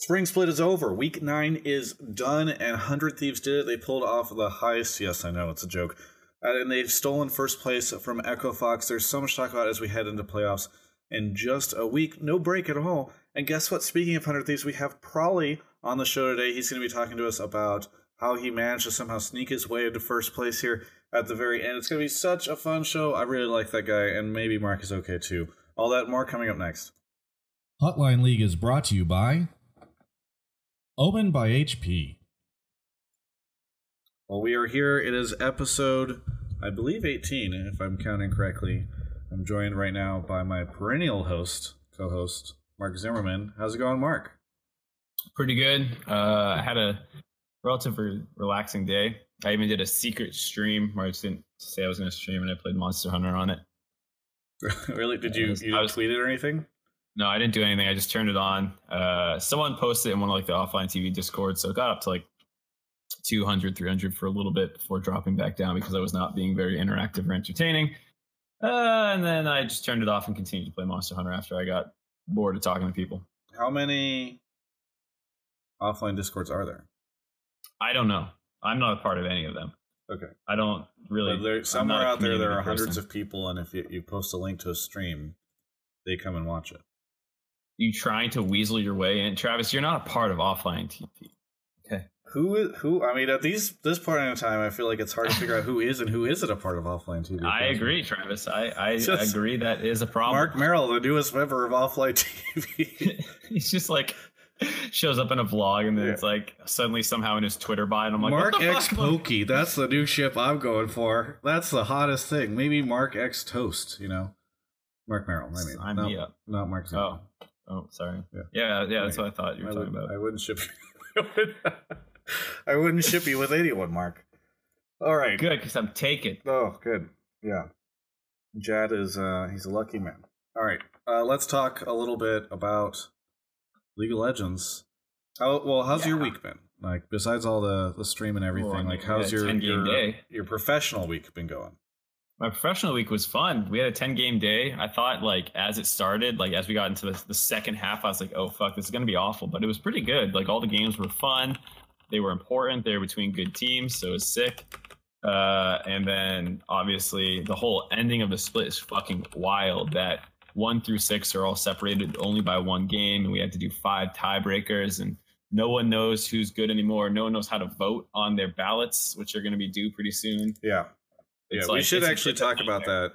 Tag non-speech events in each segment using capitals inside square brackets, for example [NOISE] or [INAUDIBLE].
Spring Split is over. Week nine is done, and Hundred Thieves did it. They pulled off the heist. Yes, I know it's a joke, and they've stolen first place from Echo Fox. There's so much to talk about as we head into playoffs in just a week. No break at all. And guess what? Speaking of Hundred Thieves, we have Prolly on the show today. He's going to be talking to us about how he managed to somehow sneak his way into first place here at the very end. It's going to be such a fun show. I really like that guy, and maybe Mark is okay too. All that more coming up next. Hotline League is brought to you by Omen by HP. Well, we are here. It is episode, I believe, 18, if I'm counting correctly. I'm joined right now by my perennial host, co host, Mark Zimmerman. How's it going, Mark? Pretty good. Uh, I had a relatively relaxing day. I even did a secret stream where I just didn't say I was going to stream and I played Monster Hunter on it. [LAUGHS] really? Did you, you I was, tweet it or anything? No, I didn't do anything. I just turned it on. Uh, someone posted in one of like the offline TV Discord, so it got up to like 200, 300 for a little bit before dropping back down because I was not being very interactive or entertaining. Uh, and then I just turned it off and continued to play Monster Hunter after I got bored of talking to people. How many offline discords are there? I don't know. I'm not a part of any of them. Okay. I don't really. But there, somewhere out there, there are person. hundreds of people, and if you, you post a link to a stream, they come and watch it you trying to weasel your way in. Travis, you're not a part of offline TV. Okay. Who who I mean at these this point in time I feel like it's hard to figure out who is and who isn't a part of offline TV. I agree, Travis. I, I [LAUGHS] just, agree that is a problem. Mark Merrill, the newest member of offline TV. [LAUGHS] He's just like shows up in a vlog and then yeah. it's like suddenly somehow in his Twitter bio and I'm like Mark X Pokey, that's the new ship I'm going for. That's the hottest thing. Maybe Mark X Toast, you know. Mark Merrill, I mean. I'm no, Not Mark Zimmerman. Oh. Oh, sorry. Yeah, yeah, yeah that's what I thought you were I talking about. I wouldn't ship. [LAUGHS] I wouldn't ship you with anyone, Mark. All right. Good, because I'm taken. Oh, good. Yeah. Jad is uh he's a lucky man. All right. Uh let's talk a little bit about League of Legends. How well, how's yeah. your week been? Like besides all the the stream and everything, well, like how's your your, your professional week been going? My professional week was fun. We had a 10 game day. I thought like as it started, like as we got into the, the second half, I was like, oh fuck, this is gonna be awful. But it was pretty good. Like all the games were fun. They were important. They were between good teams, so it was sick. Uh, and then obviously the whole ending of the split is fucking wild. That one through six are all separated only by one game, and we had to do five tiebreakers, and no one knows who's good anymore. No one knows how to vote on their ballots, which are going to be due pretty soon. Yeah. It's yeah, like, we should actually talk about that.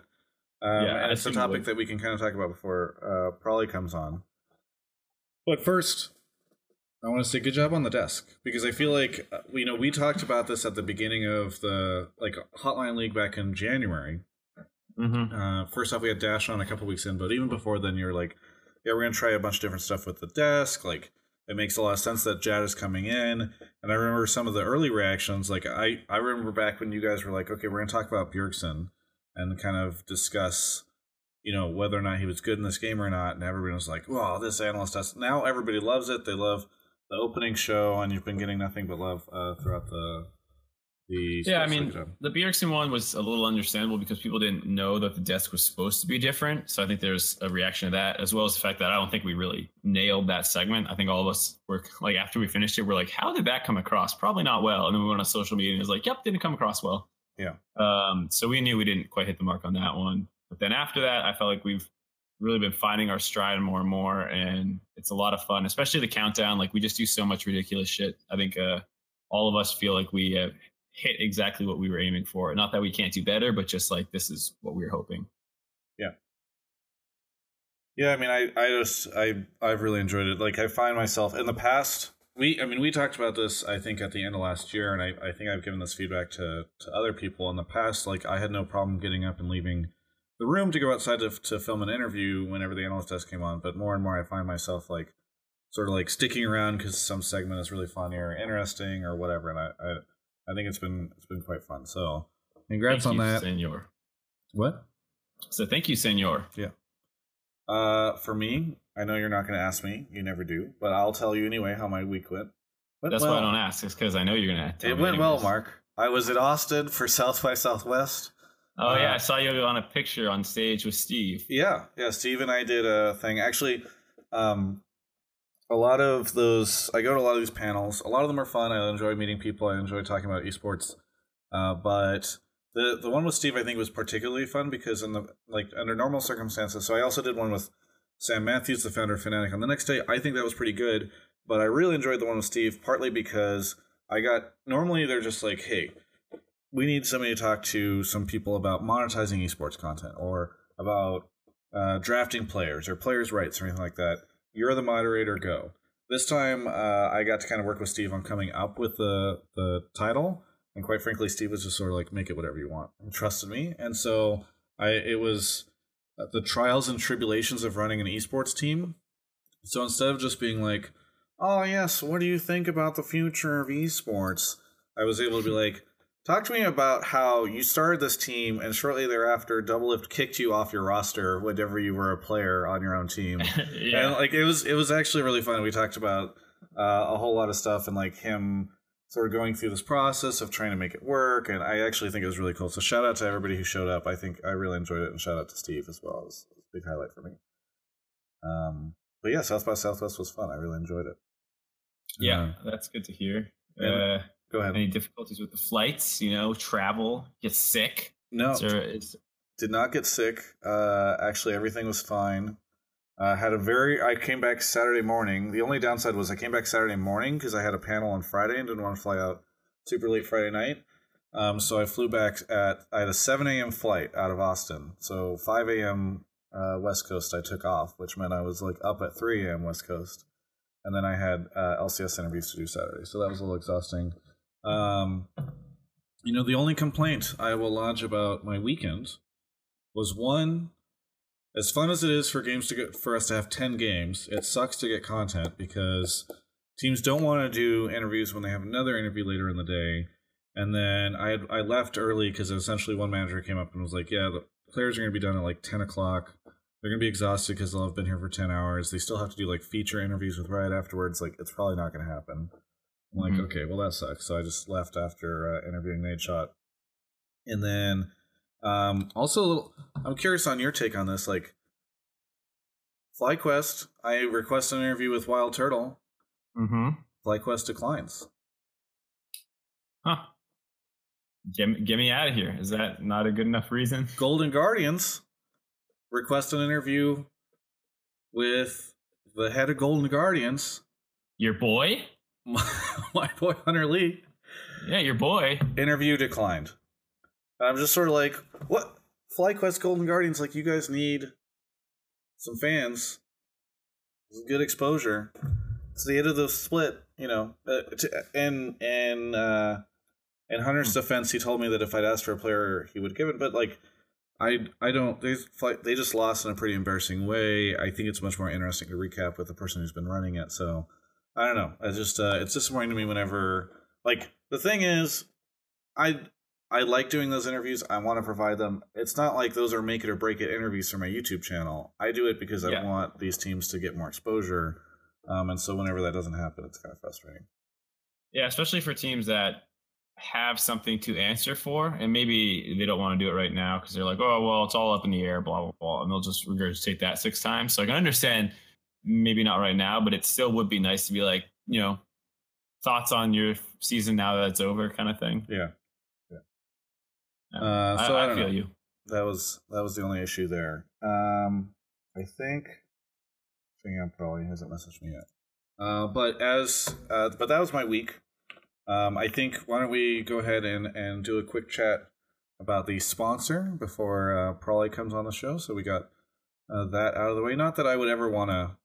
Um, yeah, and it's a topic that we can kind of talk about before uh, Prolly comes on. But first, I want to say good job on the desk because I feel like uh, you know we talked about this at the beginning of the like Hotline League back in January. Mm-hmm. Uh, first off, we had Dash on a couple weeks in, but even before then, you're like, yeah, we're gonna try a bunch of different stuff with the desk. Like, it makes a lot of sense that Jatt is coming in. And I remember some of the early reactions. Like I, I remember back when you guys were like, okay, we're gonna talk about Bjergsen and kind of discuss, you know, whether or not he was good in this game or not. And everybody was like, well, this analyst has Now everybody loves it. They love the opening show, and you've been getting nothing but love uh, throughout the the yeah, I mean, the Bjergsen one was a little understandable because people didn't know that the desk was supposed to be different. So I think there's a reaction to that, as well as the fact that I don't think we really nailed that segment. I think all of us were like, after we finished it, we're like, how did that come across? Probably not well. And then we went on social media and it was like, yep, didn't come across well. Yeah. Um, so we knew we didn't quite hit the mark on that one. But then after that, I felt like we've really been finding our stride more and more, and it's a lot of fun, especially the countdown. Like we just do so much ridiculous shit. I think uh, all of us feel like we have hit exactly what we were aiming for. Not that we can't do better, but just like this is what we were hoping. Yeah. Yeah, I mean, I, I just, I, I've really enjoyed it. Like, I find myself in the past. We, I mean, we talked about this. I think at the end of last year, and I, I think I've given this feedback to to other people in the past. Like, I had no problem getting up and leaving the room to go outside to to film an interview whenever the analyst desk came on. But more and more, I find myself like sort of like sticking around because some segment is really funny or interesting or whatever, and I, I I think it's been it's been quite fun. So congrats thank on you, that, Senor. What? So thank you, Senor. Yeah. Uh, for me, I know you're not going to ask me. You never do, but I'll tell you anyway how my week went. went That's well. why I don't ask. It's because I know you're going to. It went anyways. well, Mark. I was at Austin for South by Southwest. Oh uh, yeah, I saw you on a picture on stage with Steve. Yeah, yeah. Steve and I did a thing. Actually, um, a lot of those I go to a lot of these panels. A lot of them are fun. I enjoy meeting people. I enjoy talking about esports. Uh, but the the one with Steve I think was particularly fun because in the like under normal circumstances. So I also did one with Sam Matthews, the founder of Fnatic, on the next day. I think that was pretty good. But I really enjoyed the one with Steve, partly because I got normally they're just like, hey, we need somebody to talk to some people about monetizing esports content or about uh, drafting players or players' rights or anything like that. You're the moderator, go. This time, uh, I got to kind of work with Steve on coming up with the the title, and quite frankly, Steve was just sort of like, make it whatever you want, and trusted me. And so I, it was uh, the trials and tribulations of running an esports team. So instead of just being like, oh yes, what do you think about the future of esports? I was able to be like, talk to me about how you started this team and shortly thereafter Doublelift kicked you off your roster whenever you were a player on your own team. [LAUGHS] yeah. And like it was it was actually really fun. We talked about uh, a whole lot of stuff and like him sort of going through this process of trying to make it work and I actually think it was really cool. So shout out to everybody who showed up. I think I really enjoyed it and shout out to Steve as well. It was, it was a big highlight for me. Um but yeah, South by Southwest was fun. I really enjoyed it. Yeah, uh, that's good to hear. Uh, go ahead. Any difficulties with the flights? You know, travel, get sick? No, is, did not get sick. Uh, actually, everything was fine. Uh, had a very. I came back Saturday morning. The only downside was I came back Saturday morning because I had a panel on Friday and didn't want to fly out super late Friday night. Um, so I flew back at. I had a 7 a.m. flight out of Austin. So 5 a.m. Uh, West Coast I took off, which meant I was like up at 3 a.m. West Coast and then I had uh, LCS interviews to do Saturday, so that was a little exhausting. Um, you know, the only complaint I will lodge about my weekend was one. As fun as it is for games to get for us to have ten games, it sucks to get content because teams don't want to do interviews when they have another interview later in the day. And then I had, I left early because essentially one manager came up and was like, "Yeah, the players are going to be done at like ten o'clock they're gonna be exhausted because they'll have been here for 10 hours they still have to do like feature interviews with riot afterwards like it's probably not gonna happen i'm like mm-hmm. okay well that sucks. So i just left after uh, interviewing Nadeshot and then um also a little i'm curious on your take on this like flyquest i request an interview with WildTurtle. Mm-hmm. Flyquest declines. Huh. Get, get me out of here. Is that not a good enough reason? Golden guardians request an interview with the head of Golden Guardians. Your boy? My, [LAUGHS] my boy Hunter Lee. Yeah, your boy. Interview declined. I'm just sort of like, what? FlyQuest Golden Guardians, like, you guys need some fans. Good exposure. It's the end of the split, you know. Uh, to, and and uh, in Hunter's defense, he told me that if I'd asked for a player, he would give it. But like, I I don't they they just lost in a pretty embarrassing way. I think it's much more interesting to recap with the person who's been running it. So I don't know. I just uh, it's disappointing to me whenever like the thing is, I I like doing those interviews. I want to provide them. It's not like those are make it or break it interviews for my YouTube channel. I do it because I yeah. want these teams to get more exposure. Um, and so whenever that doesn't happen, it's kind of frustrating. Yeah, especially for teams that have something to answer for, and maybe they don't want to do it right now because they're like, oh, well, it's all up in the air, blah, blah, blah. And they'll just regurgitate that six times. So I can understand maybe not right now, but it still would be nice to be like, you know, thoughts on your season now that it's over kind of thing. Yeah. Yeah. Uh, so I, I, I feel know. you. That was that was the only issue there. Um, I think Fingam probably hasn't messaged me yet. Uh, but as uh, but that was my week. Um, I think why don't we go ahead and, and do a quick chat about the sponsor before uh, Prolly comes on the show. So we got uh, that out of the way. Not that I would ever want to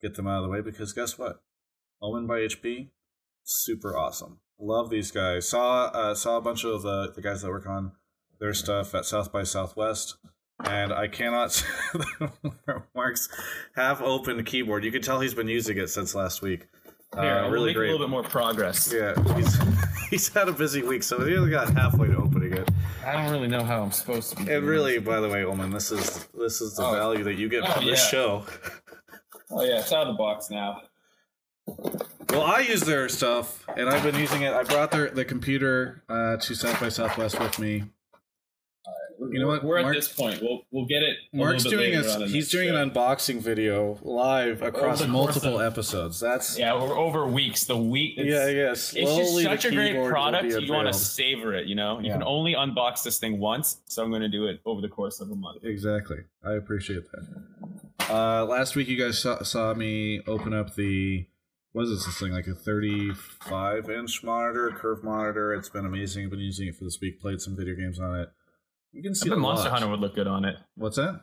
get them out of the way because guess what? Omen by HP, super awesome. Love these guys. Saw uh, saw a bunch of the, the guys that work on their stuff at South by Southwest. And I cannot. [LAUGHS] Mark's half open keyboard. You can tell he's been using it since last week. Here, uh, really great. A little bit more progress. Yeah, he's [LAUGHS] he's had a busy week, so he only got halfway to opening it. I don't really know how I'm supposed to. be And really, by the way, Ullman, this is this is the oh. value that you get oh, from yeah. this show. Oh yeah, it's out of the box now. Well, I use their stuff, and I've been using it. I brought their the computer uh, to South by Southwest with me. You know what? We're Mark, at this point. We'll we'll get it. Mark's doing a he's doing show. an unboxing video live across multiple of, episodes. That's yeah, over, over weeks. The week. yeah, yeah. it's just such a great product. You want to savor it. You know, you yeah. can only unbox this thing once, so I'm going to do it over the course of a month. Exactly. I appreciate that. Uh, last week, you guys saw, saw me open up the what is this, this thing like a 35 inch monitor, curve monitor. It's been amazing. I've been using it for this week. Played some video games on it. You can see. I bet Monster Hunter would look good on it. What's that?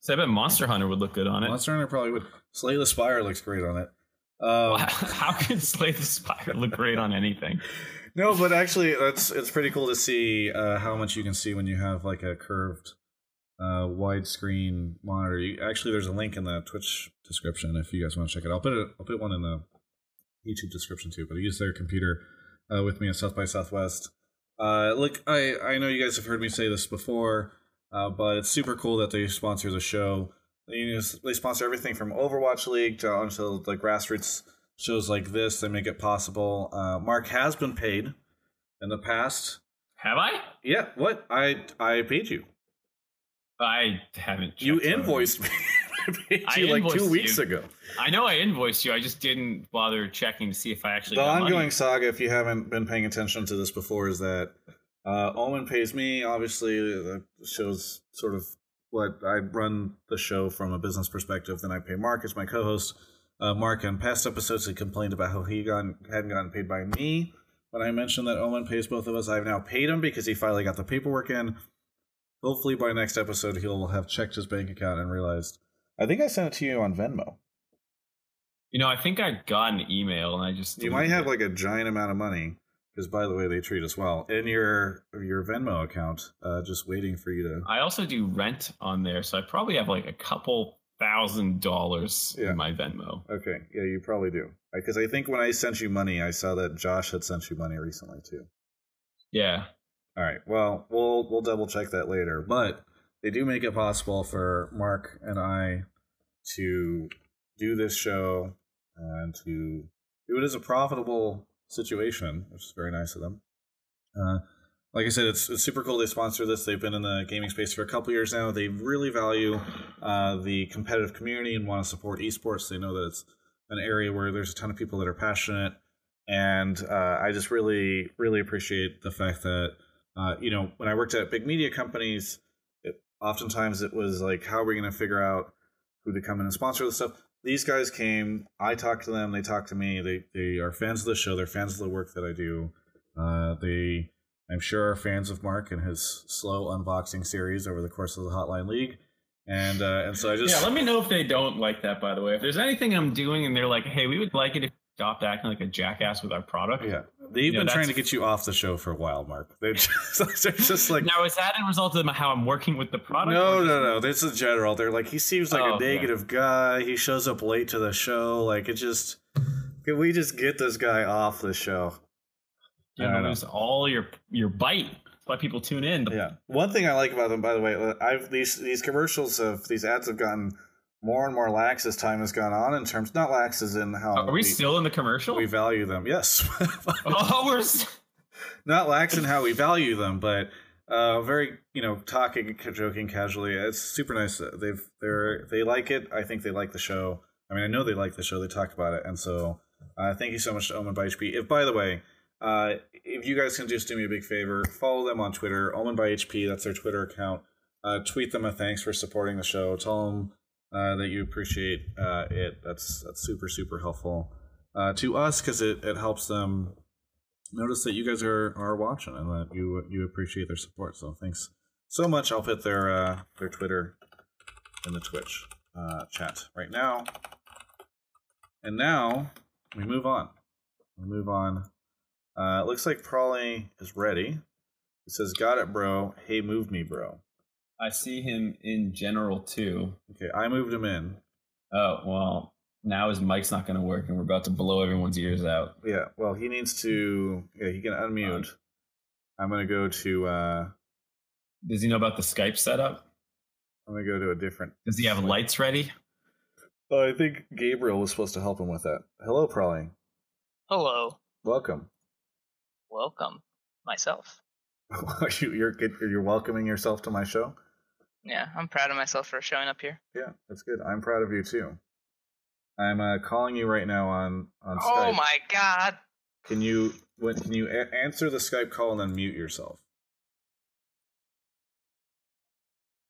So I bet Monster Hunter would look good on it. Monster Hunter probably would. Slay the Spire looks great on it. [LAUGHS] Um, How can Slay the Spire look great on anything? [LAUGHS] no, but actually, that's it's pretty cool to see uh, how much you can see when you have like a curved uh, widescreen monitor. You, actually, there's a link in the Twitch description if you guys want to check it. I'll put it. I'll put one in the YouTube description too, but I use their computer uh, with me at South by Southwest. Uh, look, I, I know you guys have heard me say this before, uh, but it's super cool that they sponsor the show. They, they sponsor everything from Overwatch League to until the grassroots shows like this. They make it possible. Uh, Mark has been paid in the past. Have I? Yeah. What? I I paid you. I haven't. You invoiced me. [LAUGHS] I paid you I like two weeks you. ago. I know I invoiced you. I just didn't bother checking to see if I actually. The ongoing money. saga, if you haven't been paying attention to this before, is that uh, Omen pays me. Obviously, the shows sort of what I run the show from a business perspective. Then I pay Mark as my co-host. Uh, Mark in past episodes had complained about how he got, hadn't gotten paid by me. When I mentioned that Omen pays both of us, I've now paid him because he finally got the paperwork in. Hopefully, by next episode, he'll have checked his bank account and realized I think I sent it to you on Venmo. You know, I think I got an email and I just You might have like a giant amount of money because by the way they treat us well in your your Venmo account uh, just waiting for you to I also do rent on there so I probably have like a couple thousand dollars yeah. in my Venmo. Okay. Yeah, you probably do. Because I think when I sent you money I saw that Josh had sent you money recently too. Yeah. All right. Well, we'll we'll double check that later, but they do make it possible for Mark and I to do this show and to do it as a profitable situation, which is very nice of them. Uh, like I said, it's, it's super cool they sponsor this. They've been in the gaming space for a couple years now. They really value uh, the competitive community and want to support esports. They know that it's an area where there's a ton of people that are passionate. And uh, I just really, really appreciate the fact that, uh, you know, when I worked at big media companies, oftentimes it was like, how are we going to figure out who to come in and sponsor the stuff. These guys came. I talked to them. They talked to me. They they are fans of the show. They're fans of the work that I do. Uh, they, I'm sure, are fans of Mark and his slow unboxing series over the course of the Hotline League. And uh, and so I just yeah. Let me know if they don't like that. By the way, if there's anything I'm doing and they're like, hey, we would like it if stopped acting like a jackass with our product. Yeah, they've you been know, trying to get you off the show for a while, Mark. They're [LAUGHS] just, they're just like now is that a result of how I'm working with the product? No, no, no. This is general. They're like he seems like oh, a negative okay. guy. He shows up late to the show. Like it just can we just get this guy off the show? You know, lose all your your bite. That's why people tune in. Yeah. One thing I like about them, by the way, uh, I've these these commercials of these ads have gotten more and more lax as time has gone on in terms not lax as in how are we, we still in the commercial? we value them. Yes. [LAUGHS] Oh we're not lax in how we value them but uh very you know talking joking casually. It's super nice they've they're they like it. I think they like the show. I mean i know they like the show. They talk about it. And so uh thank you so much to omen by hp if by the way uh if you guys can just do me a big favor follow them on twitter omen by hp that's their twitter account. Uh tweet them a thanks for supporting the show. Tell them uh, that you appreciate uh, it. That's that's super super helpful uh, to us because it, it helps them notice that you guys are, are watching and that you you appreciate their support. So thanks so much. I'll put their uh, their Twitter in the Twitch uh, chat right now. And now we move on. We move on. Uh, it looks like Prolly is ready. He says, "Got it, bro. Hey, move me, bro." I see him in general too. Okay, I moved him in. Oh well, now his mic's not going to work, and we're about to blow everyone's ears out. Yeah, well, he needs to. Yeah, he can unmute. I'm going to go to. uh Does he know about the Skype setup? I'm going to go to a different. Does he have lights ready? Oh, I think Gabriel was supposed to help him with that. Hello, Prolly. Hello. Welcome. Welcome. Myself. [LAUGHS] you're you're welcoming yourself to my show. Yeah, I'm proud of myself for showing up here. Yeah, that's good. I'm proud of you too. I'm uh, calling you right now on on oh Skype. Oh my god! Can you when can you a- answer the Skype call and then mute yourself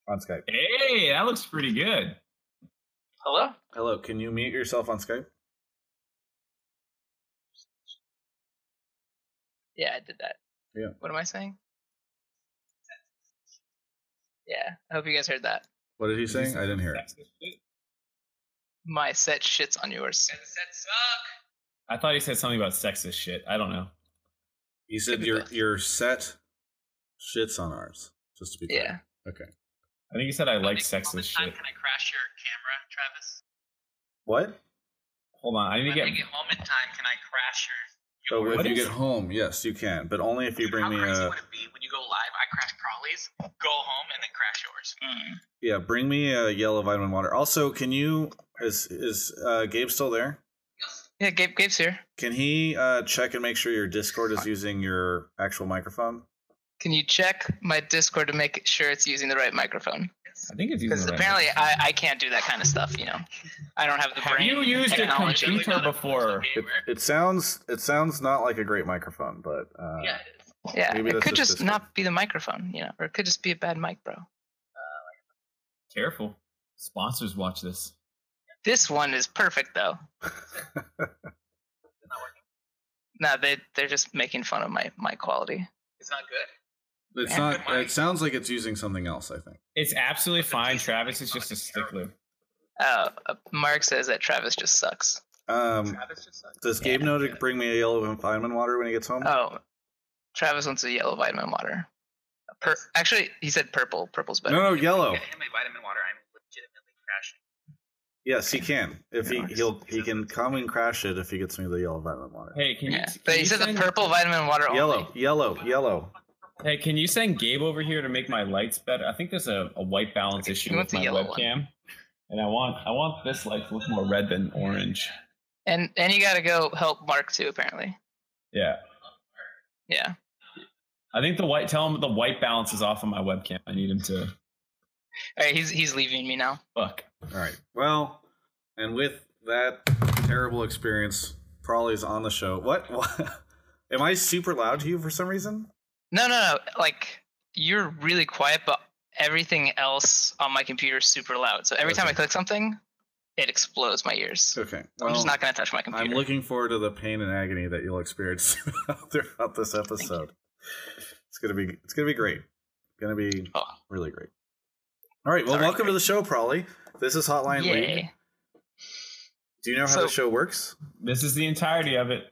on Skype? Hey, that looks pretty good. Hello. Hello. Can you mute yourself on Skype? Yeah, I did that. Yeah. What am I saying? Yeah, I hope you guys heard that. What did he say? I didn't hear it. My set shits on yours. Set suck. I thought he said something about sexist shit. I don't know. He said your your set shits on ours. Just to be clear. Yeah. Okay. I think he said I like sexist shit. Can I crash your camera, Travis? What? Hold on, I need to get. get home in time, can I crash your so what if you get home, yes, you can, but only if you bring me a. How would it be when you go live? I crash Crawley's, go home, and then crash yours. Mm. Yeah, bring me a yellow vitamin water. Also, can you is is uh, Gabe still there? Yeah, Gabe Gabe's here. Can he uh, check and make sure your Discord is using your actual microphone? Can you check my Discord to make sure it's using the right microphone? I think it's because apparently I, I can't do that kind of stuff. You know, I don't have the have brain. you used a computer before? It, it, sounds it sounds not like a great microphone, but uh, yeah, yeah. it could just, just not be the microphone, you know, or it could just be a bad mic, bro. Careful, sponsors watch this. This one is perfect though. [LAUGHS] no, they they're just making fun of my my quality. It's not good. It's not. It sounds like it's using something else. I think it's absolutely fine. Travis is just a stickler. Uh, Mark says that Travis just sucks. Um, Travis just sucks. Does Gabe yeah. know to bring me a yellow vitamin water when he gets home? Oh, Travis wants a yellow vitamin water. Per- actually, he said purple. Purple's better. No, no, yellow. Get him a vitamin water. I'm legitimately crashing. Yes, he can. If he he'll he can come and crash it if he gets me the yellow vitamin water. Hey, can you? Yeah. But he said the purple vitamin water. Yellow, only. yellow, yellow. Hey, can you send Gabe over here to make my lights better? I think there's a, a white balance issue with my webcam, one. and I want I want this light to look more red than orange. And and you got to go help Mark too, apparently. Yeah. Yeah. I think the white. Tell him the white balance is off on my webcam. I need him to. All right, he's he's leaving me now. Fuck. All right. Well, and with that terrible experience, Prolly's on the show. What? [LAUGHS] what? Am I super loud to you for some reason? No, no, no. Like you're really quiet, but everything else on my computer is super loud. So every okay. time I click something, it explodes my ears. Okay. Well, I'm just not going to touch my computer. I'm looking forward to the pain and agony that you'll experience [LAUGHS] throughout this [LAUGHS] episode. It's gonna be it's gonna be great. It's gonna be oh. really great. All right. Well, Sorry, welcome to the show, Prawley. This is Hotline Yay. League. Do you know how so, the show works? This is the entirety of it.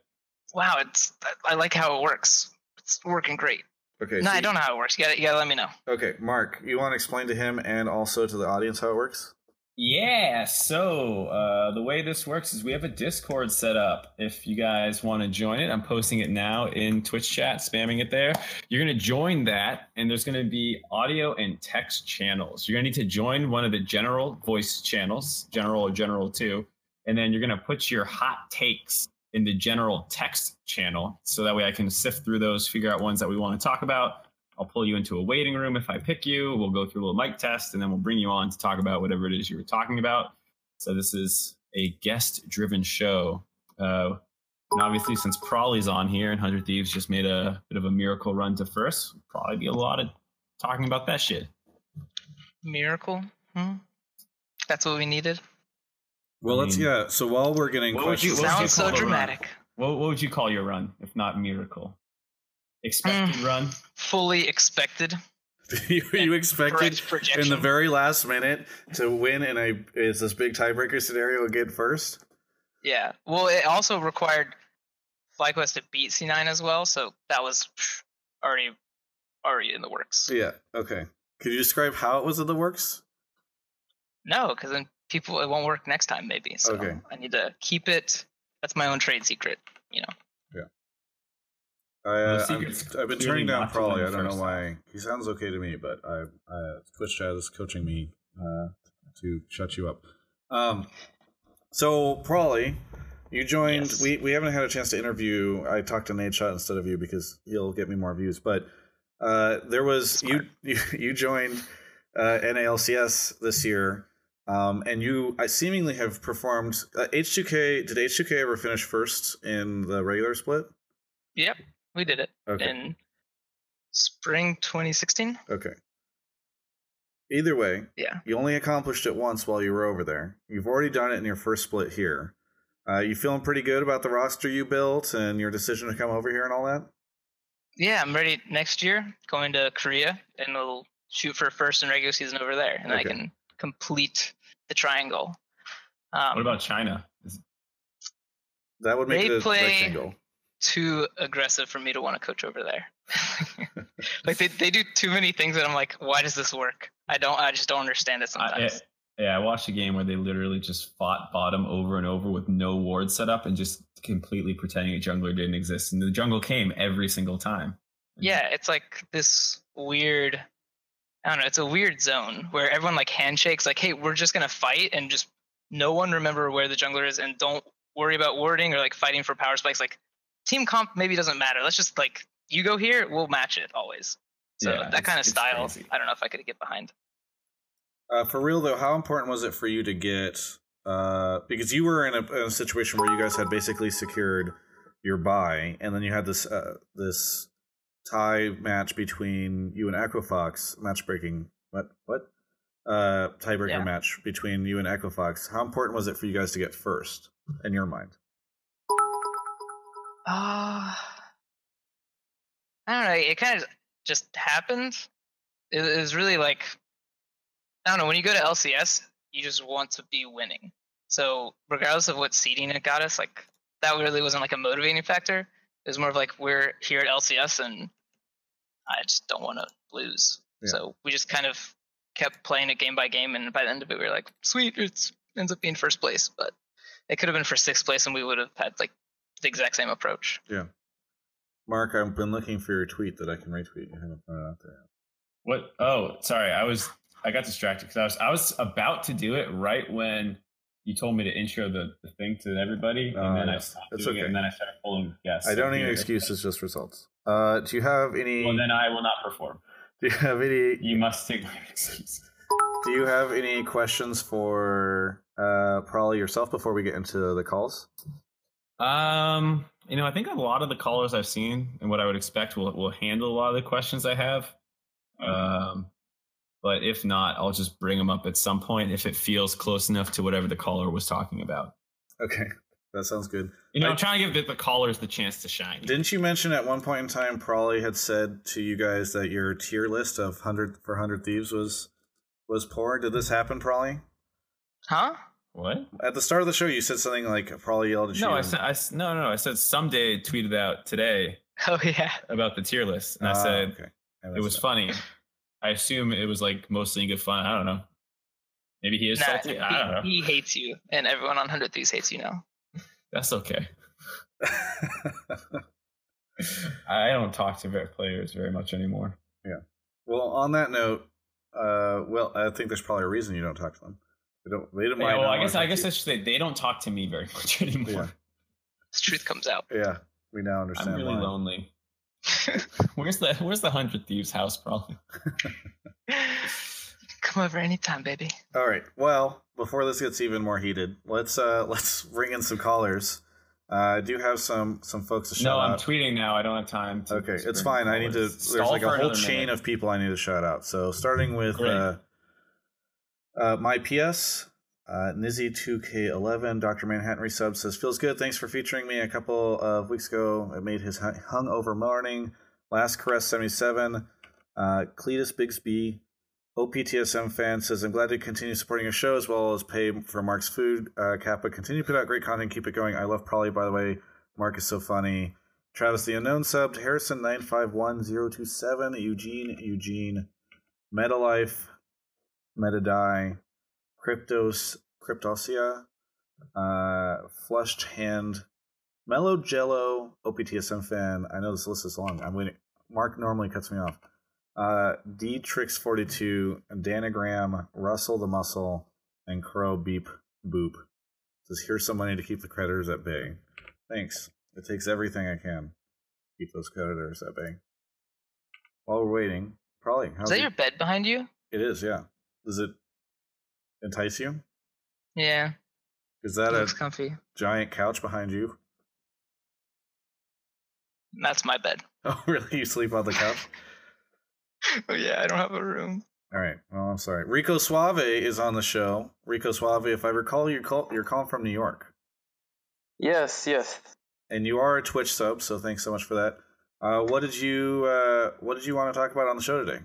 Wow, it's I like how it works. It's working great. Okay. No, so I don't know how it works. You gotta, you gotta let me know. Okay, Mark, you want to explain to him and also to the audience how it works? Yeah, so uh, the way this works is we have a Discord set up. If you guys want to join it, I'm posting it now in Twitch chat, spamming it there. You're going to join that, and there's going to be audio and text channels. You're going to need to join one of the general voice channels, general or general two, and then you're going to put your hot takes in the general text channel. So that way I can sift through those, figure out ones that we want to talk about. I'll pull you into a waiting room if I pick you. We'll go through a little mic test and then we'll bring you on to talk about whatever it is you were talking about. So this is a guest driven show. Uh, and obviously, since Prolly's on here and 100 Thieves just made a bit of a miracle run to first, probably be a lot of talking about that shit. Miracle? Hmm? That's what we needed? Well, let's yeah. So while we're getting what questions, would you, sounds so dramatic. What, what would you call your run if not miracle? Expected mm, run. Fully expected. [LAUGHS] you, you expected in the very last minute to win in a is this big tiebreaker scenario again first? Yeah. Well, it also required FlyQuest to beat C9 as well, so that was already already in the works. Yeah. Okay. Could you describe how it was in the works? No, because then people it won't work next time maybe. So okay. I need to keep it. That's my own trade secret, you know. Yeah. I, uh, i have been turning down Prolly. I don't know why. He sounds okay to me, but I, I Twitch chat is coaching me uh, to shut you up. Um, so Prolly, you joined. Yes. We we haven't had a chance to interview. I talked to Nadeshot instead of you because he'll get me more views. But Uh, there was you, you [LAUGHS] you joined uh, NALCS this year, um, and you I seemingly have performed. Uh, H2K did H2K ever finish first in the regular split? Yep, we did it okay. in spring 2016. Okay. Either way, yeah, you only accomplished it once while you were over there. You've already done it in your first split here. Uh, you feeling pretty good about the roster you built and your decision to come over here and all that? Yeah, I'm ready next year. Going to Korea and we'll shoot for first in regular season over there, and okay. I can complete the triangle. Um, what about China? That would make they it play rectangle. too aggressive for me to want to coach over there. [LAUGHS] [LAUGHS] like they, they do too many things that I'm like, why does this work? I don't I just don't understand it sometimes. I, yeah, I watched a game where they literally just fought bottom over and over with no ward set up and just completely pretending a jungler didn't exist. And the jungle came every single time. Yeah, it's like this weird I don't know, it's a weird zone where everyone like handshakes like, hey, we're just gonna fight and just no one remember where the jungler is and don't worry about warding or like fighting for power spikes. Like team comp maybe doesn't matter. Let's just like you go here, we'll match it always. So yeah, that kind of style, crazy. I don't know if I could get behind. Uh, for real though, how important was it for you to get? Uh, because you were in a, in a, situation where you guys had basically secured your buy, and then you had this uh, this tie match between you and Echo Fox, match breaking. what what uh tiebreaker yeah. match between you and Echo Fox. How important was it for you guys to get first in your mind? Uh I don't know. It kind of just happened. It, it was really like I don't know. When you go to LCS, you just want to be winning. So regardless of what seeding it got us, like that really wasn't like a motivating factor. It was more of like we're here at LCS and I just don't want to lose. Yeah. So we just kind of kept playing it game by game, and by the end of it, we were like, sweet, it ends up being first place, but it could have been for sixth place, and we would have had like the exact same approach. Yeah. Mark, I've been looking for your tweet that I can retweet. You haven't put it out there. What? Oh, sorry. I was I got distracted because I was I was about to do it right when you told me to intro the, the thing to everybody, and uh, then I stopped doing okay. it, and then I started pulling guests. I don't need excuses, just results. Uh, do you have any? Well, then I will not perform. Do you have any? You must take my [LAUGHS] excuse. Do you have any questions for uh, Prolly yourself before we get into the calls? Um, you know, I think a lot of the callers I've seen and what I would expect will will handle a lot of the questions I have. Um, but if not, I'll just bring them up at some point if it feels close enough to whatever the caller was talking about. Okay, that sounds good. You know, I, am trying to give the, the callers the chance to shine. Didn't you mention at one point in time, Prolly had said to you guys that your tier list of hundred for hundred thieves was was poor? Did this happen, Prolly? Huh? What? At the start of the show, you said something like Prolly yelled at you. No, I said I, no, no, no. I said someday tweeted out today. [LAUGHS] Oh yeah. About the tier list, and uh, I ah, said okay. yeah, it was funny. [LAUGHS] I assume it was like mostly in good fun. I don't know. Maybe he is nah, salty. He, I don't know. He hates you, and everyone on Hundred Thieves hates you now. That's okay. [LAUGHS] I don't talk to players very much anymore. Yeah. Well, on that note, uh, well, I think there's probably a reason you don't talk to them. They don't. They don't yeah, well, I guess I guess I should they don't talk to me very [LAUGHS] much anymore. Yeah. The truth comes out. Yeah, we now understand. I'm really why. lonely. [LAUGHS] where's the Where's the hundred thieves house? Prolly. [LAUGHS] Come over anytime, baby. All right. Well, before this gets even more heated, let's uh [LAUGHS] let's bring in some callers. Uh, I do have some some folks to shout No, I'm out. tweeting now. I don't have time. To okay, it's fine. I need to. There's like a whole chain minute. of people I need to shout out. So starting with uh, uh, my PS, uh, Nizzy2K11, Dr. Manhattan resub says, Feels good. Thanks for featuring me a couple of weeks ago. It made his hung over morning. Last Caress 77. Uh, Cletus Bigsby, OPTSM fan says, I'm glad to continue supporting your show as well as pay for Mark's food. Uh, Kappa, continue to put out great content. Keep it going. I love Prolly, by the way. Mark is so funny. Travis the Unknown subbed. Harrison951027. Eugene, Eugene. Metalife, Metadie. Cryptos, Cryptosia. Uh, Flushed Hand. Mellow Jello, OPTSM fan. I know this list is long. I'm waiting. Mark normally cuts me off. Uh, D Tricks 42, Danagram, Russell the Muscle, and Crow Beep Boop. Says, here's some money to keep the creditors at bay. Thanks. It takes everything I can keep those creditors at bay. while we're waiting, probably. Is that it? your bed behind you? It is. Yeah. Is it entice you? Yeah. Is that a comfy. giant couch behind you? That's my bed. [LAUGHS] Oh, really? You sleep on the couch? [LAUGHS] oh, yeah. I don't have a room. All right. Well, I'm sorry. Rico Suave is on the show. Rico Suave, if I recall, you call, you're calling from New York. Yes, yes. And you are a Twitch sub, so thanks so much for that. Uh, what did you uh, What did you want to talk about on the show today?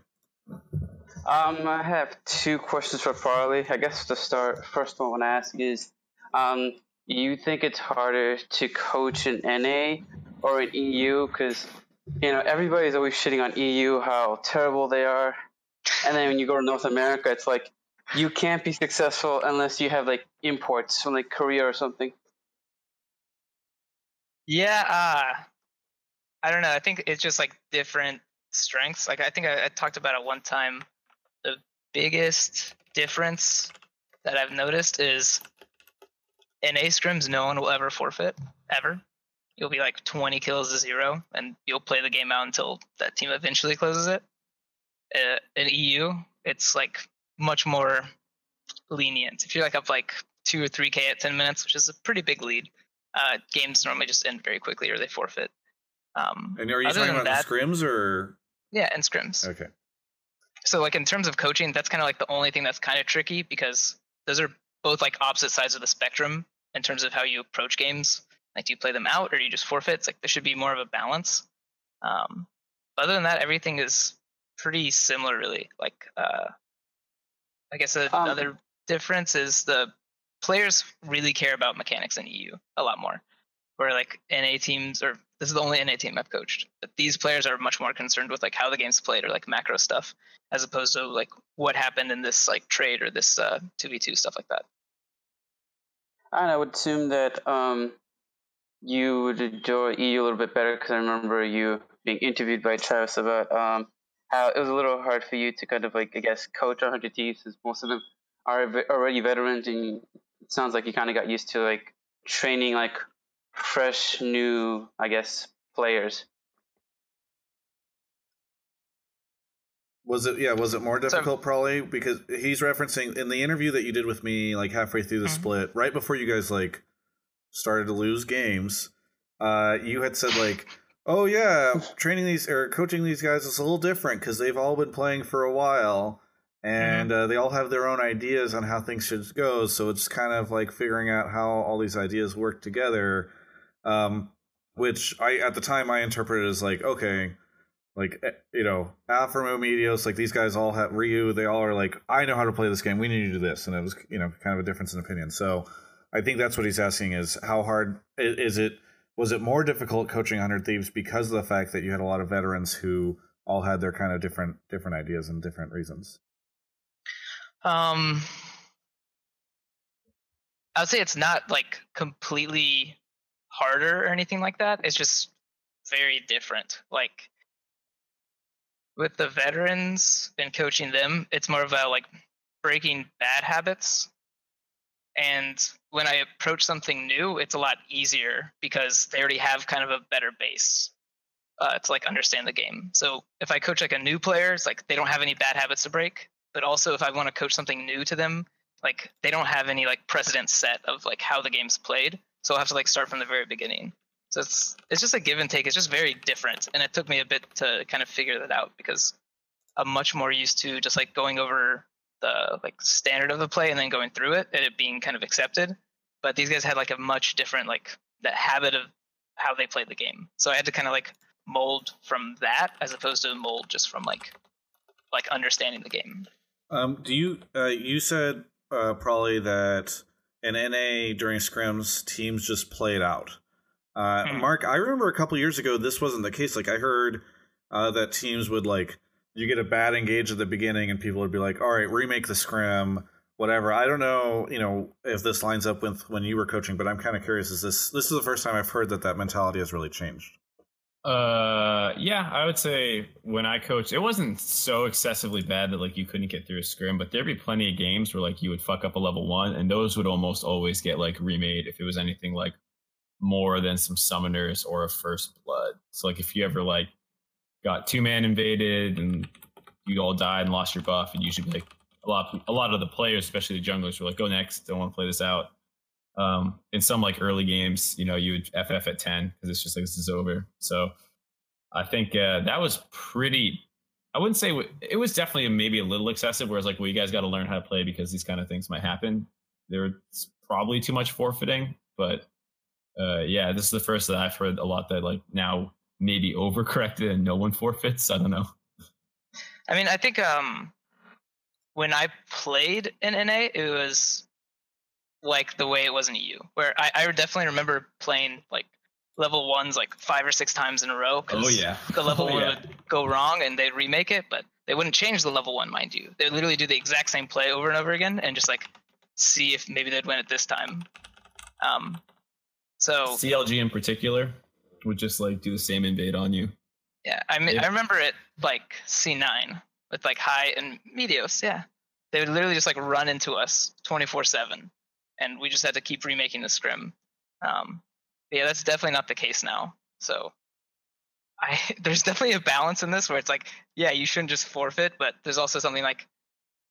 Um, I have two questions for Farley. I guess to start, first one I want to ask is, um, you think it's harder to coach in NA or in EU? Because you know everybody's always shitting on EU how terrible they are, and then when you go to North America, it's like you can't be successful unless you have like imports from like Korea or something. Yeah, uh, I don't know. I think it's just like different strengths. Like I think I, I talked about it one time. Biggest difference that I've noticed is in A scrims, no one will ever forfeit ever. You'll be like 20 kills to zero, and you'll play the game out until that team eventually closes it. Uh, in EU, it's like much more lenient. If you're like up like two or three k at 10 minutes, which is a pretty big lead, uh, games normally just end very quickly or they forfeit. Um, and are you talking about that, scrims or? Yeah, and scrims. Okay. So like in terms of coaching, that's kind of like the only thing that's kind of tricky because those are both like opposite sides of the spectrum in terms of how you approach games. Like, do you play them out or do you just forfeit? It's like there should be more of a balance. Um, other than that, everything is pretty similar, really. Like, uh, I guess um, another um, difference is the players really care about mechanics in EU a lot more. Where like NA teams, or this is the only NA team I've coached, but these players are much more concerned with like how the game's played or like macro stuff, as opposed to like what happened in this like trade or this uh, two v two stuff like that. And I would assume that um, you would enjoy EU a little bit better because I remember you being interviewed by Travis about um, how it was a little hard for you to kind of like I guess coach 100 teams, as most of them are already veterans, and it sounds like you kind of got used to like training like fresh new i guess players was it yeah was it more difficult so, probably because he's referencing in the interview that you did with me like halfway through the mm-hmm. split right before you guys like started to lose games uh you had said like oh yeah training these or coaching these guys is a little different because they've all been playing for a while and mm-hmm. uh, they all have their own ideas on how things should go. So it's kind of like figuring out how all these ideas work together. Um, which I at the time I interpreted as like okay, like eh, you know Alpha Medios, like these guys all have Ryu. They all are like I know how to play this game. We need to do this, and it was you know kind of a difference in opinion. So I think that's what he's asking is how hard is it? Was it more difficult coaching Hundred Thieves because of the fact that you had a lot of veterans who all had their kind of different different ideas and different reasons? Um, I would say it's not like completely harder or anything like that. It's just very different. Like with the veterans and coaching them, it's more about like breaking bad habits. And when I approach something new, it's a lot easier because they already have kind of a better base uh, to like understand the game. So if I coach like a new player, it's like they don't have any bad habits to break but also if I want to coach something new to them, like they don't have any like precedent set of like how the game's played. So I'll have to like start from the very beginning. So it's it's just a give and take. It's just very different, and it took me a bit to kind of figure that out because I'm much more used to just like going over the like standard of the play and then going through it and it being kind of accepted. But these guys had like a much different like that habit of how they played the game. So I had to kind of like mold from that as opposed to mold just from like like understanding the game. Um, do you uh, you said uh, Prolly that in NA during scrims teams just play it out. Uh, hmm. Mark, I remember a couple years ago this wasn't the case. Like I heard uh, that teams would like you get a bad engage at the beginning and people would be like, "All right, remake the scrim." Whatever. I don't know, you know, if this lines up with when you were coaching, but I'm kind of curious. Is this this is the first time I've heard that that mentality has really changed? Uh, yeah, I would say when I coached, it wasn't so excessively bad that like you couldn't get through a scrim, but there'd be plenty of games where like you would fuck up a level one, and those would almost always get like remade if it was anything like more than some summoners or a first blood. So like if you ever like got two man invaded and you all died and lost your buff, and usually like a lot a lot of the players, especially the junglers, were like, "Go next, don't want to play this out." Um, in some like early games, you know, you would FF at ten because it's just like this is over. So I think uh, that was pretty. I wouldn't say it was definitely maybe a little excessive. Whereas like, well, you guys got to learn how to play because these kind of things might happen. There's probably too much forfeiting, but uh, yeah, this is the first that I've heard a lot that like now maybe [LAUGHS] overcorrected and no one forfeits. I don't know. I mean, I think um, when I played in NA, it was like the way it was in EU, where I, I definitely remember playing like level ones like five or six times in a row. Oh yeah, the level [LAUGHS] oh, one yeah. would go wrong and they'd remake it, but they wouldn't change the level one, mind you. They literally do the exact same play over and over again and just like see if maybe they'd win it this time. Um, so CLG in particular would just like do the same invade on you. Yeah, I mean, I remember it like C9 with like Hai and Meteos. Yeah, they would literally just like run into us 24 seven, and we just had to keep remaking the scrim. Um, yeah, that's definitely not the case now. So, I [LAUGHS] there's definitely a balance in this where it's like, yeah, you shouldn't just forfeit, but there's also something like,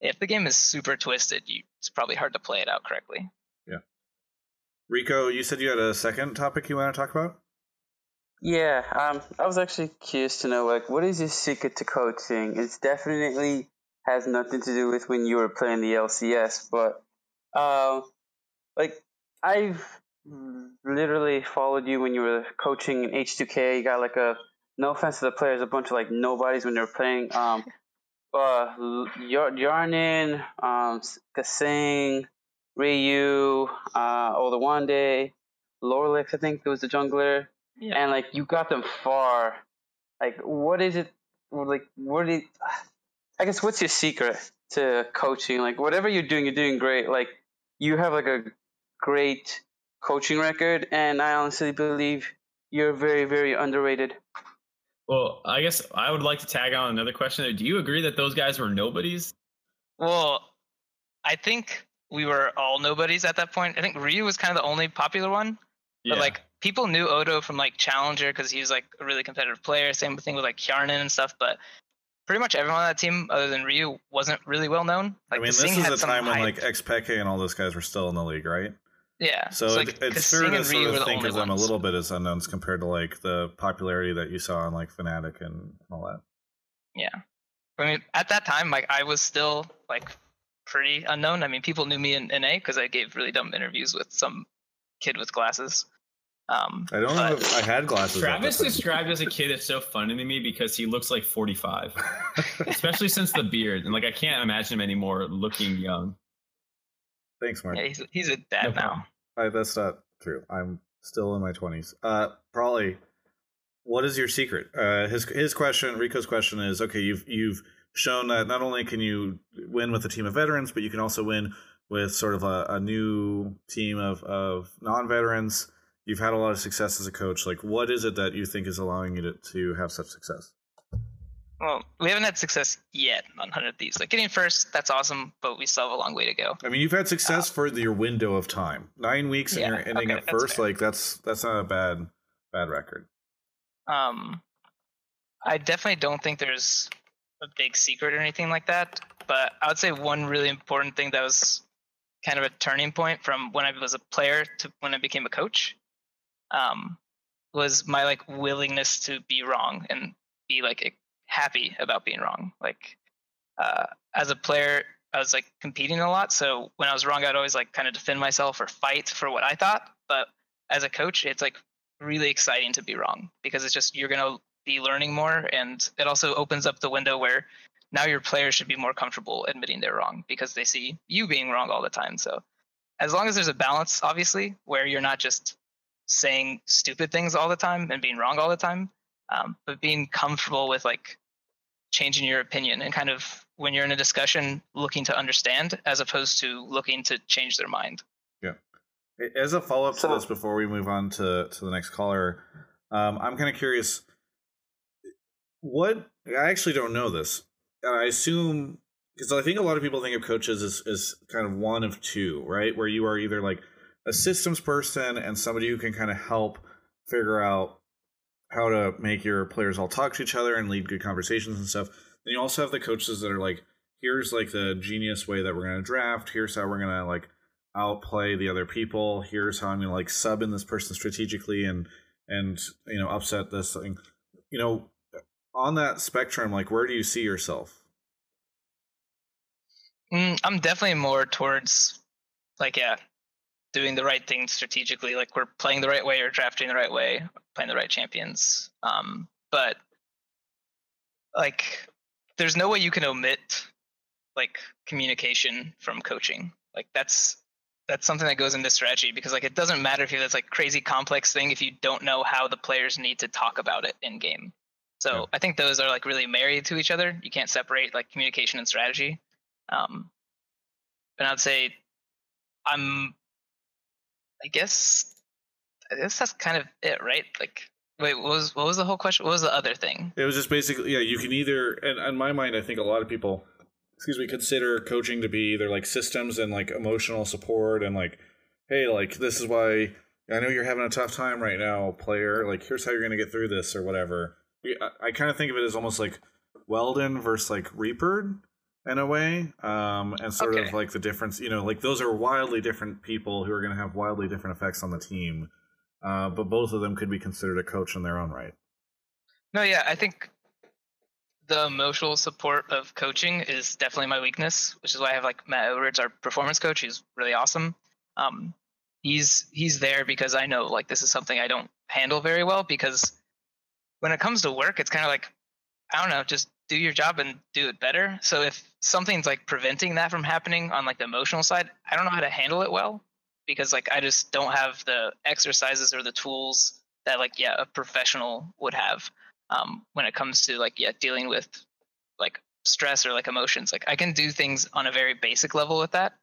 if the game is super twisted, you it's probably hard to play it out correctly. Yeah. Rico, you said you had a second topic you want to talk about. Yeah, um, I was actually curious to know, like, what is your secret to coaching? It's definitely has nothing to do with when you were playing the LCS, but, uh, like, I've literally followed you when you were coaching in H2K. You got like a, no offense to the players, a bunch of like nobodies when they were playing. Um, [LAUGHS] uh, Hjarnan, um, kaSing, Ryu, uh, Odoamne, Loulex, I think it was the jungler. Yeah. And like you got them far. Like what is it like what did I guess what's your secret to coaching? Like whatever you're doing, you're doing great. Like you have like a great coaching record and I honestly believe you're very, very underrated. Well, I guess I would like to tag on another question. There. Do you agree that those guys were nobodies? Well, I think we were all nobodies at that point. I think Ryu was kind of the only popular one. Yeah. But like people knew Odo from like Challenger because he was like a really competitive player. Same thing with like Hjarnan and stuff. But pretty much everyone on that team, other than Ryu, wasn't really well known. Like, I mean, this is a time when like Xpeke and all those guys were still in the league, right? Yeah. So, so like, it's fair to sort of think of them ones. a little bit as unknowns compared to like the popularity that you saw on like Fnatic and all that. Yeah. I mean, at that time, like I was still like pretty unknown. I mean, people knew me in NA because I gave really dumb interviews with some kid with glasses. Um, I don't know if I had glasses. Travis described as a kid is so funny to me because he looks like 45, especially since the beard. And like, I can't imagine him anymore looking young. Thanks, Mark. Yeah, he's, he's a dad no now. I, that's not true. I'm still in my 20s. Uh, probably. What is your secret? Uh, his his question, Rico's question is: Okay, you've you've shown that not only can you win with a team of veterans, but you can also win with sort of a, a new team of of non veterans you've had a lot of success as a coach. Like, what is it that you think is allowing you to, to have such success? Well, we haven't had success yet on 100 Thieves. Like, getting first, that's awesome, but we still have a long way to go. I mean, you've had success uh, for your window of time. Nine weeks yeah, and you're ending okay, up first. Fair. Like, that's that's not a bad bad record. Um, I definitely don't think there's a big secret or anything like that. But I would say one really important thing that was kind of a turning point from when I was a player to when I became a coach um, was my like willingness to be wrong and be like happy about being wrong. Like uh, as a player, I was like competing a lot, so when I was wrong, I'd always like kind of defend myself or fight for what I thought. But as a coach, it's like really exciting to be wrong because it's just you're gonna be learning more, and it also opens up the window where now your players should be more comfortable admitting they're wrong because they see you being wrong all the time. So as long as there's a balance, obviously, where you're not just saying stupid things all the time and being wrong all the time, um, but being comfortable with like changing your opinion and kind of when you're in a discussion looking to understand as opposed to looking to change their mind. Yeah. As a follow up so, to this, before we move on to to the next caller, um, I'm kind of curious. What I actually don't know this. and I assume because I think a lot of people think of coaches as, as kind of one of two, right? Where you are either like a systems person and somebody who can kind of help figure out how to make your players all talk to each other and lead good conversations and stuff. Then you also have the coaches that are like, here's like the genius way that we're gonna draft. Here's how we're gonna like outplay the other people. Here's how I'm gonna like sub in this person strategically and and you know upset this thing. You know, on that spectrum, like where do you see yourself? Mm, I'm definitely more towards like yeah, doing the right thing strategically. Like we're playing the right way or drafting the right way, playing the right champions. Um, but like, there's no way you can omit like communication from coaching. Like that's that's something that goes into strategy because like it doesn't matter if you have this like crazy complex thing if you don't know how the players need to talk about it in game. So yeah. I think those are like really married to each other. You can't separate like communication and strategy. Um, and I'd say I'm, I guess, I guess that's kind of it, right? Like, wait, what was what was the whole question? What was the other thing? It was just basically, yeah, you can either, and in my mind, I think a lot of people, excuse me, consider coaching to be either like systems and like emotional support and like, hey, like this is why I know you're having a tough time right now, player. Like, here's how you're gonna get through this or whatever. I, I kind of think of it as almost like Weldon versus like Reaper in a way, um, and sort okay. of like the difference. You know, like those are wildly different people who are going to have wildly different effects on the team, uh, but both of them could be considered a coach in their own right. No, yeah, I think the emotional support of coaching is definitely my weakness, which is why I have like Matt Edwards, our performance coach. He's really awesome. Um, he's he's there because I know like this is something I don't handle very well because when it comes to work, it's kind of like I don't know, just do your job and do it better. So if something's like preventing that from happening on like the emotional side, I don't know how to handle it well because like I just don't have the exercises or the tools that like yeah a professional would have um, when it comes to like yeah dealing with like stress or like emotions. Like I can do things on a very basic level with that,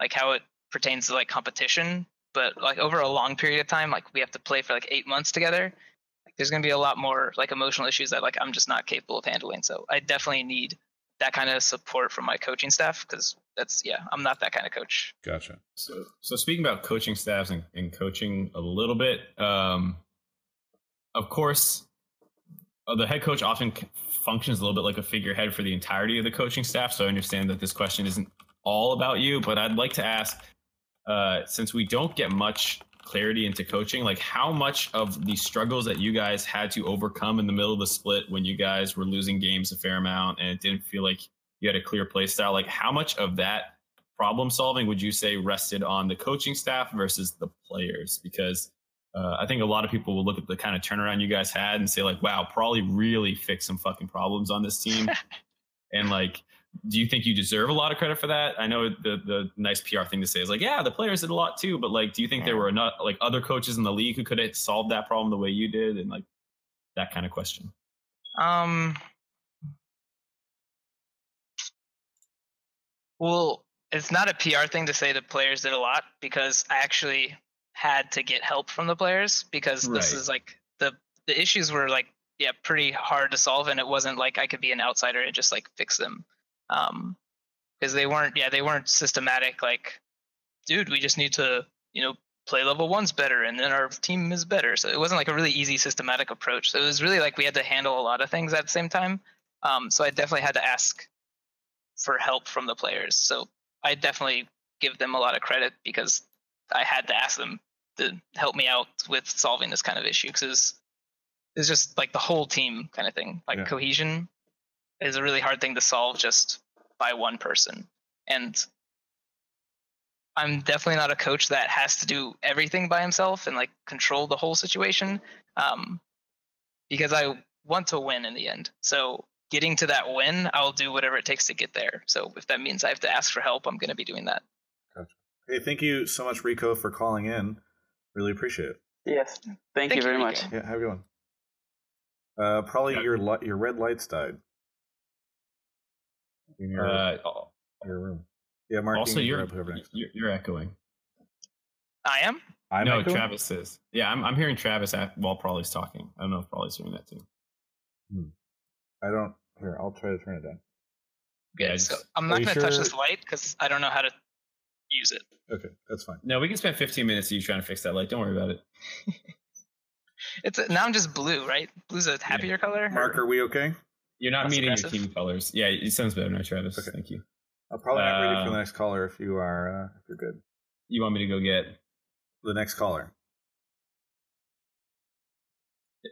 like how it pertains to like competition. But like over a long period of time, like we have to play for like eight months together there's going to be a lot more like emotional issues that like I'm just not capable of handling. So I definitely need that kind of support from my coaching staff because that's yeah, I'm not that kind of coach. Gotcha. So so speaking about coaching staffs and, and coaching a little bit, um, of course, uh, the head coach often functions a little bit like a figurehead for the entirety of the coaching staff. So I understand that this question isn't all about you, but I'd like to ask, uh, since we don't get much clarity into coaching like how much of the struggles that you guys had to overcome in the middle of the split when you guys were losing games a fair amount and it didn't feel like you had a clear play style like how much of that problem solving would you say rested on the coaching staff versus the players? Because uh, I think a lot of people will look at the kind of turnaround you guys had and say like, "Wow, probably really fixed some fucking problems on this team," [LAUGHS] and like do you think you deserve a lot of credit for that? I know the the nice PR thing to say is like, yeah, the players did a lot too, but like, do you think yeah. there were enough like other coaches in the league who could have solved that problem the way you did, and like that kind of question? Um. Well, it's not a PR thing to say the players did a lot because I actually had to get help from the players because right. this is like the the issues were like yeah pretty hard to solve and it wasn't like I could be an outsider and just like fix them um because they weren't yeah they weren't systematic like dude we just need to you know play level ones better and then our team is better. So it wasn't like a really easy systematic approach. So it was really like we had to handle a lot of things at the same time um so i definitely had to ask for help from the players. So i definitely give them a lot of credit because i had to ask them to help me out with solving this kind of issue because it's just like the whole team kind of thing like yeah. cohesion is a really hard thing to solve just by one person. And I'm definitely not a coach that has to do everything by himself and like control the whole situation. Um, because I want to win in the end. So getting to that win, I'll do whatever it takes to get there. So if that means I have to ask for help, I'm going to be doing that. Gotcha. Hey, thank you so much, Rico, for calling in. Really appreciate it. Yes, thank, thank you very you, much. Yeah, have a good one. Uh, probably yeah. your your red lights died in your, uh, your room. Yeah, Mark. Also, you're, you're, you're echoing. I am. I'm no, echoing? Travis is. Yeah, I'm. I'm hearing Travis at, while Prolly's talking. I don't know if Prolly's hearing that too. Hmm. I don't. Here, I'll try to turn it down. Yeah, so I'm not going to sure? touch this light because I don't know how to use it. Okay, that's fine. No, we can spend 15 minutes of you trying to fix that light. Don't worry about it. [LAUGHS] it's a, now I'm just blue, right? Blue's a happier yeah. color. Mark, are we okay? You're not meeting aggressive? your team colors. Yeah, it sounds better now, Travis. Okay. Thank you. I'll probably not ready for the uh, next caller if you are uh, if you're good. You want me to go get the next caller?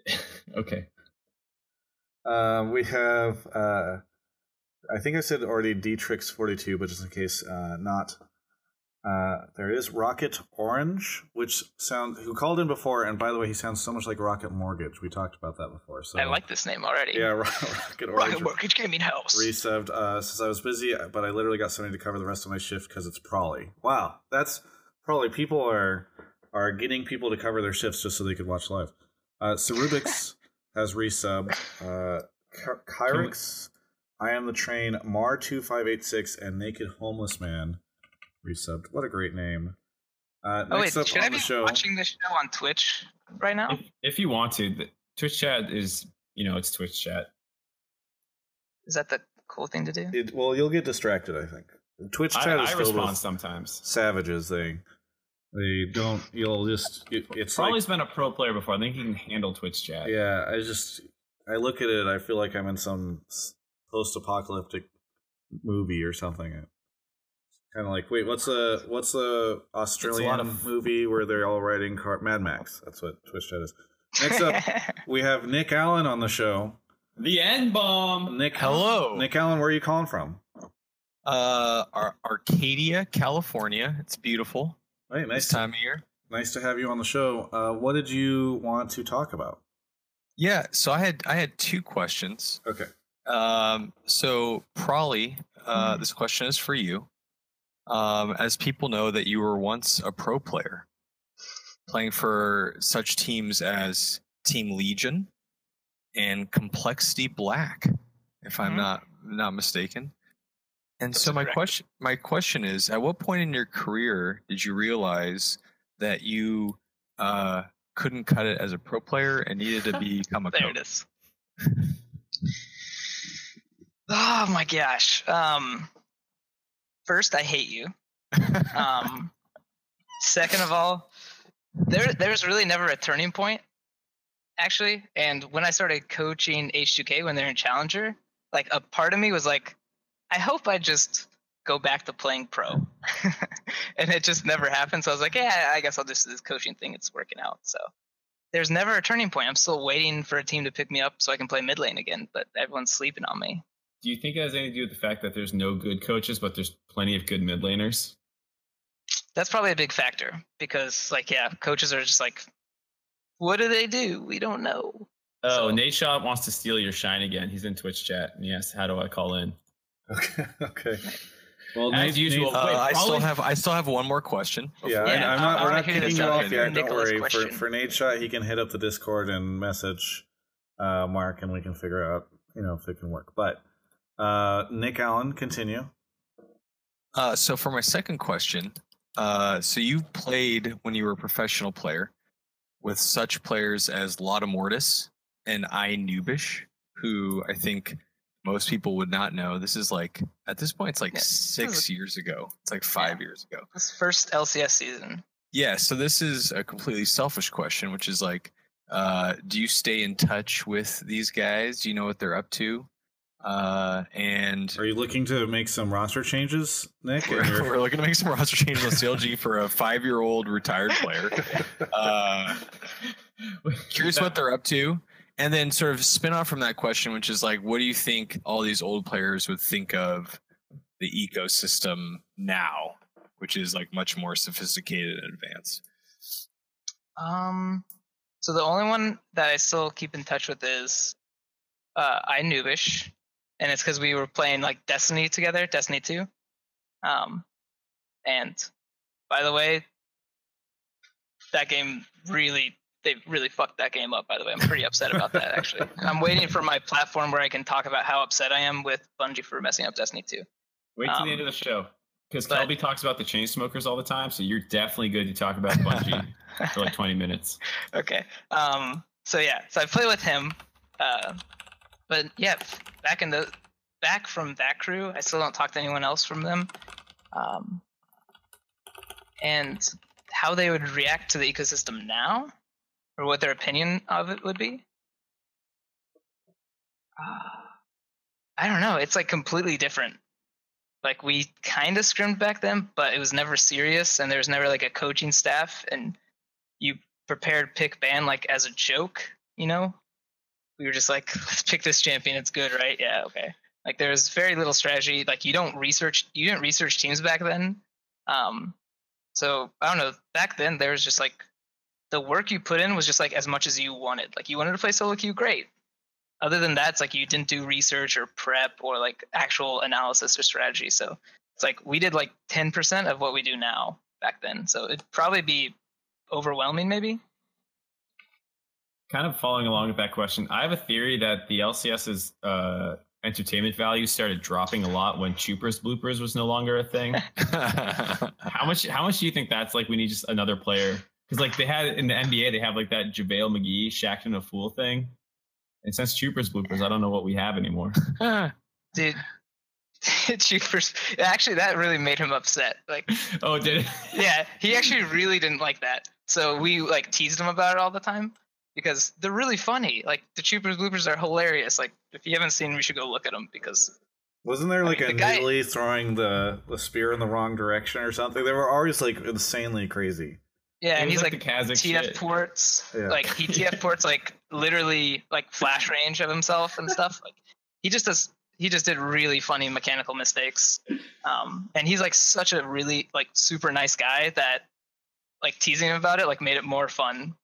[LAUGHS] okay. Uh, we have. Uh, I think I said already Dietrix forty two, but just in case uh, not, uh, there is Rocket Orange, which sounds who called in before, and by the way, he sounds so much like Rocket Mortgage. We talked about that before. So I like this name already. Yeah, [LAUGHS] Rocket Orange. Rocket Mortgage gave me house. Resubbed uh, since I was busy, but I literally got somebody to cover the rest of my shift because it's Prolly. Wow, that's probably people are are getting people to cover their shifts just so they could watch live. Uh, Cerubix [LAUGHS] has resubbed. Uh, Kyrix, I am the train, Mar two five eight six, and Naked Homeless Man resubbed. What a great name. Uh, oh wait, should I be show, watching this show on Twitch right now? If, if you want to, the, Twitch chat is you know it's Twitch chat. Is that the cool thing to do? It, well, you'll get distracted. I think Twitch chat I, is I filled with sometimes savages. They they don't. You'll just. It, it's Prolly's like, been a pro player before. I think he can handle Twitch chat. Yeah, I just I look at it. I feel like I'm in some post-apocalyptic movie or something kind of like, wait, what's the what's the Australian of... [LAUGHS] movie where they're all riding car? Mad Max. That's what Twitch chat is. Next up, [LAUGHS] we have Nick Allen on the show. The N bomb. Nick, hello. Nick Allen, where are you calling from? Uh, Ar- Arcadia, California. It's beautiful. Hey, nice this time of year. Nice to have you on the show. Uh, what did you want to talk about? Yeah, so I had I had two questions. Okay. Um, so Prolly, uh, mm-hmm. this question is for you um, as people know that you were once a pro player, playing for such teams as Team Legion and Complexity Black, if I'm mm-hmm. not not mistaken. And That's so my correct. question my question is: At what point in your career did you realize that you uh, couldn't cut it as a pro player and needed to [LAUGHS] become a there coach? it is. oh my gosh. Um, first, I hate you. [LAUGHS] Um, second of all, there there's really never a turning point, actually. And when I started coaching H2K when they're in Challenger, like a part of me was like, I hope I just go back to playing pro, [LAUGHS] and it just never happened. So I was like, yeah, I guess I'll just do this coaching thing. It's working out. So there's never a turning point. I'm still waiting for a team to pick me up so I can play mid lane again, but everyone's sleeping on me. Do you think it has anything to do with the fact that there's no good coaches, but there's plenty of good mid laners? That's probably a big factor because, like, yeah, coaches are just like, what do they do? We don't know. Oh, so. Nate Shaw wants to steal your shine again. He's in Twitch chat and he asks, "How do I call in?" Okay. [LAUGHS] Okay. Well, as Nate, usual, uh, Wait, I still have I still have one more question. Yeah, yeah I, am not. we're not kicking you off yet. Don't worry. For, for Nate Shaw, he can hit up the Discord and message uh, Mark, and we can figure out you know if it can work. But uh, Nick Allen, continue. Uh, so for my second question, uh, so you played when you were a professional player with such players as Lotta Mortis and iNoobish, who I think most people would not know. This is like at this point, it's like yeah, six years ago. It's like five yeah. years ago. This first LCS season. Yeah. So this is a completely selfish question, which is like, uh, do you stay in touch with these guys? Do you know what they're up to? Uh, and are you looking to make some roster changes, Nick? We're, we're looking to make some roster changes on CLG [LAUGHS] for a five-year-old retired player. [LAUGHS] Uh, [LAUGHS] curious what they're up to, and then sort of spin off from that question, which is like, what do you think all these old players would think of the ecosystem now, which is like much more sophisticated and advanced? Um, so the only one that I still keep in touch with is uh, iNoobish, and it's because we were playing like Destiny together, Destiny 2. Um, and by the way, that game really they really fucked that game up. By the way, I'm pretty upset about that. Actually, [LAUGHS] I'm waiting for my platform where I can talk about how upset I am with Bungie for messing up Destiny 2. Wait till um, the end of the show. Because Kelby talks about the chain smokers all the time, so you're definitely good to talk about Bungie [LAUGHS] for like 20 minutes. Okay. Um. So yeah. So I play with him. Uh, but yeah, back in the back from that crew, I still don't talk to anyone else from them. Um, and how they would react to the ecosystem now, or what their opinion of it would be. Uh, I don't know. It's like completely different. Like we kind of scrimmed back then, but it was never serious, and there was never like a coaching staff, and you prepared pick ban like as a joke. You know, we were just like, [LAUGHS] let's pick this champion. It's good, right? Yeah, okay. Like there's very little strategy. Like you don't research. You didn't research teams back then. Um, so I don't know. Back then there was just like the work you put in was just like as much as you wanted. Like you wanted to play solo queue, great. Other than that, it's like you didn't do research or prep or like actual analysis or strategy. So it's like we did like 10% of what we do now back then. So it'd probably be overwhelming, maybe. Kind of following along with that question, I have a theory that the LCS's uh, entertainment value started dropping a lot when Chuper's bloopers was no longer a thing. [LAUGHS] how much? How much do you think that's like? We need just another player because like they had in the NBA, they have like that JaVale McGee, Shaqtin' a Fool thing. And since Chuper's bloopers, I don't know what we have anymore. [LAUGHS] Dude, [LAUGHS] Chuper's actually that really made him upset. Like, oh, did it? yeah, he actually really didn't like that. So we like teased him about it all the time because they're really funny. Like the Chuper's bloopers are hilarious. Like if you haven't seen, them, you should go look at them because. Wasn't there like I mean, a guy, Neely throwing the the spear in the wrong direction or something? They were always like insanely crazy. Yeah, and he's like, like TF shit. ports, yeah. like he TF [LAUGHS] ports like literally like flash range of himself and stuff. Like he just does. He just did really funny mechanical mistakes, um, and he's like such a really like super nice guy that like teasing him about it like made it more fun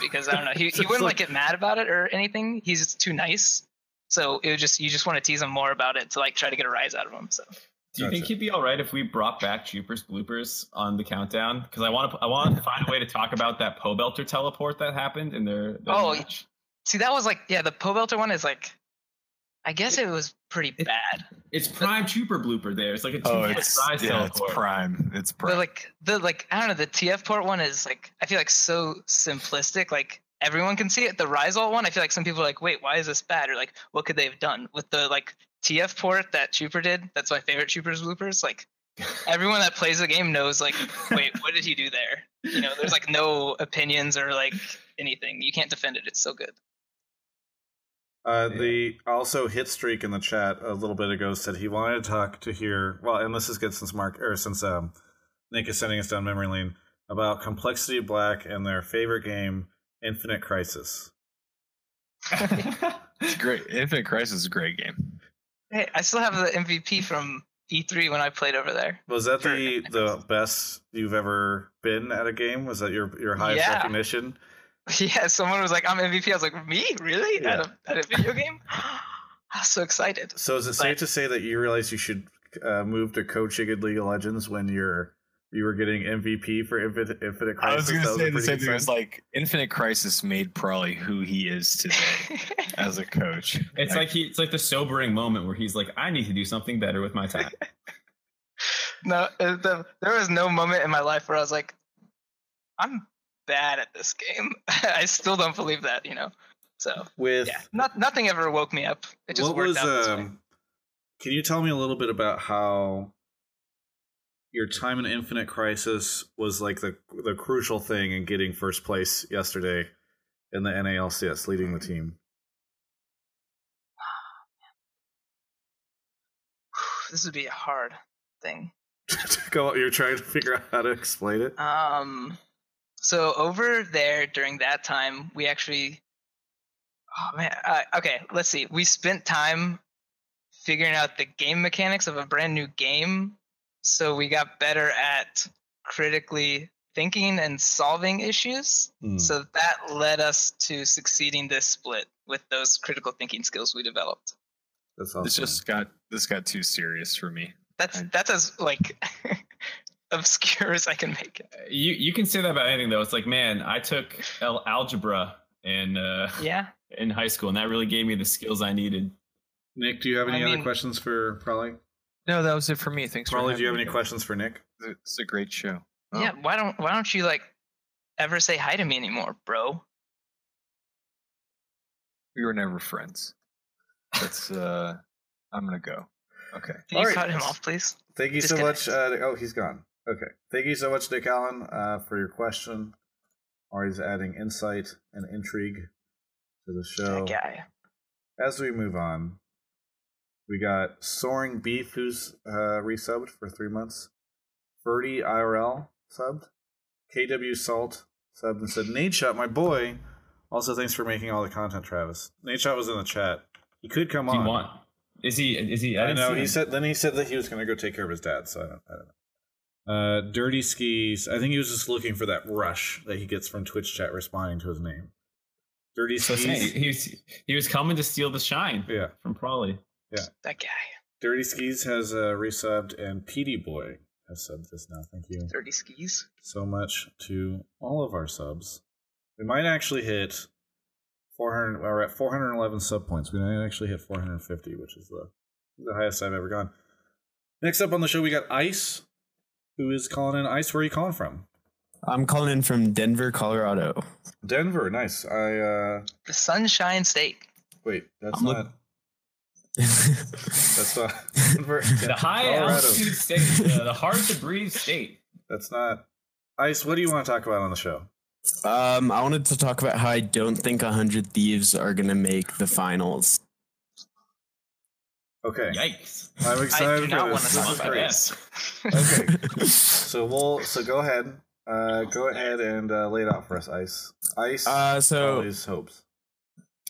because I don't know he, [LAUGHS] he wouldn't like get mad about it or anything. He's too nice, so it would just you just want to tease him more about it to like try to get a rise out of him. So do you think he'd be all right if we brought back Chuper's bloopers on the countdown? Because I want to, I want to find a way to talk about that Pobelter teleport that happened in their. their oh, match. see, that was like, yeah, the Pobelter one is like, I guess it, it was pretty it, bad. It's prime trooper blooper there. It's like a oh, it's, yeah, teleport. it's prime. It's prime. But like the like I don't know, the TF port one is like I feel like so simplistic. Like everyone can see it. The Rise one, I feel like some people are like, wait, why is this bad? Or like, what could they have done with the like TF port that Trooper did. That's my favorite Trooper's bloopers. Like [LAUGHS] everyone that plays the game knows like, wait, what did he do there? You know, there's like no opinions or like anything. You can't defend it. It's so good. Uh, the also hit streak in the chat a little bit ago said he wanted to talk to hear well, and this is good since Mark or since um, Nick is sending us down memory lane about Complexity Black and their favorite game, Infinite Crisis. [LAUGHS] it's great. Infinite Crisis is a great game. Hey, I still have the MVP from E3 when I played over there. Was that the the best you've ever been at a game? Was that your your highest yeah. recognition? [LAUGHS] Yeah, someone was like, "I'm MVP." I was like, "Me? Really? Yeah. At, a, at a video game?" [GASPS] I was so excited. So is it but, safe to say that you realize you should uh, move to coaching in League of Legends when you're you were getting MVP for Infinite, Infinite Crisis. I was going to say the same thing. It was like Infinite Crisis made probably who he is today [LAUGHS] as a coach. It's like, like, he. It's like the sobering moment where he's like, "I need to do something better with my time." [LAUGHS] no, the, there was no moment in my life where I was like, "I'm bad at this game." [LAUGHS] I still don't believe that. You know. So with yeah, not, nothing ever woke me up. It just worked was, out. Um, can you tell me a little bit about how your time in Infinite Crisis was like the the crucial thing in getting first place yesterday in the NALCS, leading the team. [SIGHS] This would be a hard thing. [LAUGHS] Go. You're trying to figure out how to explain it. Um. So over there during that time, we actually. Oh man. Uh, okay. Let's see. We spent time figuring out the game mechanics of a brand new game so we got better at critically thinking and solving issues. Mm. So that led us to succeeding this split with those critical thinking skills we developed. That's awesome. This just got this got too serious for me. That's that's as like [LAUGHS] obscure as I can make it. You you can say that about anything though. It's like, man, I took algebra in uh, yeah [LAUGHS] in high school, and that really gave me the skills I needed. Nick, do you have any I other mean, questions for Prolly? No, that was it for me. Thanks. Prolly. Do you have any here. questions for Nick? It's a great show. Oh. Yeah. Why don't Why don't you like ever say hi to me anymore, bro? We were never friends. That's. uh I'm gonna go. Okay. Can All you right. cut him off, please? Thank you so much. Uh, oh, he's gone. Okay. Thank you so much, Nick Allen, uh, for your question Always adding insight and intrigue to the show. That guy. As we move on, we got Soaring Beef, who's uh, resubbed for three months. Ferdy IRL subbed. KW Salt subbed and said, Nate Shot, my boy. Also, thanks for making all the content, Travis. Nate Shot was in the chat. He could come on. He want, is he? Is he? I, I know. He him. said. Then he said that he was going to go take care of his dad. So I don't, I don't know. Uh, Dirty Skis. I think he was just looking for that rush that he gets from Twitch chat responding to his name. Dirty Skis. So he was he was coming to steal the shine. Yeah, from Prolly. Yeah, that guy. Dirty Skis has uh, resubbed, and PD Boy has subbed this now. Thank you. Dirty Skis. So much to all of our subs. We might actually hit 400. We're at 411 sub points. We might actually hit 450, which is the the highest I've ever gone. Next up on the show, we got Ice who is calling in. Ice, where are you calling from? I'm calling in from Denver, Colorado. Denver, nice. I uh the Sunshine State. Wait, that's I'm not. Look- that's not [LAUGHS] Denver. the high Colorado. altitude state, uh, the hard to breathe state. That's not. Ice, what do you want to talk about on the show? Um, I wanted to talk about how I don't think 100 Thieves are going to make the finals. Okay. Yikes. I'm excited I do not want to talk about this. okay. [LAUGHS] so we'll so go ahead. Uh, go ahead and uh, lay it out for us, Ice. Ice. Uh, so his hopes.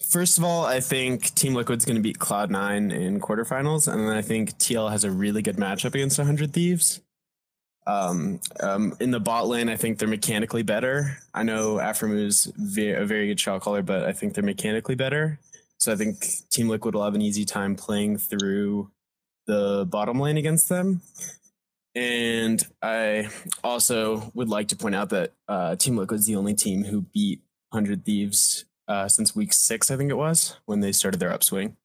First of all, I think Team Liquid's going to beat Cloud9 in quarterfinals, and then I think TL has a really good matchup against 100 Thieves. Um, um, in the bot lane, I think they're mechanically better. I know Aphromoo's ve- a very good shot caller, but I think they're mechanically better. So I think Team Liquid will have an easy time playing through the bottom lane against them. And I also would like to point out that uh, Team Liquid is the only team who beat 100 Thieves uh, since week six, I think it was, when they started their upswing.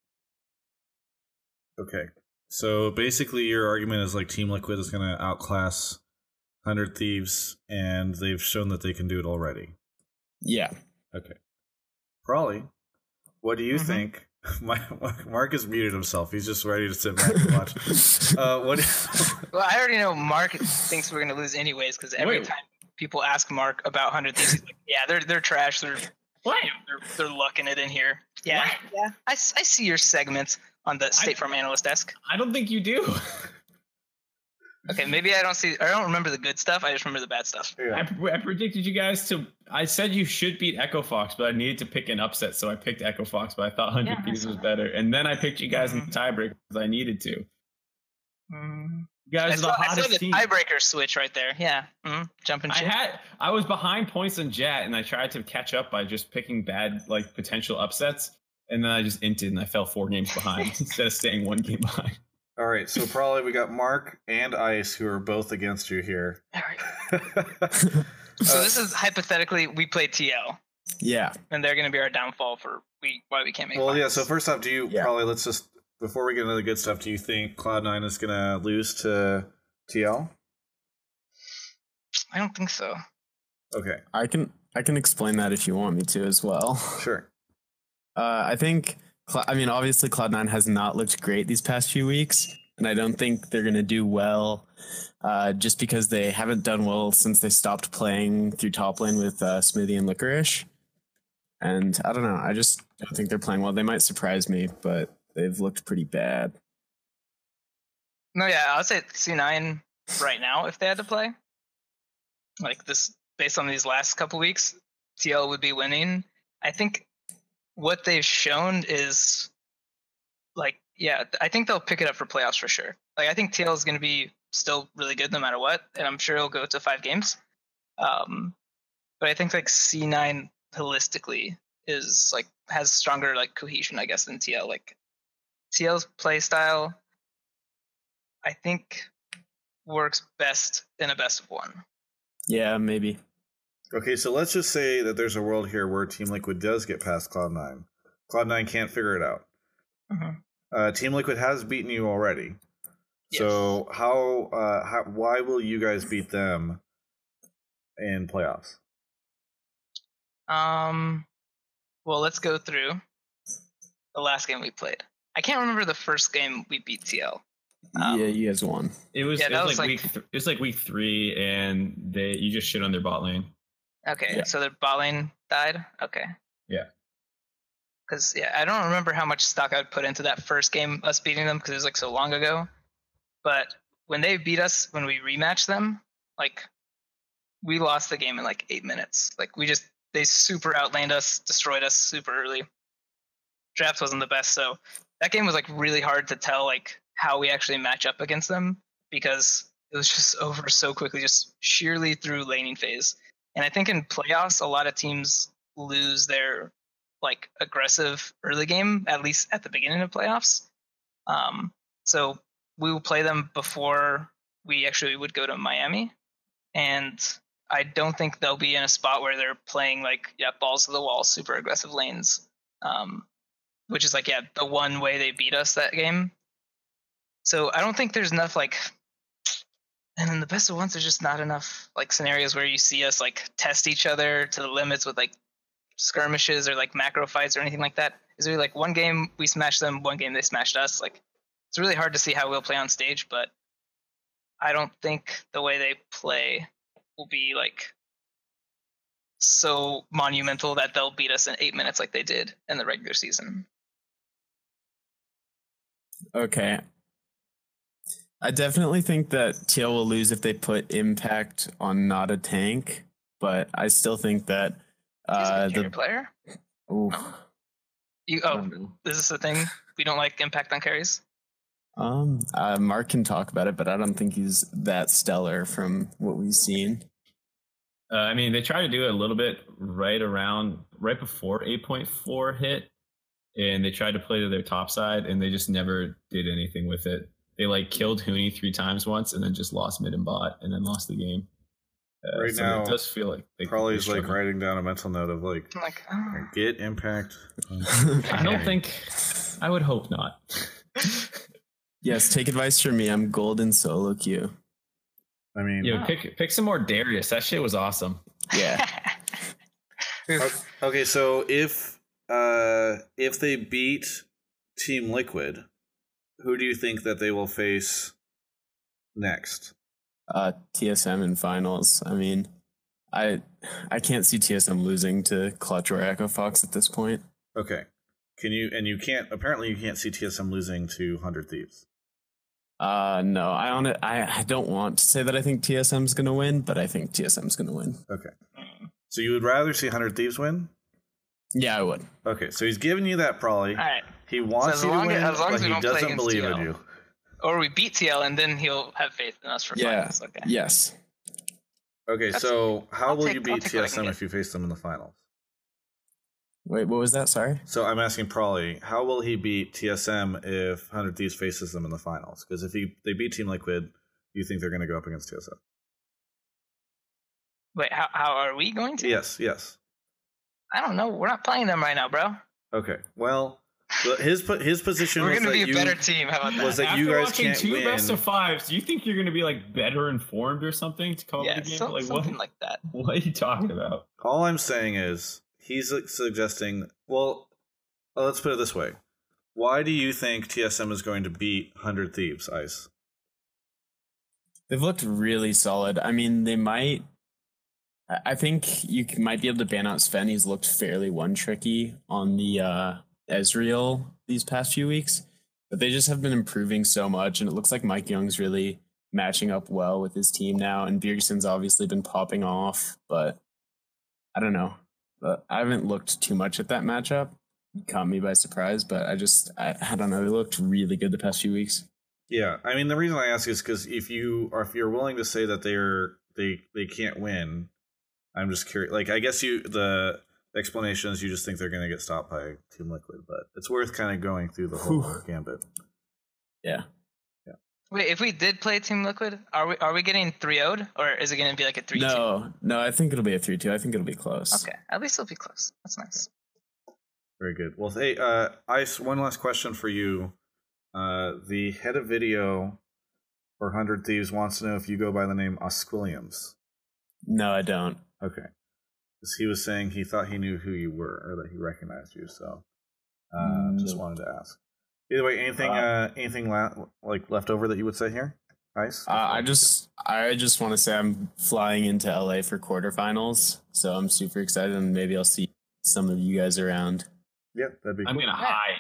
Okay. So basically, your argument is like Team Liquid is going to outclass 100 Thieves, and they've shown that they can do it already. Yeah. Okay. Prolly. What do you mm-hmm. think? [LAUGHS] Mark has muted himself. He's just ready to sit back and [LAUGHS] watch. uh, what? [LAUGHS] well, I already know Mark thinks we're going to lose anyways because every Wait. time people ask Mark about hundred thieves, he's like, "Yeah, they're they're trash. They're what? They're they're lucking it in here." Yeah, what? yeah. I, I see your segments on the State Farm analyst desk. I don't think you do. Okay, maybe I don't see. I don't remember the good stuff. I just remember the bad stuff. Yeah. I, I, predicted you guys to. I said you should beat Echo Fox, but I needed to pick an upset, so I picked Echo Fox. But I thought Hundred yeah, Thieves was better, and then I picked you guys mm-hmm. in the tiebreaker because I needed to. Mm-hmm. You guys I are the hottest I saw the team. tiebreaker switch right there. Yeah, mm-hmm. jumping. I had. I was behind points on Jatt, and I tried to catch up by just picking bad, like potential upsets, and then I just inted, and I fell four games behind [LAUGHS] instead of staying one game behind. All right, so probably we got Mark and Ice who are both against you here. All right. [LAUGHS] so this is hypothetically we play TL. Yeah. And they're going to be our downfall for we why we can't make. Well, finals. yeah. So first off, do you yeah. probably let's just before we get into the good stuff, do you think Cloud Nine is going to lose to TL? I don't think so. Okay. I can I can explain that if you want me to as well. Sure. [LAUGHS] Uh, I think I mean, obviously, Cloud9 has not looked great these past few weeks, and I don't think they're going to do well uh, just because they haven't done well since they stopped playing through top lane with uh, Smoothie and Licorice. And I don't know. I just don't think they're playing well. They might surprise me, but they've looked pretty bad. No, yeah, I'll say C9 right now if they had to play. Like this, based on these last couple weeks, TL would be winning. I think what they've shown is like yeah, I think they'll pick it up for playoffs for sure. Like I think TL is going to be still really good no matter what, and I'm sure it'll go to five games. Um, but I think like C9 holistically is like has stronger like cohesion, I guess, than TL. Like TL's play style, I think works best in a best of one. Yeah, maybe. Okay, so let's just say that there's a world here where Team Liquid does get past Cloud9. Cloud9 can't figure it out. Mm-hmm. Uh, Team Liquid has beaten you already. Yes. So how, uh, how, why will you guys beat them in playoffs? Um, well, let's go through the last game we played. I can't remember the first game we beat TL. Um, yeah, you guys won. It was, yeah, it was, was like, like, week. Th- it was like week three, and they you just shit on their bot lane. Okay, yeah. so the lane died. Okay. Yeah. Because yeah, I don't remember how much stock I would put into that first game, us beating them, because it was like so long ago. But when they beat us, when we rematched them, like we lost the game in like eight minutes. Like we just they super outlaned us, destroyed us super early. Drafts wasn't the best, so that game was like really hard to tell like how we actually match up against them because it was just [LAUGHS] over so quickly, just sheerly through laning phase. And I think in playoffs, a lot of teams lose their like aggressive early game, at least at the beginning of playoffs. Um, so we will play them before we actually would go to Miami, and I don't think they'll be in a spot where they're playing like yeah balls to the wall, super aggressive lanes, um, which is like yeah the one way they beat us that game. So I don't think there's enough like and then the best of ones, there's just not enough like scenarios where you see us like test each other to the limits with like skirmishes or like macro fights or anything like that. Is there like one game we smashed them, one game they smashed us? Like it's really hard to see how we'll play on stage, but I don't think the way they play will be like so monumental that they'll beat us in eight minutes like they did in the regular season. Okay, I definitely think that TL will lose if they put impact on not a tank, but I still think that uh, the player. Ooh. You oh, this is this the thing? We don't like impact on carries. Um, uh, Mark can talk about it, but I don't think he's that stellar from what we've seen. Uh, I mean, they tried to do it a little bit right around, right before 8.4 hit, and they tried to play to their top side, and they just never did anything with it they like killed Huni three times once and then just lost mid and bot and then lost the game. Uh, right so now, it does feel like they, probably is like writing down a mental note of like, like oh. get impact. [LAUGHS] I don't think. I would hope not. [LAUGHS] yes, take advice from me. I'm golden solo queue. I mean, yo, pick pick some more Darius. That shit was awesome. Yeah. [LAUGHS] okay, so if uh if they beat Team Liquid, who do you think that they will face next? Uh, TSM in finals. I mean, I I can't see TSM losing to Clutch or Echo Fox at this point. Okay. Can you and you can't apparently you can't see TSM losing to Hundred Thieves. Uh no, I on it I, I don't want to say that I think TSM's gonna win, but I think TSM's gonna win. Okay. So you would rather see Hundred Thieves win? Yeah, I would. Okay, so he's giving you that probably. All right. He wants so you to win, as long but as we he don't doesn't believe TL. in you. Or we beat TL, and then he'll have faith in us for yeah. finals. Okay. Yes. Okay, That's, so how I'll will take, you beat TSM if you face them in the finals? Wait, what was that? Sorry. So I'm asking Prolly, how will he beat TSM if Hundred Thieves faces them in the finals? Because if he they beat Team Liquid, you think they're going to go up against TSM? Wait, how how are we going to? Yes, yes. I don't know. We're not playing them right now, bro. Okay. Well, his his position. We're going to be a you, better team. How about that? Was that After you guys watching can't two win. best of fives, do you think you're going to be like better informed or something to come yeah, up with the game? So, like something what? like that. [LAUGHS] What are you talking about? All I'm saying is he's suggesting. Well, let's put it this way: Why do you think TSM is going to beat Hundred Thieves? Ice. They've looked really solid. I mean, they might I think you might be able to ban out Sven. He's looked fairly one tricky on the uh, Ezreal these past few weeks, but they just have been improving so much, and it looks like MikeYeung's really matching up well with his team now, and Bjergsen's obviously been popping off, but I don't know. But I haven't looked too much at that matchup. It caught me by surprise, but I just I, I don't know. They looked really good the past few weeks. Yeah, I mean the reason I ask is because if you are if you're willing to say that they're they they can't win, I'm just curious. Like, I guess you the explanation is you just think they're going to get stopped by Team Liquid, but it's worth kind of going through the whole gambit. Yeah. Yeah. Wait, if we did play Team Liquid, are we are we getting 3 0 or is it going to be like a 3 2? No, no, I think it'll be a 3 2. I think it'll be close. Okay, at least it'll be close. That's nice. Very good. Well, hey, uh, Ice, one last question for you. Uh, the head of video for 100 Thieves wants to know if you go by the name Osquilliams. No, I don't. Okay. Because he was saying he thought he knew who you were or that he recognized you. So uh, mm. just wanted to ask. Either way, anything uh, anything la- like left over that you would say here? Ice. Uh, I just I just want to say I'm flying into LA for quarterfinals, so I'm super excited, and maybe I'll see some of you guys around. Yeah, that'd be. I'm cool. gonna hide.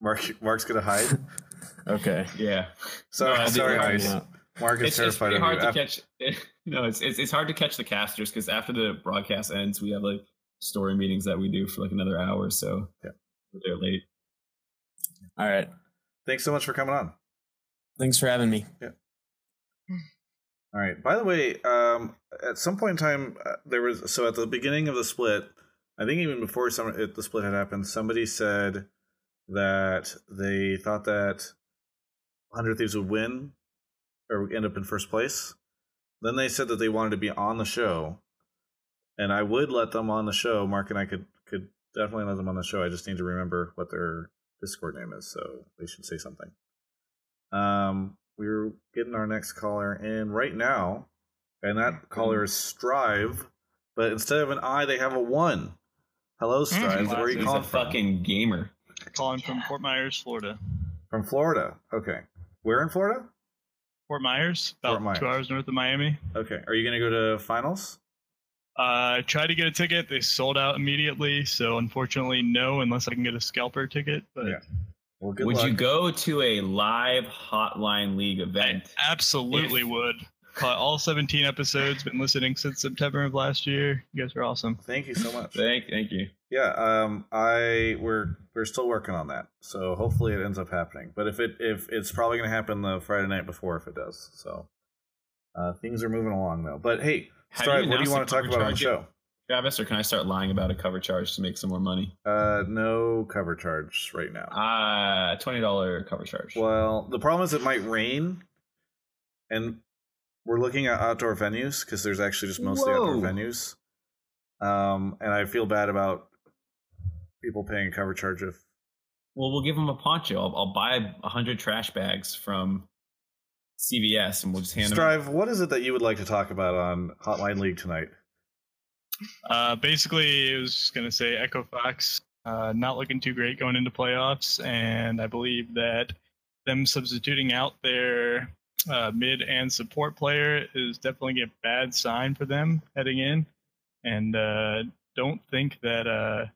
Mark, Mark's gonna hide. [LAUGHS] okay. Yeah. Sorry, No, sorry, Ice. Yeah. Mark is It's, it's terrified pretty of hard you. to Af- catch. [LAUGHS] No, it's, it's it's hard to catch the casters because after the broadcast ends, we have like story meetings that we do for like another hour. So Yeah. they're late. All right. Thanks so much for coming on. Thanks for having me. Yeah. All right. By the way, um, at some point in time, uh, there was so at the beginning of the split, I think even before some it, the split had happened, somebody said that they thought that Hundred Thieves would win or end up in first place. Then they said that they wanted to be on the show, and I would let them on the show. Mark and I could could definitely let them on the show. I just need to remember what their Discord name is, so they should say something. Um, we're getting our next caller in right now, and that caller is Strive, but instead of an I, they have a one. Hello, Strive. Where are you calling a from? fucking gamer. Calling from Fort Myers, Florida. From Florida. Okay. Where in Florida? Fort Myers, about Fort Myers. two hours north of Miami. Okay. Are you going to go to finals? Uh, I tried to get a ticket. They sold out immediately. So unfortunately, no, unless I can get a scalper ticket. But Yeah. Well, good Would luck. you go to a live Hotline League I event? absolutely If- would. Caught all 17 episodes. Been listening since September of last year. You guys are awesome. Thank you so much. Thank, thank you. Yeah, um, I we're we're still working on that, so hopefully it ends up happening. But if it if it's probably going to happen the Friday night before, if it does, so uh, things are moving along though. But hey, Have Strive, what do you want to talk about on the show? Travis, or can I start lying about a cover charge to make some more money? Uh, no cover charge right now. Uh twenty dollar cover charge. Well, the problem is it might rain, and we're looking at outdoor venues because there's actually just mostly outdoor venues. Um, and I feel bad about people paying a cover charge if Well, we'll give them a poncho. I'll, I'll buy a hundred trash bags from CVS, and we'll just hand them. Strive. What is it that you would like to talk about on Hotline League tonight? Uh, basically, it was just going to say Echo Fox uh, not looking too great going into playoffs, and I believe that them substituting out their uh, mid and support player is definitely a bad sign for them heading in, and uh, don't think that uh,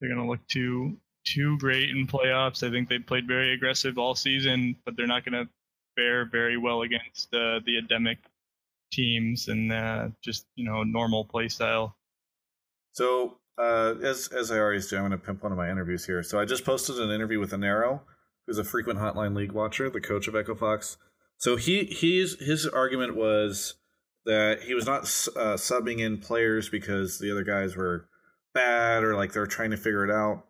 they're going to look too too great in playoffs. I think they played very aggressive all season, but they're not going to fare very well against uh, the endemic teams and uh, just you know normal play style. So, uh, as as I always do, I'm going to pimp one of my interviews here. So, I just posted an interview with Anero, who's a frequent Hotline League watcher, the coach of Echo Fox. So he he's his argument was that he was not uh, subbing in players because the other guys were bad or like they're trying to figure it out.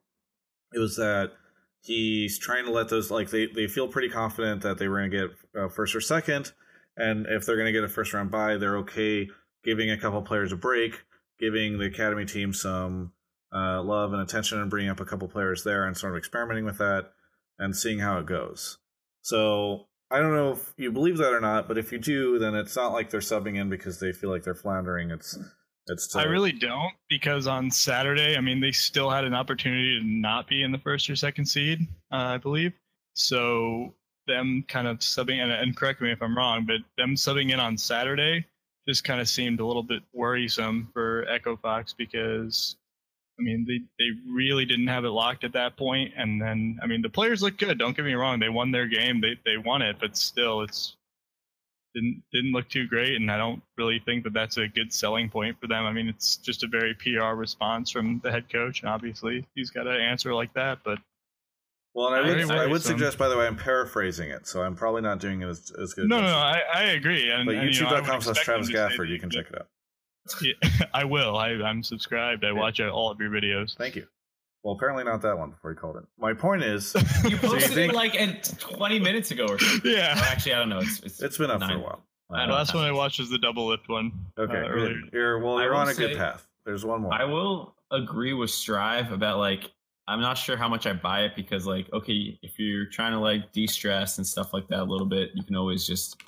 It was that he's trying to let those like they they feel pretty confident that they were going to get uh, first or second, and if they're going to get a first round bye, they're okay giving a couple players a break giving the academy team some uh, love and attention and bringing up a couple players there and sort of experimenting with that and seeing how it goes. So I don't you believe that or not, but if you do, then it's not like they're subbing in because they feel like they're floundering. It's it's. To, I really don't because on Saturday, I mean, they still had an opportunity to not be in the first or second seed, uh, I believe. So them kind of subbing, and, and correct me if I'm wrong, but them subbing in on Saturday just kind of seemed a little bit worrisome for Echo Fox because, I mean, they, they really didn't have it locked at that point. And then, I mean, the players look good. Don't get me wrong; they won their game. They they won it, but still, it's didn't didn't look too great. And I don't really think that that's a good selling point for them. I mean, it's just a very PR response from the head coach, and obviously he's got to answer like that. But Well, and I would, Very I would suggest, by the way, I'm paraphrasing it, so I'm probably not doing it as, as good. no, as no, no, I, I agree. And, But and, you know, I would youtube.com slash Travis them to say Gafford, you can check it out. Yeah, [LAUGHS] I will. I, I'm subscribed. I watch uh, all of your videos. Thank you. Well, apparently not that one before he called it. My point is, [LAUGHS] You posted think- it like at 20 minutes ago or something. Yeah. Well, actually, I don't know. It's it's, it's been up for a while. I The last one I watched was the Doublelift one. Okay, uh, you're, earlier. you're well. You're on a good path. There's one more. I will agree with Strive about like I'm not sure how much I buy it because like okay, if you're trying to like de-stress and stuff like that a little bit, you can always just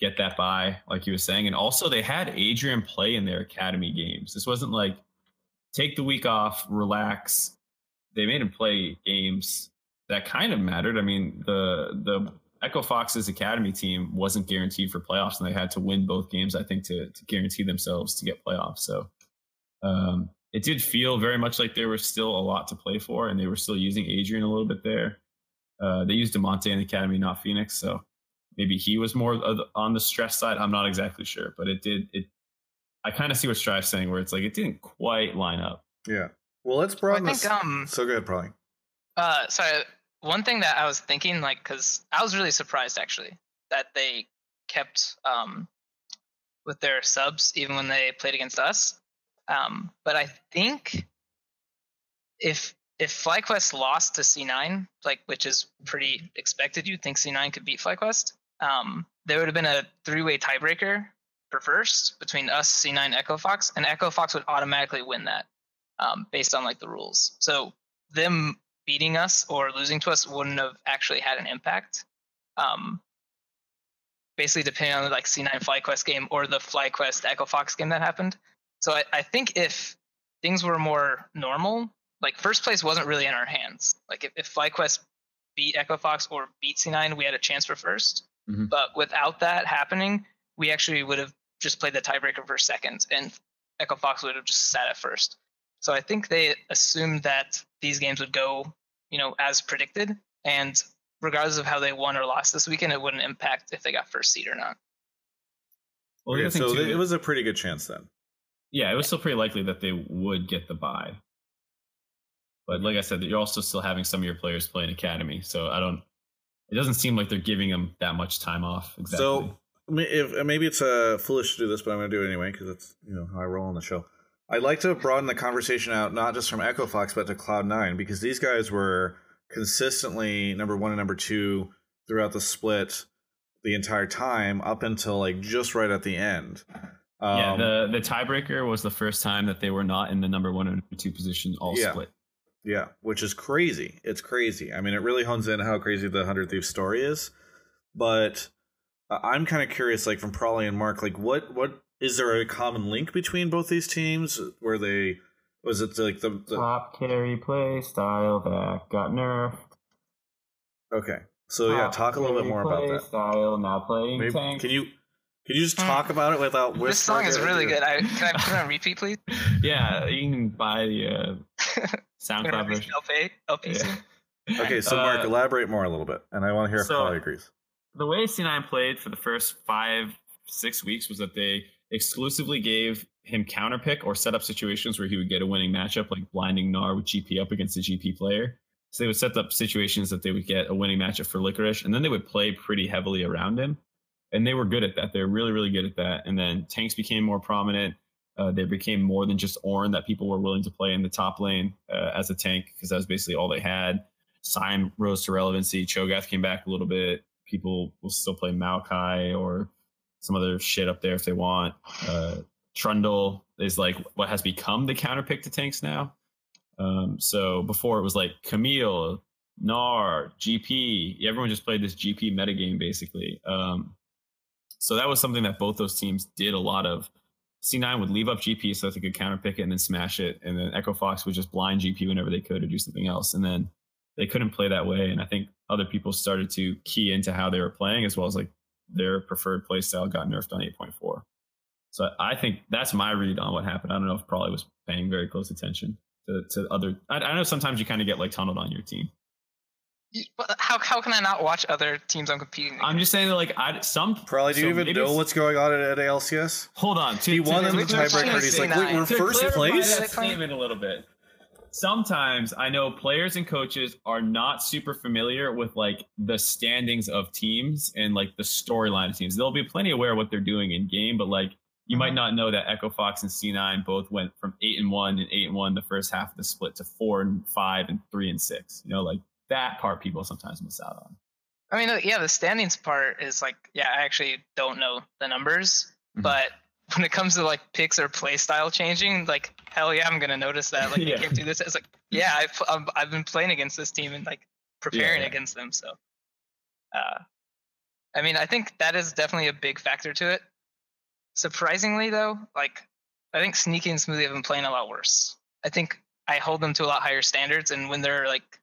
get that by, like you was saying. And also they had Adrian play in their academy games. This wasn't like take the week off, relax. They made him play games that kind of mattered. I mean, the the Echo Fox's academy team wasn't guaranteed for playoffs, and they had to win both games, I think, to, to guarantee themselves to get playoffs. So um, it did feel very much like there was still a lot to play for, and they were still using Adrian a little bit there. Uh, they used Damonte in the academy, not Fenix, so maybe he was more on the stress side. I'm not exactly sure, but it did. It I kind of see what Strive's saying, where it's like it didn't quite line up. Yeah. Well, let's broaden well, I think, this. Um, so good, probably. Uh, sorry one thing that I was thinking, like, because I was really surprised actually that they kept um, with their subs even when they played against us. Um, but I think if if FlyQuest lost to C9, like which is pretty expected, you'd think C9 could beat FlyQuest. Um, there would have been a three-way tiebreaker for first between us, C9, Echo Fox, and Echo Fox would automatically win that um, based on like the rules. So them beating us or losing to us wouldn't have actually had an impact. Um, basically, depending on like C9 FlyQuest game or the FlyQuest Echo Fox game that happened. So I, I think if things were more normal, like first place wasn't really in our hands. Like if, if FlyQuest beat Echo Fox or beat C9, we had a chance for 1st mm-hmm. But without that happening, we actually would have just played the tiebreaker for seconds, and Echo Fox would have just sat at first. So I think they assumed that these games would go, you know, as predicted, and regardless of how they won or lost this weekend, it wouldn't impact if they got first seed or not. Well, yeah, so too, it was a pretty good chance then. Yeah, it was still pretty likely that they would get the bye. But like I said, you're also still having some of your players play in academy, so I don't. It doesn't seem like they're giving them that much time off. Exactly. So if maybe it's uh, foolish to do this, but I'm going to do it anyway because it's you know how I roll on the show. I'd like to broaden the conversation out not just from Echo Fox but to Cloud Nine because these guys were consistently number one and number two throughout the split the entire time up until like just right at the end. Um, yeah, the the tiebreaker was the first time that they were not in the number one and number two position all yeah. split. Yeah, which is crazy. It's crazy. I mean, it really hones in how crazy the Hundred Thieves story is. But uh, I'm kind of curious, like from Prolly and Mark, like what what is there a common link between both these teams? Where they was it like the, the... top carry play style that got nerfed? Okay, so top yeah, talk a little bit more about that style now playing Maybe, tank. Can you can you just talk about it without This song is really good. I, can I put it on repeat, please? [LAUGHS] yeah, you can buy the uh, [LAUGHS] SoundCloud version. LP, LP yeah. [LAUGHS] Okay, so Mark, uh, elaborate more a little bit, and I want to hear if so, agrees. The way C9 played for the first five, six weeks was that they exclusively gave him counterpick or set up situations where he would get a winning matchup, like blinding Gnar with GP up against a GP player. So they would set up situations that they would get a winning matchup for Licorice, and then they would play pretty heavily around him. And they were good at that. They're really, really good at that. And then tanks became more prominent. Uh, they became more than just Ornn that people were willing to play in the top lane uh, as a tank because that was basically all they had. Syme rose to relevancy. Cho'Gath came back a little bit. People will still play Maokai or some other shit up there if they want. Uh, Trundle is like what has become the counter pick to tanks now. Um, so before it was like Camille, Gnar, GP. Everyone just played this GP metagame basically. Um, so that was something that both those teams did a lot of. C9 would leave up GP so that they could counter pick it and then smash it. And then Echo Fox would just blind GP whenever they could or do something else. And then they couldn't play that way. And I think other people started to key into how they were playing as well as like their preferred play style got nerfed on 8.4. So I think that's my read on what happened. I don't know if Prolly was paying very close attention to, to other. I, I know sometimes you kind of get like tunneled on your team. How how can I not watch other teams I'm competing? Against? I'm just saying that like I some probably do so you even know what's going on at, at ALCS? Hold on, to, he won in the tiebreaker. He's like, wait, we're first place. Statement a little bit sometimes I know players and coaches are not super familiar with like the standings of teams and like the storyline of teams. They'll be plenty aware of what they're doing in game, but like you might not know that Echo Fox and C9 both went from eight and one and eight and one the first half of the split to four and five and three and six. You know, like that part people sometimes miss out on. I mean, yeah, the standings part is like, yeah, I actually don't know the numbers, mm-hmm. but [LAUGHS] when it comes to like picks or play style changing, like hell yeah, I'm gonna notice that. Like [LAUGHS] yeah. you can't do this. It's like yeah, I've I've been playing against this team and like preparing yeah, yeah. against them. So, uh, I mean, I think that is definitely a big factor to it. Surprisingly though, like I think Sneaky and Smoothie have been playing a lot worse. I think I hold them to a lot higher standards, and when they're like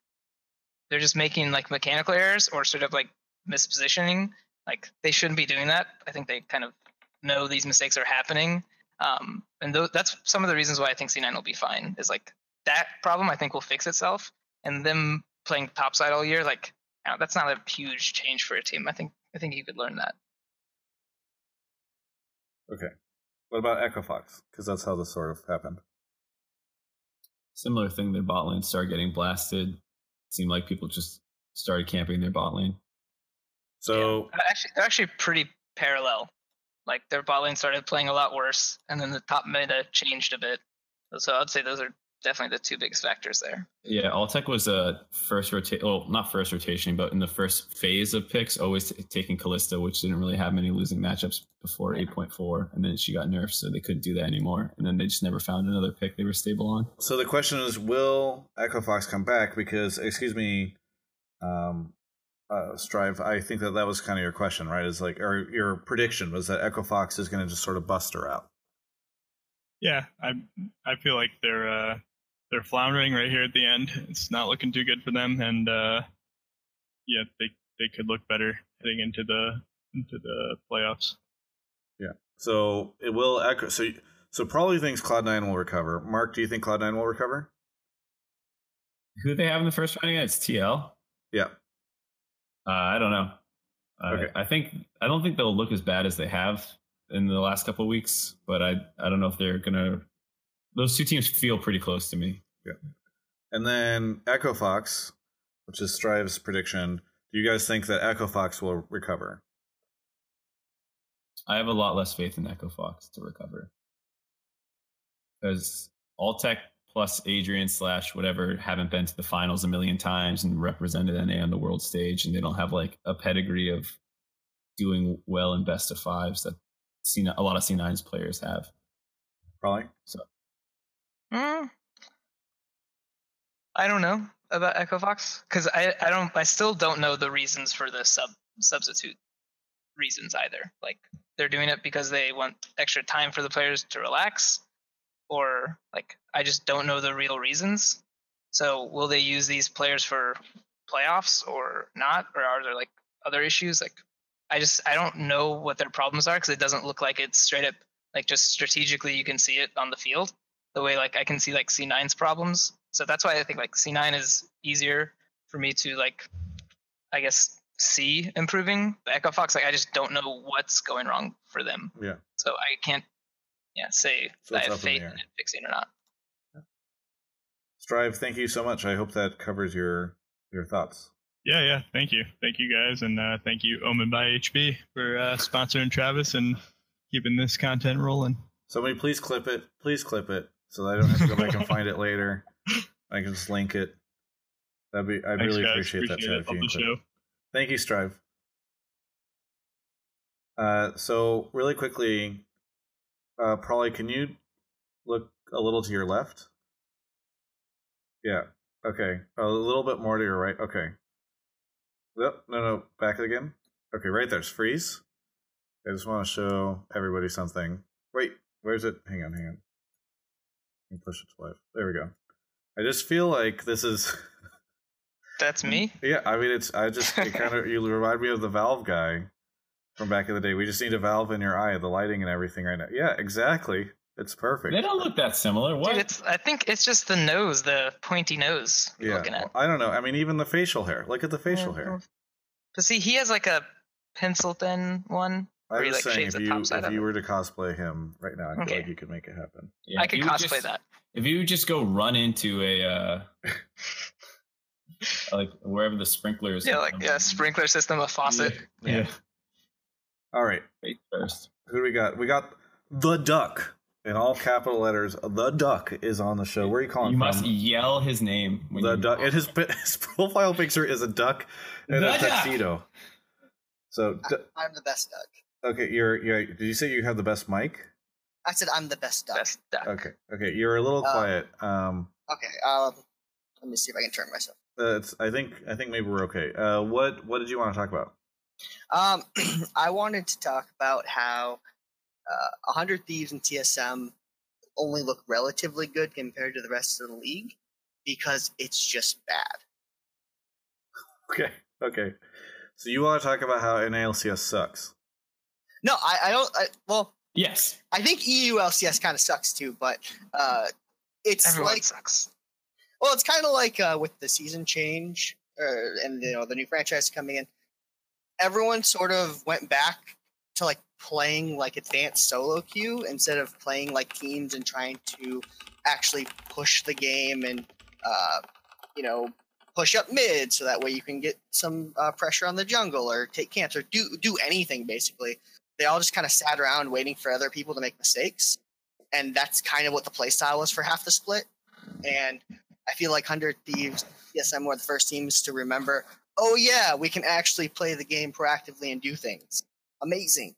they're just making like mechanical errors or sort of like mispositioning. Like they shouldn't be doing that. I think they kind of know these mistakes are happening. Um, and th- that's some of the reasons why I think C9 will be fine. Is like that problem I think will fix itself, and them playing topside all year, like you know, that's not a huge change for a team. I think I think you could learn that. Okay. What about Echo Fox? Because that's how this sort of happened. Similar thing. Their bot lane started getting blasted. It seemed like people just started camping their bot lane. So yeah. Uh, actually, they're actually pretty parallel. Like their bot lane started playing a lot worse, and then the top meta changed a bit. So I'd say those are definitely the two biggest factors there. Yeah, Altec was a first rotation, well, not first rotation, but in the first phase of picks, always t- taking Kalista, which didn't really have many losing matchups before 8.4, and then she got nerfed, so they couldn't do that anymore. And then they just never found another pick they were stable on. So the question is, will Echo Fox come back? Because, excuse me, um, uh, Strive, I think that that was kind of your question, right? Is like, or your prediction was that Echo Fox is going to just sort of bust her out. Yeah, I I feel like they're uh, they're floundering right here at the end. It's not looking too good for them, and uh, yeah, they they could look better heading into the into the playoffs. Yeah. So it will echo. So so Prolly thinks Cloud Nine will recover. Mark, do you think Cloud Nine will recover? Who do they have in the first round again? It's TL. Yeah. Uh, I don't know. Uh, okay. I think I don't think they'll look as bad as they have in the last couple weeks, but I I don't know if they're gonna. Those two teams feel pretty close to me. Yeah. And then Echo Fox, which is Strive's prediction. Do you guys think that Echo Fox will recover? I have a lot less faith in Echo Fox to recover because Altec plus Adrian slash whatever haven't been to the finals a million times and represented NA on the world stage, and they don't have like a pedigree of doing well in best of fives that C- a lot of C9's players have. Prolly. So. Mm. I don't know about Echo Fox because I, I don't I still don't know the reasons for the sub substitute reasons either. Like they're doing it because they want extra time for the players to relax, or like I just don't know the real reasons. So will they use these players for playoffs or not, or are there like other issues? Like I just I don't know what their problems are because it doesn't look like it's straight up like just strategically you can see it on the field the way like I can see like C9's problems. So that's why I think like C9 is easier for me to like I guess see improving. The Echo Fox like I just don't know what's going wrong for them. Yeah. So I can't yeah say so I have faith in, in it fixing or not. Strive, thank you so much. I hope that covers your your thoughts. Yeah, yeah. Thank you. Thank you guys. And uh, thank you, Omen by HP, for uh, sponsoring Travis and keeping this content rolling. Somebody please clip it. Please clip it so I don't have to go back and [LAUGHS] find it later. I can just link it. That'd be I really appreciate, appreciate that. It. Show. Thank you, Strive. Uh, so really quickly, uh, Prolly can you look a little to your left? Yeah. Okay. A little bit more to your right. Okay. Yep. No, no. Back again. Okay, right there's freeze. I just want to show everybody something. Wait, where's it? Hang on, hang on. Push it to life. There we go. I just feel like this is. [LAUGHS] That's me. Yeah, I mean, it's. I just it kind of [LAUGHS] you remind me of the Valve guy from back in the day. We just need a valve in your eye, the lighting and everything right now. Yeah, exactly. It's perfect. They don't look that similar. What? Dude, it's, I think it's just the nose, the pointy nose. Yeah, I don't know. I mean, even the facial hair. Look at the facial yeah. hair. Mm-hmm. But see, he has like a pencil thin one. I was like saying, if you if you were to cosplay him right now, I okay. feel like you could make it happen. Yeah, I could cosplay just, that. If you just go run into a uh, like wherever the sprinklers. Yeah, like yeah, sprinkler system, a faucet. Yeah. yeah. All right. Wait first. Who do we got? We got the duck in all capital letters. The duck is on the show. Where are you calling you from? You must yell his name. the duck. And his [LAUGHS] his profile picture is a duck in the a tuxedo. Duck. So I'm the best duck. Okay, you're you're. Did you say you have the best mic? I said I'm the best duck. Best duck. Okay, okay. You're a little uh, quiet. Um. Okay. Um. Let me see if I can turn myself. Uh. I think. I think maybe we're okay. Uh. What What did you want to talk about? Um. [CLEARS THROAT] I wanted to talk about how uh, 100 Thieves and TSM only look relatively good compared to the rest of the league because it's just bad. [LAUGHS] Okay. Okay. So you want to talk about how NALCS sucks? No, I, I don't. I, well, yes, I think EU LCS kind of sucks too, but uh, it's Everyone like sucks. well, it's kind of like uh, with the season change uh, and you know the new franchise coming in. Everyone sort of went back to like playing like advanced solo queue instead of playing like teams and trying to actually push the game and uh, you know push up mid so that way you can get some uh, pressure on the jungle or take camps or do do anything basically. They all just kind of sat around waiting for other people to make mistakes, and that's kind of what the playstyle was for half the split. And I feel like Hundred Thieves, TSM were the first teams to remember. Oh yeah, we can actually play the game proactively and do things. Amazing.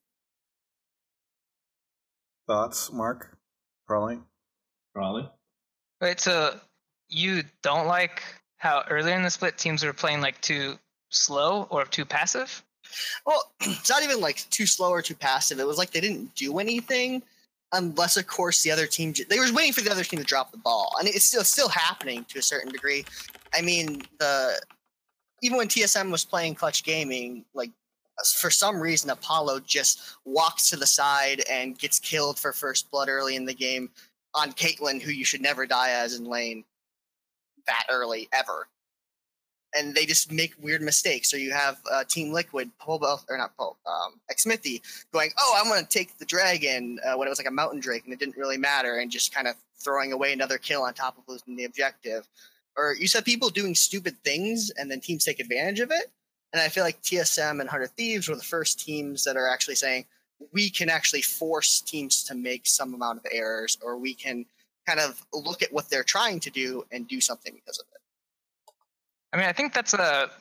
Thoughts, Mark? Prolly. Prolly. Wait, so you don't like how earlier in the split teams were playing like too slow or too passive? Well, [CLEARS THROAT] it's not even like too slow or too passive. It was like they didn't do anything unless, of course, the other team they were waiting for the other team to drop the ball, and it's still still happening to a certain degree. I mean, the even when TSM was playing Clutch Gaming, like for some reason Apollo just walks to the side and gets killed for first blood early in the game on Caitlyn, who you should never die as in lane that early ever. And they just make weird mistakes. So you have uh, Team Liquid, Paul or not Paul, um, Xmithie going, "Oh, I'm going to take the dragon" uh, when it was like a mountain drake, and it didn't really matter, and just kind of throwing away another kill on top of losing the objective. Or you said people doing stupid things, and then teams take advantage of it. And I feel like TSM and Hundred Thieves were the first teams that are actually saying we can actually force teams to make some amount of errors, or we can kind of look at what they're trying to do and do something because of it. I mean, I think that's a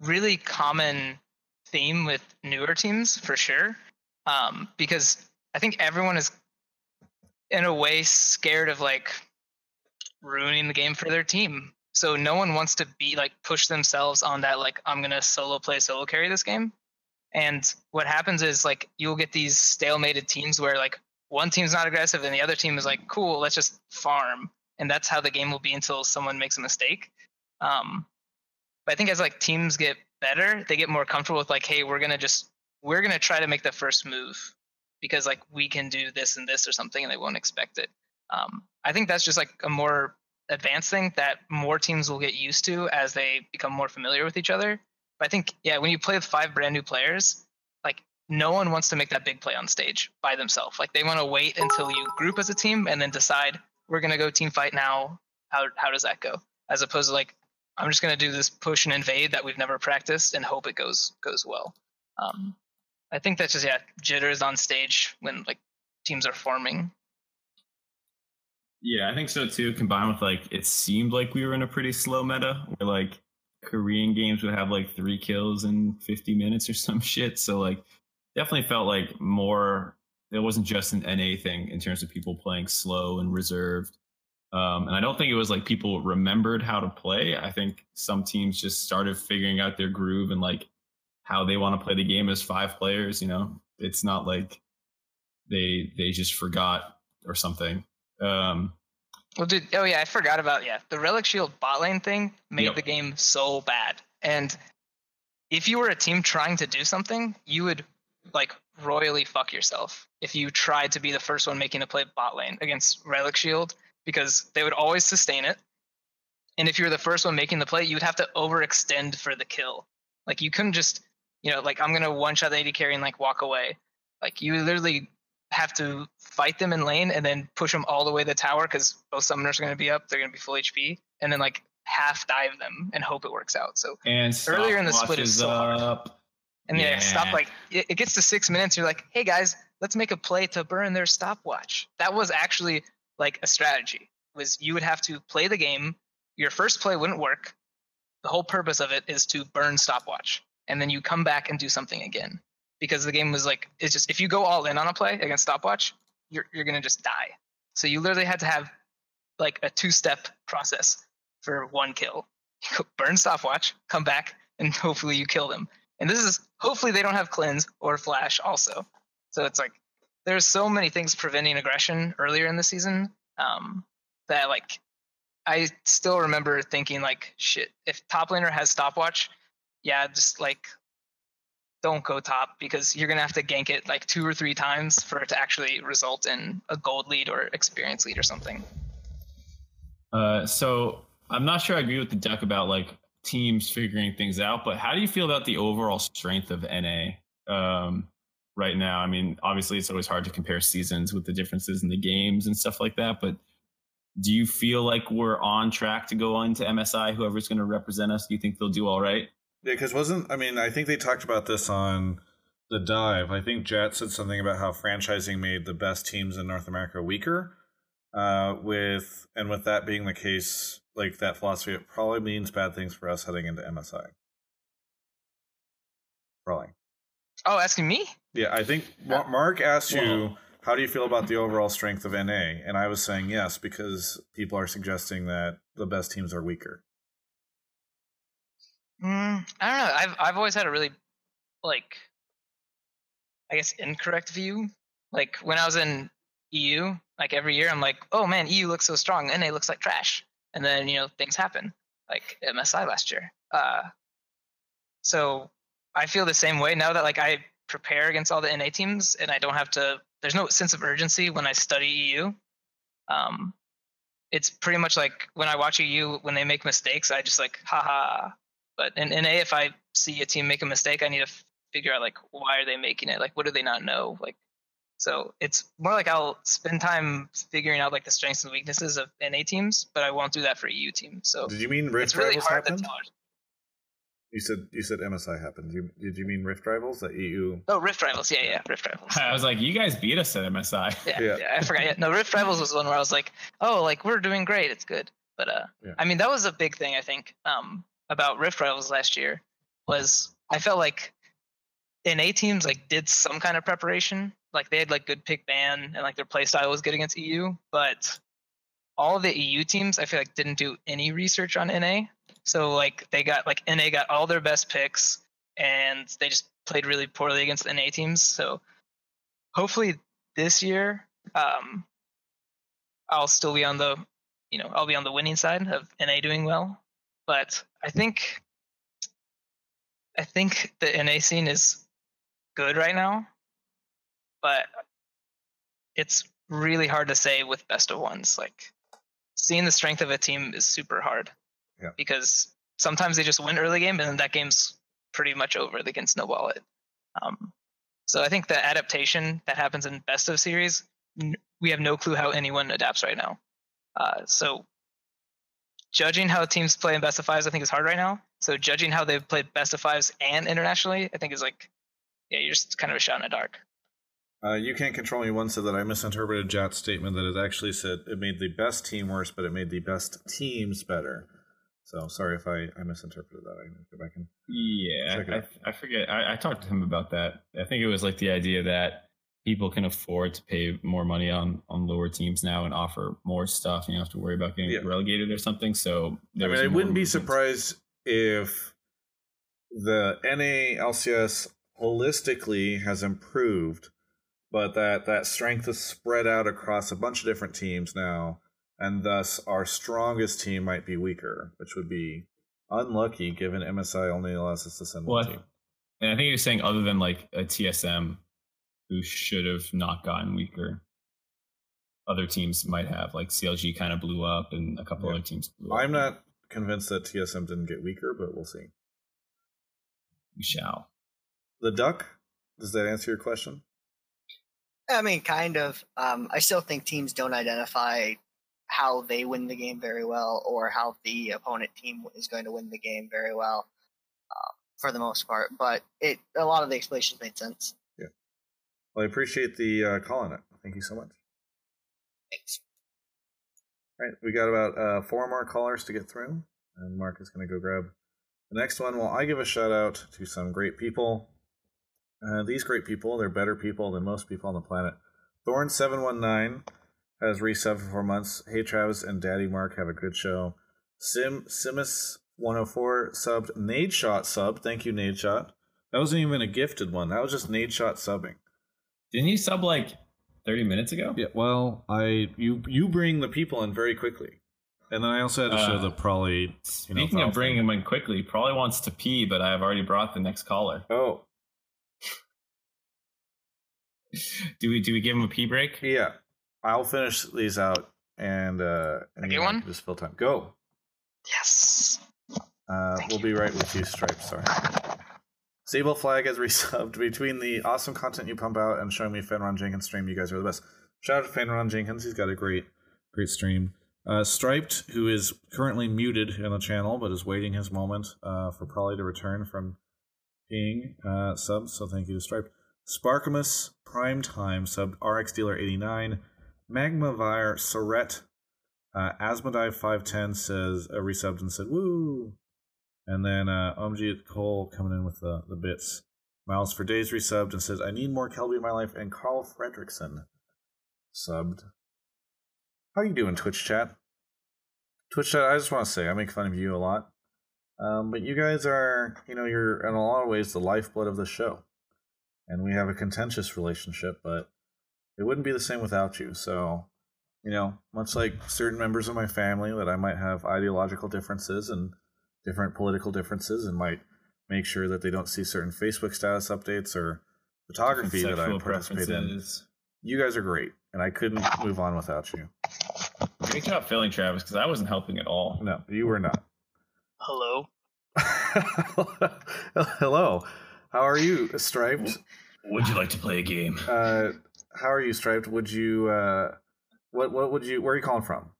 really common theme with newer teams for sure, um, because I think everyone is in a way scared of like ruining the game for their team. So no one wants to be like push themselves on that like I'm gonna solo play solo carry this game. And what happens is like you'll get these stalemated teams where like one team's not aggressive and the other team is like, cool, let's just farm. And that's how the game will be until someone makes a mistake. Um, but I think as like teams get better, they get more comfortable with like, hey, we're gonna just we're gonna try to make the first move because like we can do this and this or something, and they won't expect it. Um, I think that's just like a more advanced thing that more teams will get used to as they become more familiar with each other. But I think yeah, when you play with five brand new players, like no one wants to make that big play on stage by themselves. Like they want to wait until you group as a team and then decide we're gonna go team fight now. How how does that go? As opposed to like I'm just gonna do this push and invade that we've never practiced and hope it goes goes well. Um, I think that's just yeah jitters on stage when like teams are forming. Yeah, I think so too. Combined with like it seemed like we were in a pretty slow meta where like Korean games would have like three kills in 50 minutes or [LAUGHS] some shit. So like definitely felt like more it wasn't just an NA thing in terms of people playing slow and reserved. Um, and I don't think it was like people remembered how to play. I think some teams just started figuring out their groove and like how they want to play the game as five players. You know, it's not like they they just forgot or something. Um, well, dude, oh yeah, I forgot about yeah the relic shield bot lane thing made yep. the game so bad. And if you were a team trying to do something, you would like royally fuck yourself if you tried to be the first one making a play bot lane against relic shield because they would always sustain it. And if you were the first one making the play, you would have to overextend for the kill. Like you couldn't just, you know, like I'm gonna one shot the AD carry and like walk away. Like you literally have to fight them in lane and then push them all the way to the tower because both summoners are gonna be up. They're gonna be full HP, and then like half dive them and hope it works out. So and earlier in the split is so up. hard. And yeah, yeah stop like it, it gets to six minutes. You're like, hey guys, let's make a play to burn their stopwatch. That was actually like a strategy. Was you would have to play the game. Your first play wouldn't work. The whole purpose of it is to burn stopwatch, and then you come back and do something again. Because the game was like, it's just if you go all in on a play against stopwatch, you're you're gonna just die. So you literally had to have like a two step process for one kill. [LAUGHS] burn stopwatch, come back, and hopefully you kill them. And this is hopefully they don't have cleanse or flash also. So it's like there's so many things preventing aggression earlier in the season um, that like I still remember thinking like shit if top laner has stopwatch, yeah, just like don't go top because you're gonna have to gank it like two or three times for it to actually result in a gold lead or experience lead or something. Uh, so I'm not sure I agree with the deck about like teams figuring things out, but how do you feel about the overall strength of NA um, right now? I mean, obviously it's always hard to compare seasons with the differences in the games and stuff like that, but do you feel like we're on track to go into MSI? Whoever's going to represent us, do you think they'll do all right? Yeah, because wasn't I mean I think they talked about this on the dive. I think Jatt said something about how franchising made the best teams in North America weaker. Uh, with and with that being the case, like that philosophy, it probably means bad things for us heading into MSI. Prolly. Oh, asking me? Yeah, I think Mark asked you how do you feel about the overall strength of NA, and I was saying yes because people are suggesting that the best teams are weaker. Mm, I don't know. I've I've always had a really like I guess incorrect view. Like when I was in EU, like every year I'm like, oh man, EU looks so strong, NA looks like trash. And then, you know, things happen. Like MSI last year. Uh so I feel the same way now that like I prepare against all the NA teams and I don't have to there's no sense of urgency when I study EU. Um it's pretty much like when I watch EU when they make mistakes, I just like haha but in, in A, if I see a team make a mistake, I need to f- figure out like why are they making it? Like what do they not know? Like so it's more like I'll spend time figuring out like the strengths and weaknesses of NA teams, but I won't do that for EU teams. So did you mean Rift it's really hard happened? to tell. You said you said MSI happened. You, did you mean Rift Rivals that EU? Oh, Rift Rivals. Yeah, yeah, Rift Rivals. [LAUGHS] I was like, you guys beat us at MSI. Yeah, yeah. yeah I forgot. Yeah. No, Rift Rivals was one where I was like, oh, like we're doing great. It's good. But uh, yeah. I mean, that was a big thing. I think. Um, about Rift Rivals last year was I felt like NA teams like did some kind of preparation. Like they had like good pick ban and like their play style was good against EU, but all of the EU teams I feel like didn't do any research on NA. So like they got like NA got all their best picks and they just played really poorly against NA teams. So hopefully this year um I'll still be on the you know, I'll be on the winning side of NA doing well. But I think I think the NA scene is good right now, but it's really hard to say with best of ones. Like seeing the strength of a team is super hard yeah. because sometimes they just win early game and then that game's pretty much over. They can snowball it. Um, so I think the adaptation that happens in best of series, we have no clue how anyone adapts right now. Uh, so judging how teams play in best of fives, I think is hard right now. So judging how they've played best of fives and internationally, I think is like, yeah, you're just kind of a shot in the dark. Uh, you can't control me. One said that I misinterpreted Jatt's statement that it actually said it made the best team worse, but it made the best teams better. So sorry if I, I misinterpreted that. I can go back and yeah, I, I, forget. I, I talked to him about that. I think it was like the idea that people can afford to pay more money on on lower teams now and offer more stuff. and You don't have to worry about getting yeah. relegated or something. So I mean, I wouldn't be surprised if the NA LCS holistically has improved, but that that strength is spread out across a bunch of different teams now, and thus our strongest team might be weaker, which would be unlucky given MSI only allows us to send one team. And I think you're saying other than like a TSM who should have not gotten weaker. Other teams might have, like CLG kind of blew up, and a couple yeah. other teams. I'm not convinced that TSM didn't get weaker, but we'll see. We shall. The duck. Does that answer your question? I mean, kind of. Um, I still think teams don't identify how they win the game very well, or how the opponent team is going to win the game very well, uh, for the most part. But it a lot of the explanations made sense. Yeah. Well, I appreciate the uh, call on it. Thank you so much. Thanks. All right, we got about uh, four more callers to get through, and Mark is going to go grab the next one. Well, I give a shout out to some great people. Uh, these great people, they're better people than most people on the planet. Thorn719 has resubbed for four months. Hey, Travis and Daddy Mark have a good show. Sim Simus104 subbed. Nadeshot sub. Thank you, Nadeshot. That wasn't even a gifted one. That was just Nadeshot subbing. Didn't you sub like 30 minutes ago? Yeah, well, I you you bring the people in very quickly. And then I also had to show uh, the Prolly. Speaking know, of bringing him in quickly, Prolly wants to pee, but I have already brought the next caller. Oh, [LAUGHS] do we do we give him a pee break? Yeah, I'll finish these out and uh, and one. Just fill time. Go. Yes. Uh, we'll you. be right with you, Stripe. Sorry. Sable Flag has resubbed [LAUGHS] between the awesome content you pump out and showing me Fenron Jenkins stream. You guys are the best. Shout out to Fenron Jenkins. He's got a great, great stream. Uh, Striped, who is currently muted in the channel but is waiting his moment uh, for Prolly to return from being uh. So thank you to Striped. Sparkamus, Prime Time, subbed RX Dealer 89. Magmavire, Soret, uh, Asmodai510 says, uh, resubbed and said, woo. And then uh, Omjit Cole coming in with the, the bits. Miles for Days resubbed and says, I need more Kelby in my life. And Carl Fredrickson subbed. How you doing, Twitch chat? Twitch chat, I just want to say, I make fun of you a lot. Um, but you guys are, you know, you're in a lot of ways the lifeblood of the show. And we have a contentious relationship, but it wouldn't be the same without you. So, you know, much like certain members of my family that I might have ideological differences and different political differences and might make sure that they don't see certain Facebook status updates or photography that I participate in. You guys are great, and I couldn't move on without you. Great job filling, Travis, because I wasn't helping at all. No, you were not. Hello. [LAUGHS] Hello. How are you, Striped? Would you like to play a game? Uh, how are you, Striped? Would you? Uh, what what would you? Where are you calling from?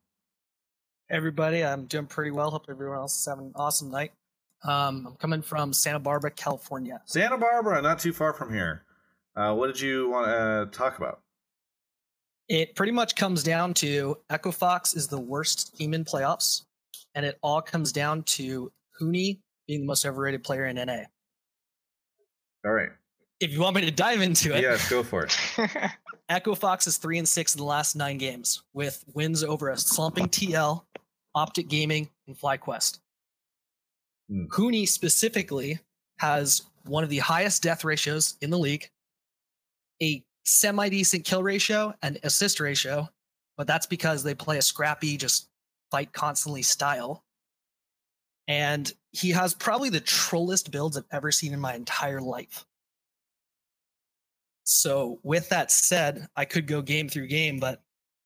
Everybody, I'm doing pretty well. Hope everyone else is having an awesome night. Um, I'm coming from Santa Barbara, California. Santa Barbara, not too far from here. Uh, what did you want to talk about? It pretty much comes down to Echo Fox is the worst team in playoffs, and it all comes down to Huni being the most overrated player in NA. All right. If you want me to dive into it, yes, go for it. [LAUGHS] Echo Fox is three and six in the last nine games, with wins over a slumping TL, Optic Gaming, and FlyQuest. Mm. Huni specifically has one of the highest death ratios in the league, a semi decent kill ratio and assist ratio, but that's because they play a scrappy, just fight constantly style. And he has probably the trollest builds I've ever seen in my entire life. So, with that said, I could go game through game, but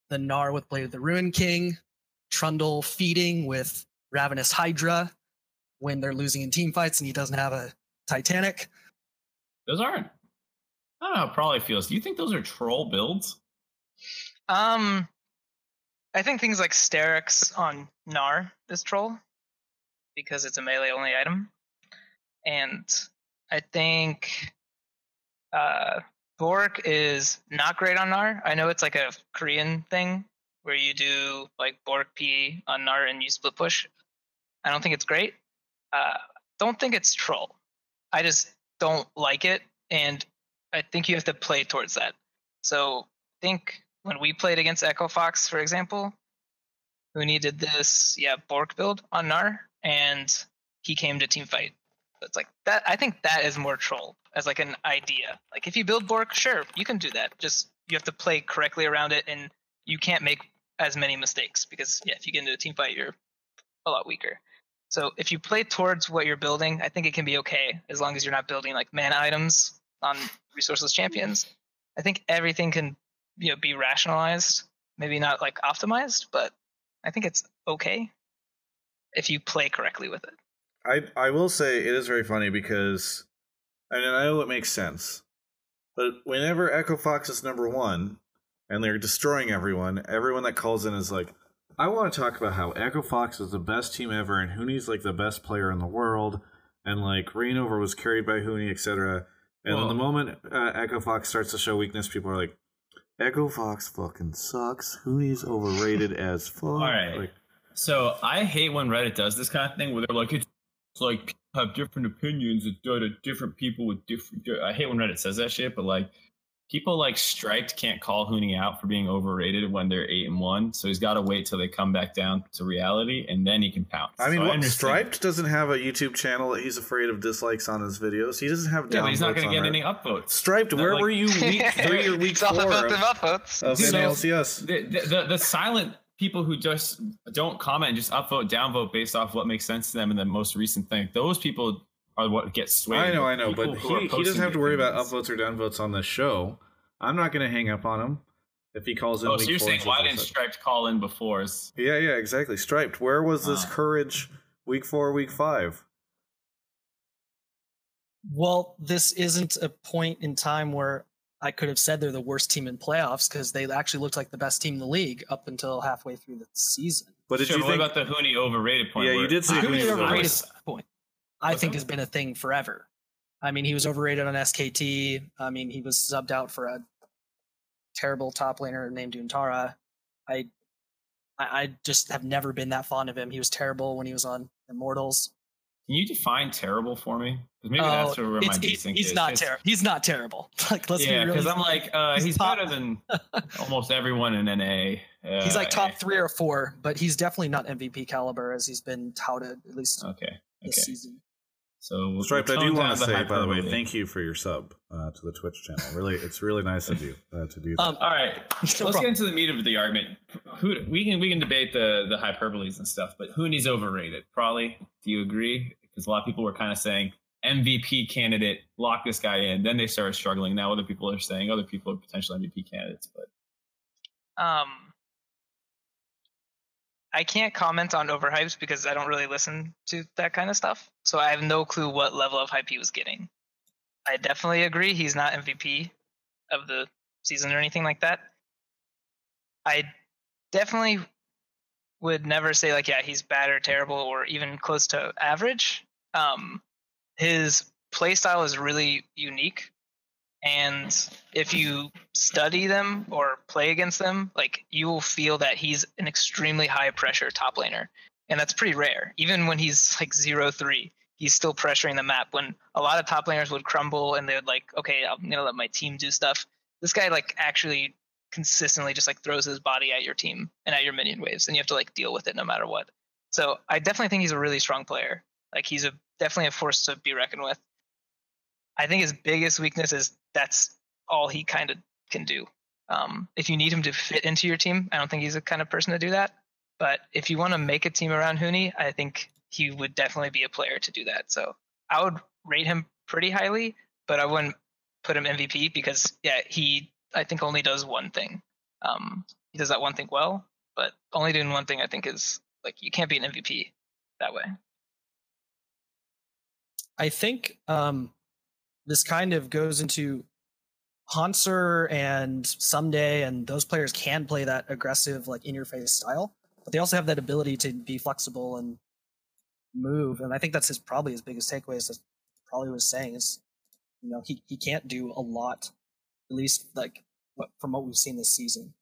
the Gnar with Blade of the Ruin King, Trundle feeding with Ravenous Hydra when they're losing in team fights and he doesn't have a Titanic. Those aren't. I don't know how Prolly feels. Do you think those are troll builds? Um, I think things like Sterak's on Gnar is troll because it's a melee only item, and I think uh, Bork is not great on Gnar. I know it's like a Korean thing where you do like Bork P on Gnar and you split push. I don't think it's great. Uh, don't think it's troll. I just don't like it, and I think you have to play towards that. So I think when we played against Echo Fox, for example, who needed this, yeah, Bork build on Gnar, and he came to team fight. It's like that. I think that is more troll as like an idea. Like if you build Bork, sure, you can do that. Just you have to play correctly around it, and you can't make as many mistakes because yeah, if you get into a team fight, you're a lot weaker. So if you play towards what you're building, I think it can be okay as long as you're not building like mana items on resourceless champions. I think everything can you know be rationalized, maybe not like optimized, but I think it's okay if you play correctly with it. I I will say it is very funny because I mean I know it makes sense, but whenever Echo Fox is number one and they're destroying everyone, everyone that calls in is like, I want to talk about how Echo Fox is the best team ever and Huni's like the best player in the world, and like Reignover was carried by Huni, etc. And well, then the moment uh, Echo Fox starts to show weakness, people are like, Echo Fox fucking sucks. Huni's overrated as fuck. All right. Like, so I hate when Reddit does this kind of thing where they're like, it's like people have different opinions, it's different people with different. I hate when Reddit says that shit, but like people like Striped can't call Huni out for being overrated when they're eight and one. So he's got to wait till they come back down to reality, and then he can pounce. I mean, so what, I Striped doesn't have a YouTube channel that he's afraid of dislikes on his videos. He doesn't have. Yeah, but he's not going to get it. any upvotes. Striped, where like, were you week [LAUGHS] three or week four of, upvotes? of Dude, NLCS? The, the, the, the silent people who just don't comment and just upvote, downvote based off what makes sense to them in the most recent thing. Those people are what get swayed. I know, I know, but he, he doesn't have to worry about upvotes or downvotes on this show I'm not going to hang up on him if he calls in. Oh, so you're saying why didn't Striped call in before? Yeah, yeah, exactly. Striped. Where was this uh. courage week four, week five? Well, this isn't a point in time where I could have said they're the worst team in playoffs because they actually looked like the best team in the league up until halfway through the season. But did sure, you what think about the Huni overrated point? Yeah, you did say Huni overrated point. I think has been a thing forever. I mean, he was overrated on SKT. I mean, he was subbed out for a terrible top laner named Untara. I, I just have never been that fond of him. He was terrible when he was on Immortals. Can you define terrible for me? Because maybe that's oh, where my desync he's is. Not terrible. he's not terrible. [LAUGHS] Like, let's be real. yeah, because really I'm like, uh, he's, he's better than [LAUGHS] almost everyone in NA. Uh, he's like top three or four, but he's definitely not MVP caliber as he's been touted at least okay, this okay. season. So we'll, Striped, we'll I do want to say, by the way, thank you for your sub uh, to the Twitch channel. Really, it's really nice of you uh, to do that. Um, all right, [LAUGHS] let's get into the meat of the argument. Who we can we can debate the the hyperboles and stuff, but Huni's overrated? Prolly. Do you agree? Because a lot of people were kind of saying MVP candidate, lock this guy in. Then they started struggling. Now other people are saying other people are potential MVP candidates, but um, I can't comment on overhypes because I don't really listen to that kind of stuff. So I have no clue what level of hype he was getting. I definitely agree he's not MVP of the season or anything like that. I definitely would never say like yeah he's bad or terrible or even close to average. Um, his playstyle is really unique. And if you study them or play against them like you will feel that he's an extremely high pressure top laner. And that's pretty rare. Even when he's like zero three he's still pressuring the map. When a lot of top laners would crumble and they would like okay i'm gonna let my team do stuff this guy like actually consistently just like throws his body at your team and at your minion waves and you have to like deal with it no matter what. So i definitely think he's a really strong player. Like he's a definitely a force to be reckoned with I think his biggest weakness is that's all he kind of can do. Um, if you need him to fit into your team, I don't think he's the kind of person to do that. But if you want to make a team around Huni, I think he would definitely be a player to do that. So I would rate him pretty highly, but I wouldn't put him MVP because yeah, he I think only does one thing. Um, he does that one thing well, but only doing one thing I think is like you can't be an MVP that way. I think um, this kind of goes into Hauntzer and Ssumday, and those players can play that aggressive, like in your face style, but they also have that ability to be flexible and move. And I think that's his probably his biggest takeaway is Prolly was saying is, you know, he, he can't do a lot, at least like from what we've seen this season.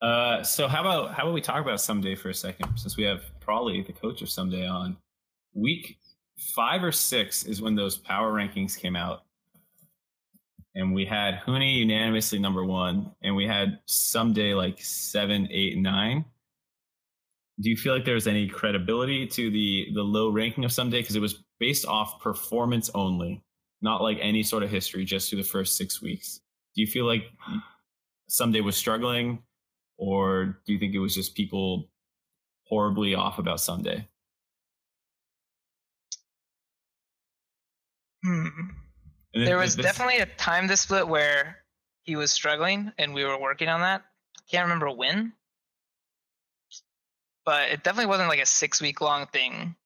Uh, so how about how about we talk about Ssumday for a second, since we have Prolly the coach of Ssumday on. Week five or six is when those power rankings came out. And we had Huni unanimously number one, and we had Ssumday like seven, eight, nine. Do you feel like there's any credibility to the the low ranking of Ssumday because it was based off performance only, not like any sort of history, just through the first six weeks? Do you feel like Ssumday was struggling, or do you think it was just people horribly off about Ssumday? Hmm. There was definitely a time this split where he was struggling and we were working on that. Can't remember when. But it definitely wasn't like a six week long thing.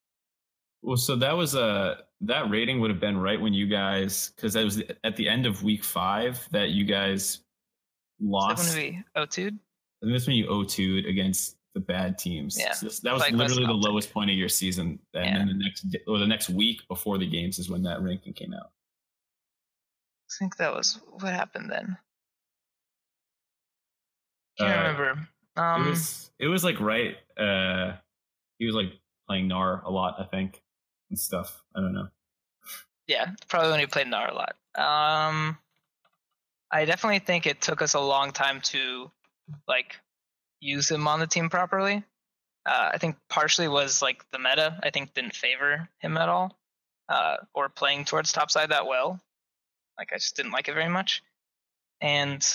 Well, so that was a that rating would have been right when you guys because that was at the end of week five that you guys lost. When we O2'd? And this when you O2'd against the bad teams. Yeah. So that was like literally the lowest point of your season. And yeah. then the next or the next week before the games is when that ranking came out. I think that was what happened then. Can't uh, remember. Um, it was it was like right. Uh, he was like playing Gnar a lot, I think, and stuff. I don't know. Yeah, probably when he played Gnar a lot. Um, I definitely think it took us a long time to like use him on the team properly. Uh, I think partially was like the meta. I think didn't favor him at all, uh, or playing towards topside that well. Like I just didn't like it very much, and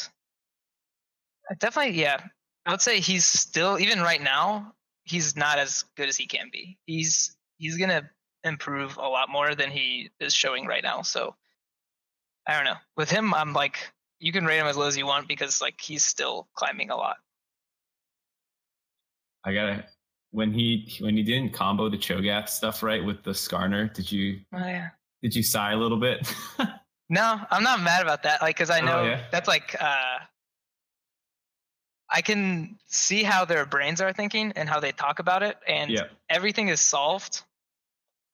I definitely yeah. I would say he's still even right now he's not as good as he can be. He's he's gonna improve a lot more than he is showing right now. So I don't know. With him, I'm like, you can rate him as low as you want because like he's still climbing a lot. I gotta when he when he didn't combo the Cho'Gath stuff right with the Skarner. Did you? Oh yeah. Did you sigh a little bit? [LAUGHS] no, I'm not mad about that. Like, cause I oh, know oh, yeah? that's like uh, I can see how their brains are thinking and how they talk about it, and yeah. everything is solved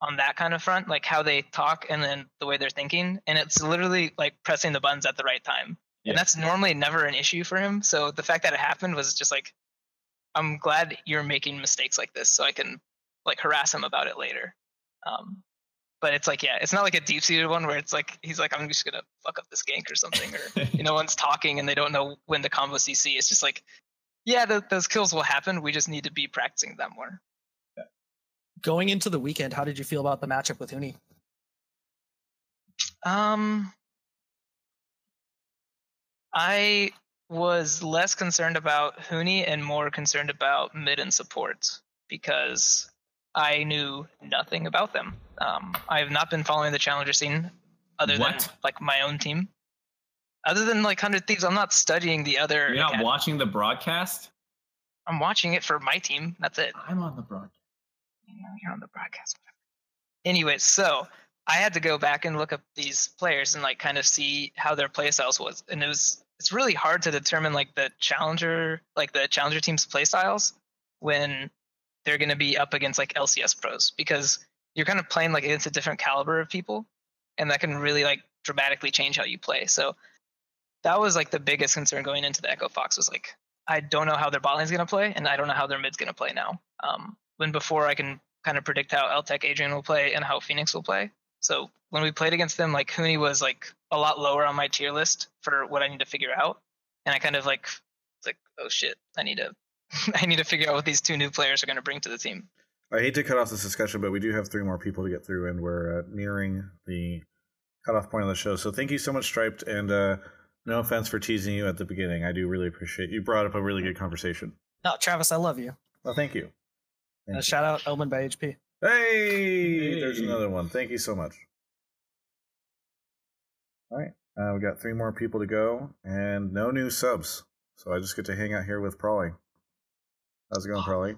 on that kind of front, like how they talk and then the way they're thinking, and it's literally like pressing the buttons at the right time, yeah. and that's normally never an issue for him. So the fact that it happened was just like, I'm glad you're making mistakes like this, so I can like harass him about it later. Um, but it's like yeah it's not like a deep seated one where it's like he's like i'm just gonna fuck up this gank or something or [LAUGHS] you know one's talking and they don't know when to combo cc it's just like yeah the, those kills will happen we just need to be practicing them more going into the weekend how did you feel about the matchup with Huni? um i was less concerned about Huni and more concerned about mid and support because I knew nothing about them. Um, I have not been following the challenger scene other what? than like my own team. Other than like Hundred Thieves, I'm not studying the other. You're not academy. watching the broadcast. I'm watching it for my team. That's it. I'm on the broadcast. You're on the broadcast. Anyway, so I had to go back and look up these players and like kind of see how their playstyles was, and it was it's really hard to determine like the challenger like the challenger team's playstyles when they're going to be up against like LCS pros because you're kind of playing like against a different caliber of people, and that can really like dramatically change how you play. So that was like the biggest concern going into the Echo Fox was like I don't know how their bot lane's going to play, and I don't know how their mid's going to play now. Um, when before I can kind of predict how Altec Adrian will play and how Fenix will play. So when we played against them, like Huni was like a lot lower on my tier list for what I need to figure out, and I kind of like like oh shit, I need to [LAUGHS] I need to figure out what these two new players are going to bring to the team. I hate to cut off this discussion, but we do have three more people to get through, and we're uh, nearing the cutoff point of the show. So thank you so much, Striped, and uh, no offense for teasing you at the beginning. I do really appreciate you brought up a really good conversation. No, Travis, I love you. Well, thank you. Thank uh, you. Shout out Omen by HP. Hey, hey, there's another one. Thank you so much. All right, uh, we got three more people to go, and no new subs. So I just get to hang out here with Prolly. How's it going, Prolly?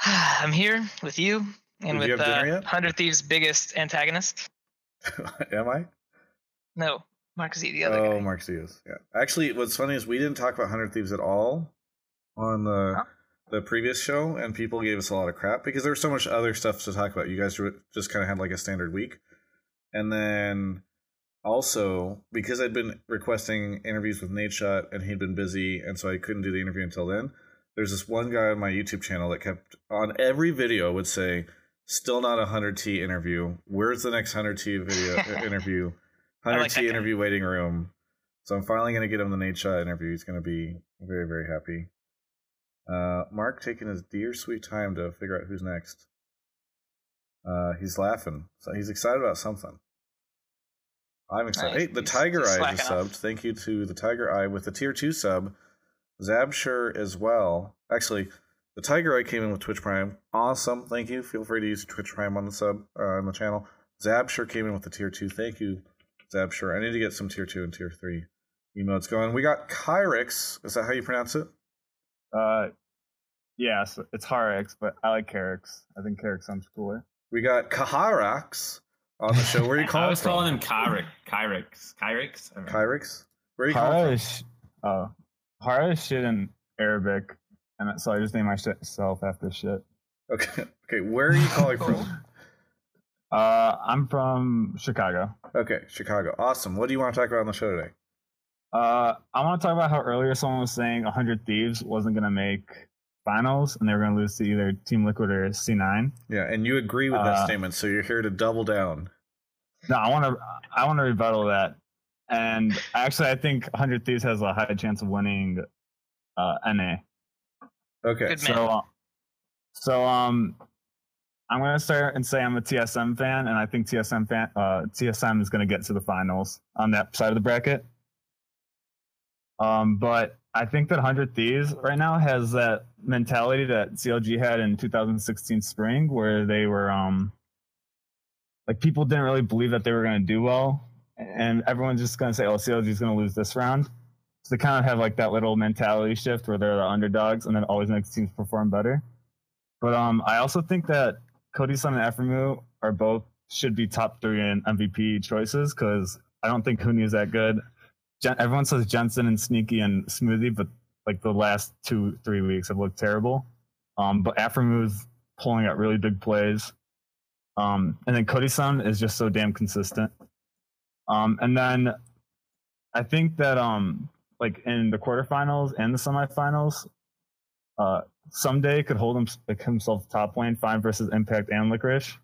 [SIGHS] I'm here with you and Did with you uh, Hundred Thieves' biggest antagonist. [LAUGHS] Am I? No, Mark Z, the other oh, guy. Mark Z is. Yeah. Actually, what's funny is we didn't talk about Hundred Thieves at all on the huh? The previous show, and people gave us a lot of crap because there was so much other stuff to talk about. You guys just kind of had like a standard week, and then also because I'd been requesting interviews with Nadeshot, and he'd been busy, and so I couldn't do the interview until then. There's this one guy on my YouTube channel that kept on every video would say, "Still not a hundred T interview. Where's the next hundred T video [LAUGHS] interview? Hundred like T interview waiting room." So I'm finally gonna get him the Nadeshot interview. He's gonna be very very happy. Uh, Mark taking his dear sweet time to figure out who's next. Uh, he's laughing, so he's excited about something. I'm excited. Nice. Hey, the Tiger Eye just subbed. Thank you to the Tiger Eye with the tier two sub. Zabsure as well. Actually, the Tiger Eye came in with Twitch Prime. Awesome. Thank you. Feel free to use Twitch Prime on the sub uh, on the channel. Zabsure came in with the tier two. Thank you, Zabsure. I need to get some tier two and tier three emotes going. We got Kyrix. Is that how you pronounce it? Uh, yes, it's Harix, but I like Carix. I think Carix sounds cooler. We got Kaharax on the show. Where are you [LAUGHS] calling? I was calling him Kyrix. Kyrix. Kyrix. Kyrix. Where are you calling from? Oh, Hara is shit in Arabic, and so I just named myself after shit. Okay. [LAUGHS] Okay. Where are you calling from? [LAUGHS] Uh, I'm from Chicago. Okay, Chicago. Awesome. What do you want to talk about on the show today? Uh, I want to talk about how earlier someone was saying 100 Thieves wasn't going to make finals and they were going to lose to either Team Liquid or C9. Yeah, and you agree with that uh, statement, so you're here to double down. No, I want to I want to rebuttal that. And actually, I think 100 Thieves has a high chance of winning uh, NA. Okay. so, uh, so um, I'm gonna start and say I'm a TSM fan, and I think TSM fan uh, TSM is gonna get to the finals on that side of the bracket. Um, but I think that 100 Thieves right now has that mentality that CLG had in 2016 spring, where they were um like people didn't really believe that they were going to do well, and everyone's just going to say, "Oh, CLG is going to lose this round." So they kind of have like that little mentality shift where they're the underdogs, and then always makes teams perform better. But um, I also think that Cody Sun and Aphromoo are both should be top three in MVP choices because I don't think Huni is that good. Everyone says Jensen and Sneaky and Smoothie, but like the last two three weeks have looked terrible. Um, but is pulling out really big plays. Um, and then Cody Sun is just so damn consistent. Um, and then I think that um, like in the quarterfinals and the semifinals, uh, Ssumday could hold him, himself top lane fine versus Impact and Licorice,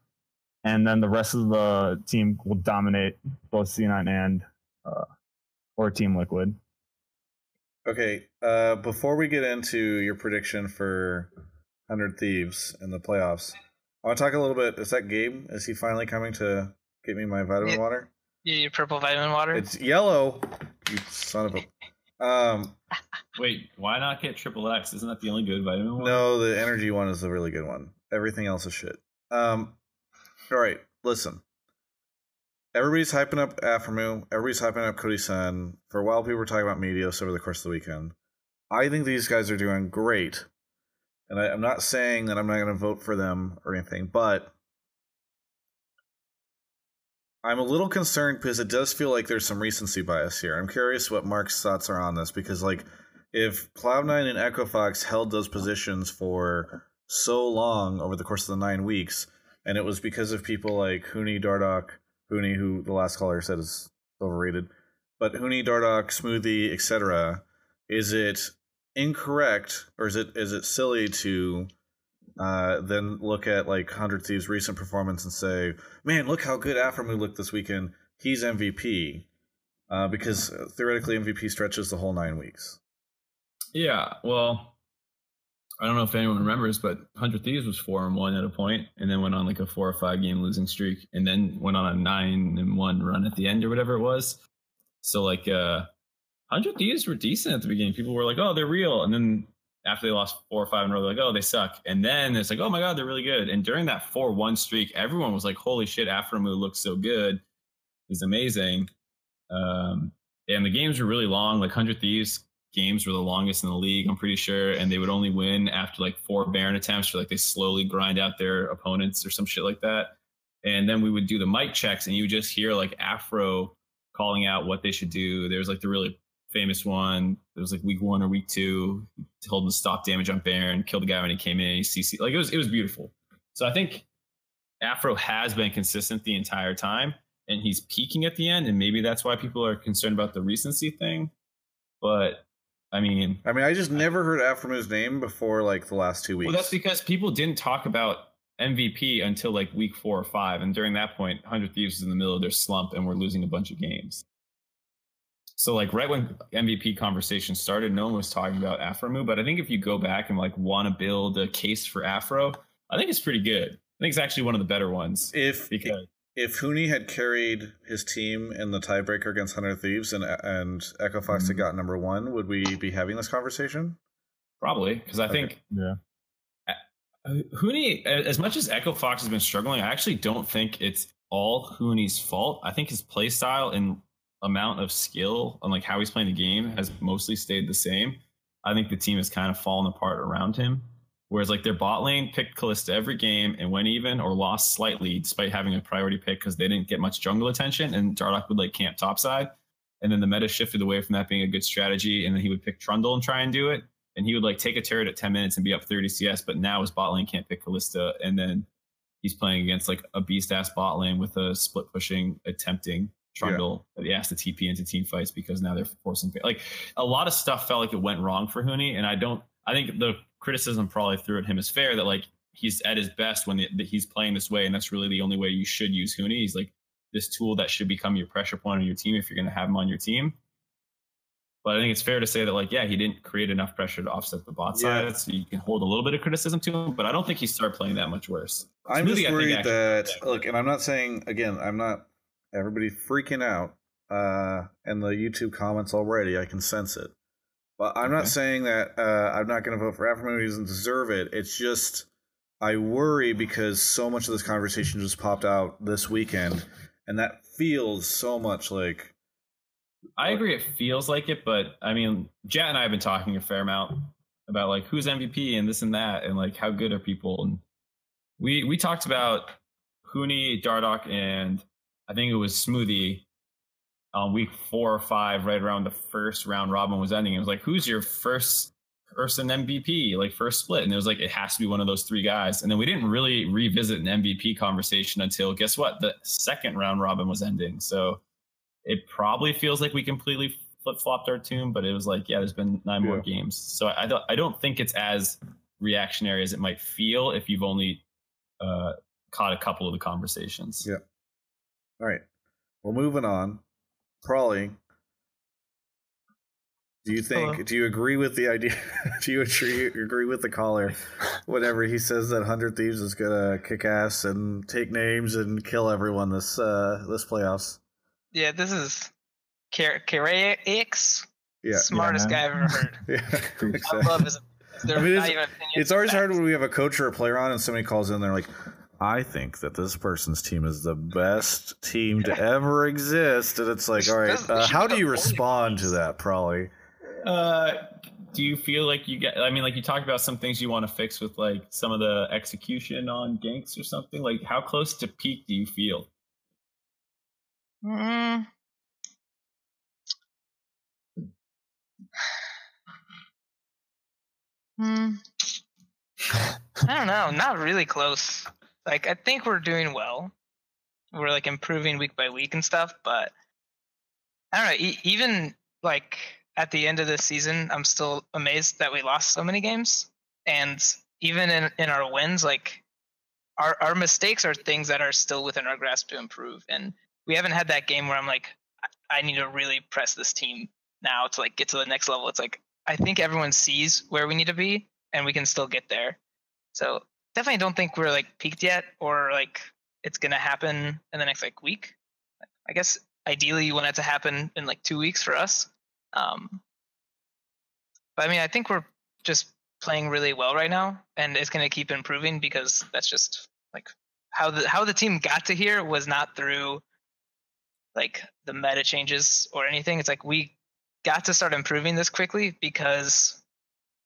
and then the rest of the team will dominate both C9 and uh, or Team Liquid. Okay, uh, before we get into your prediction for Hundred Thieves in the playoffs, I want to talk a little bit. Is that Gabe? Is he finally coming to get me my vitamin yeah. water? Yeah, your purple vitamin water. It's yellow. You son of a. Um, Wait, why not get triple X? Isn't that the only good vitamin one? No, the energy one is the really good one. Everything else is shit. Um, all right, listen. Everybody's hyping up Aphromoo. Everybody's hyping up Cody Sun. For a while, people were talking about Meteos over the course of the weekend. I think these guys are doing great. And I, I'm not saying that I'm not going to vote for them or anything, but I'm a little concerned because it does feel like there's some recency bias here. I'm curious what Mark's thoughts are on this because, like, if Cloud9 and Echo Fox held those positions for so long over the course of the nine weeks, and it was because of people like Huni, Dardoch, Huni, who the last caller said is overrated, but Huni, Dardoch, Smoothie, etc., is it incorrect or is it is it silly to uh, then look at like Hundred Thieves' recent performance and say, "Man, look how good Aphromoo looked this weekend. He's MVP." Uh, because theoretically, MVP stretches the whole nine weeks. Yeah, well, I don't know if anyone remembers, but Hundred Thieves was four and one at a point, and then went on like a four or five game losing streak, and then went on a nine and one run at the end or whatever it was. So like, uh, Hundred Thieves were decent at the beginning. People were like, "Oh, they're real," and then after they lost four or five in a row, they're like, oh, they suck. And then it's like, oh my God, they're really good. And during that 4 1 streak, everyone was like, holy shit, Aphromoo looks so good. He's amazing. Um, and the games were really long. Like 100 Thieves games were the longest in the league, I'm pretty sure. And they would only win after like four Baron attempts, or like they slowly grind out their opponents or some shit like that. And then we would do the mic checks, and you would just hear like Afro calling out what they should do. There's like the really famous one. It was like week one or week two. Told him to stop damage on Baron, killed the guy when he came in. He CC like it was it was beautiful. So I think Afro has been consistent the entire time, and he's peaking at the end, and maybe that's why people are concerned about the recency thing. But I mean, I mean, I just never heard Aphromoo's name before like the last two weeks. Well, that's because people didn't talk about MVP until like week four or five, and during that point, Hundred Thieves is in the middle of their slump, and we're losing a bunch of games. So like right when MVP conversation started, no one was talking about Aphromoo, but I think if you go back and like want to build a case for Afro, I think it's pretty good. I think it's actually one of the better ones. If because if Huni had carried his team in the tiebreaker against Hundred Thieves and and Echo Fox mm-hmm. had got number one, would we be having this conversation? Probably, because I okay. think yeah. Huni, as much as Echo Fox has been struggling, I actually don't think it's all Huni's fault. I think his play style and amount of skill and like how he's playing the game has mostly stayed the same. I think the team has kind of fallen apart around him. Whereas like their bot lane picked Kalista every game and went even or lost slightly despite having a priority pick because they didn't get much jungle attention and Dardoch would like camp topside. And then the meta shifted away from that being a good strategy. And then he would pick Trundle and try and do it. And he would like take a turret at 10 minutes and be up 30 CS. But now his bot lane can't pick Kalista. And then he's playing against like a beast ass bot lane with a split pushing, attempting Trundle yeah. he has to TP into team fights because now they're forcing like a lot of stuff felt like it went wrong for Huni, and I don't. I think the criticism probably threw at him is fair that like he's at his best when the, the, he's playing this way, and that's really the only way you should use Huni. He's like this tool that should become your pressure point on your team if you're going to have him on your team. But I think it's fair to say that, like, yeah, he didn't create enough pressure to offset the bot yeah. side, so you can hold a little bit of criticism to him. But I don't think he started playing that much worse. I'm Smoothie, just worried that look, and I'm not saying again, I'm not everybody freaking out uh, in the YouTube comments already. I can sense it. But I'm okay. not saying that uh, I'm not going to vote for Aphromoo. He doesn't deserve it. It's just I worry because so much of this conversation just popped out this weekend, and that feels so much like. I agree. It feels like it, but I mean, Jatt and I have been talking a fair amount about like who's MVP and this and that, and like how good are people. And we we talked about Huni, Dardoch, and I think it was Smoothie on week four or five, right around the first round robin was ending. It was like, who's your first person MVP, like first split? And it was like, it has to be one of those three guys. And then we didn't really revisit an MVP conversation until guess what? The second round robin was ending. So it probably feels like we completely flip flopped our tune, but it was like, yeah, there's been nine yeah. more games. So I don't, I don't think it's as reactionary as it might feel if you've only uh, caught a couple of the conversations. Yeah. All right. Well, moving on. Prolly. Do you think? Hello? Do you agree with the idea? [LAUGHS] do you agree, agree with the caller whenever he says that Hundred Thieves is gonna kick ass and take names and kill everyone this uh this playoffs? Yeah, this is X. Yeah, smartest yeah, guy I've ever heard. [LAUGHS] yeah, [LAUGHS] exactly. I love his. I mean, it's, it's always hard when we have a coach or a player on and somebody calls in. They're like, I think that this person's team is the best team to [LAUGHS] ever exist, and it's like, all right, uh, how do you respond to that? Prolly. Uh, do you feel like you get? I mean, like you talked about some things you want to fix with like some of the execution on ganks or something. Like, how close to peak do you feel? Mm. Hmm. [LAUGHS] I don't know. Not really close. Like I think we're doing well. We're like improving week by week and stuff, but I don't know. E- even like at the end of the season, I'm still amazed that we lost so many games. And even in in our wins, like our our mistakes are things that are still within our grasp to improve. And we haven't had that game where I'm like, I need to really press this team now to like get to the next level. It's like I think everyone sees where we need to be, and we can still get there. So definitely don't think we're like peaked yet or like it's gonna happen in the next like week. I guess ideally you want it to happen in like two weeks for us. Um, but I mean, I think we're just playing really well right now, and it's gonna keep improving because that's just like how the how the team got to here was not through like the meta changes or anything. It's like we got to start improving this quickly because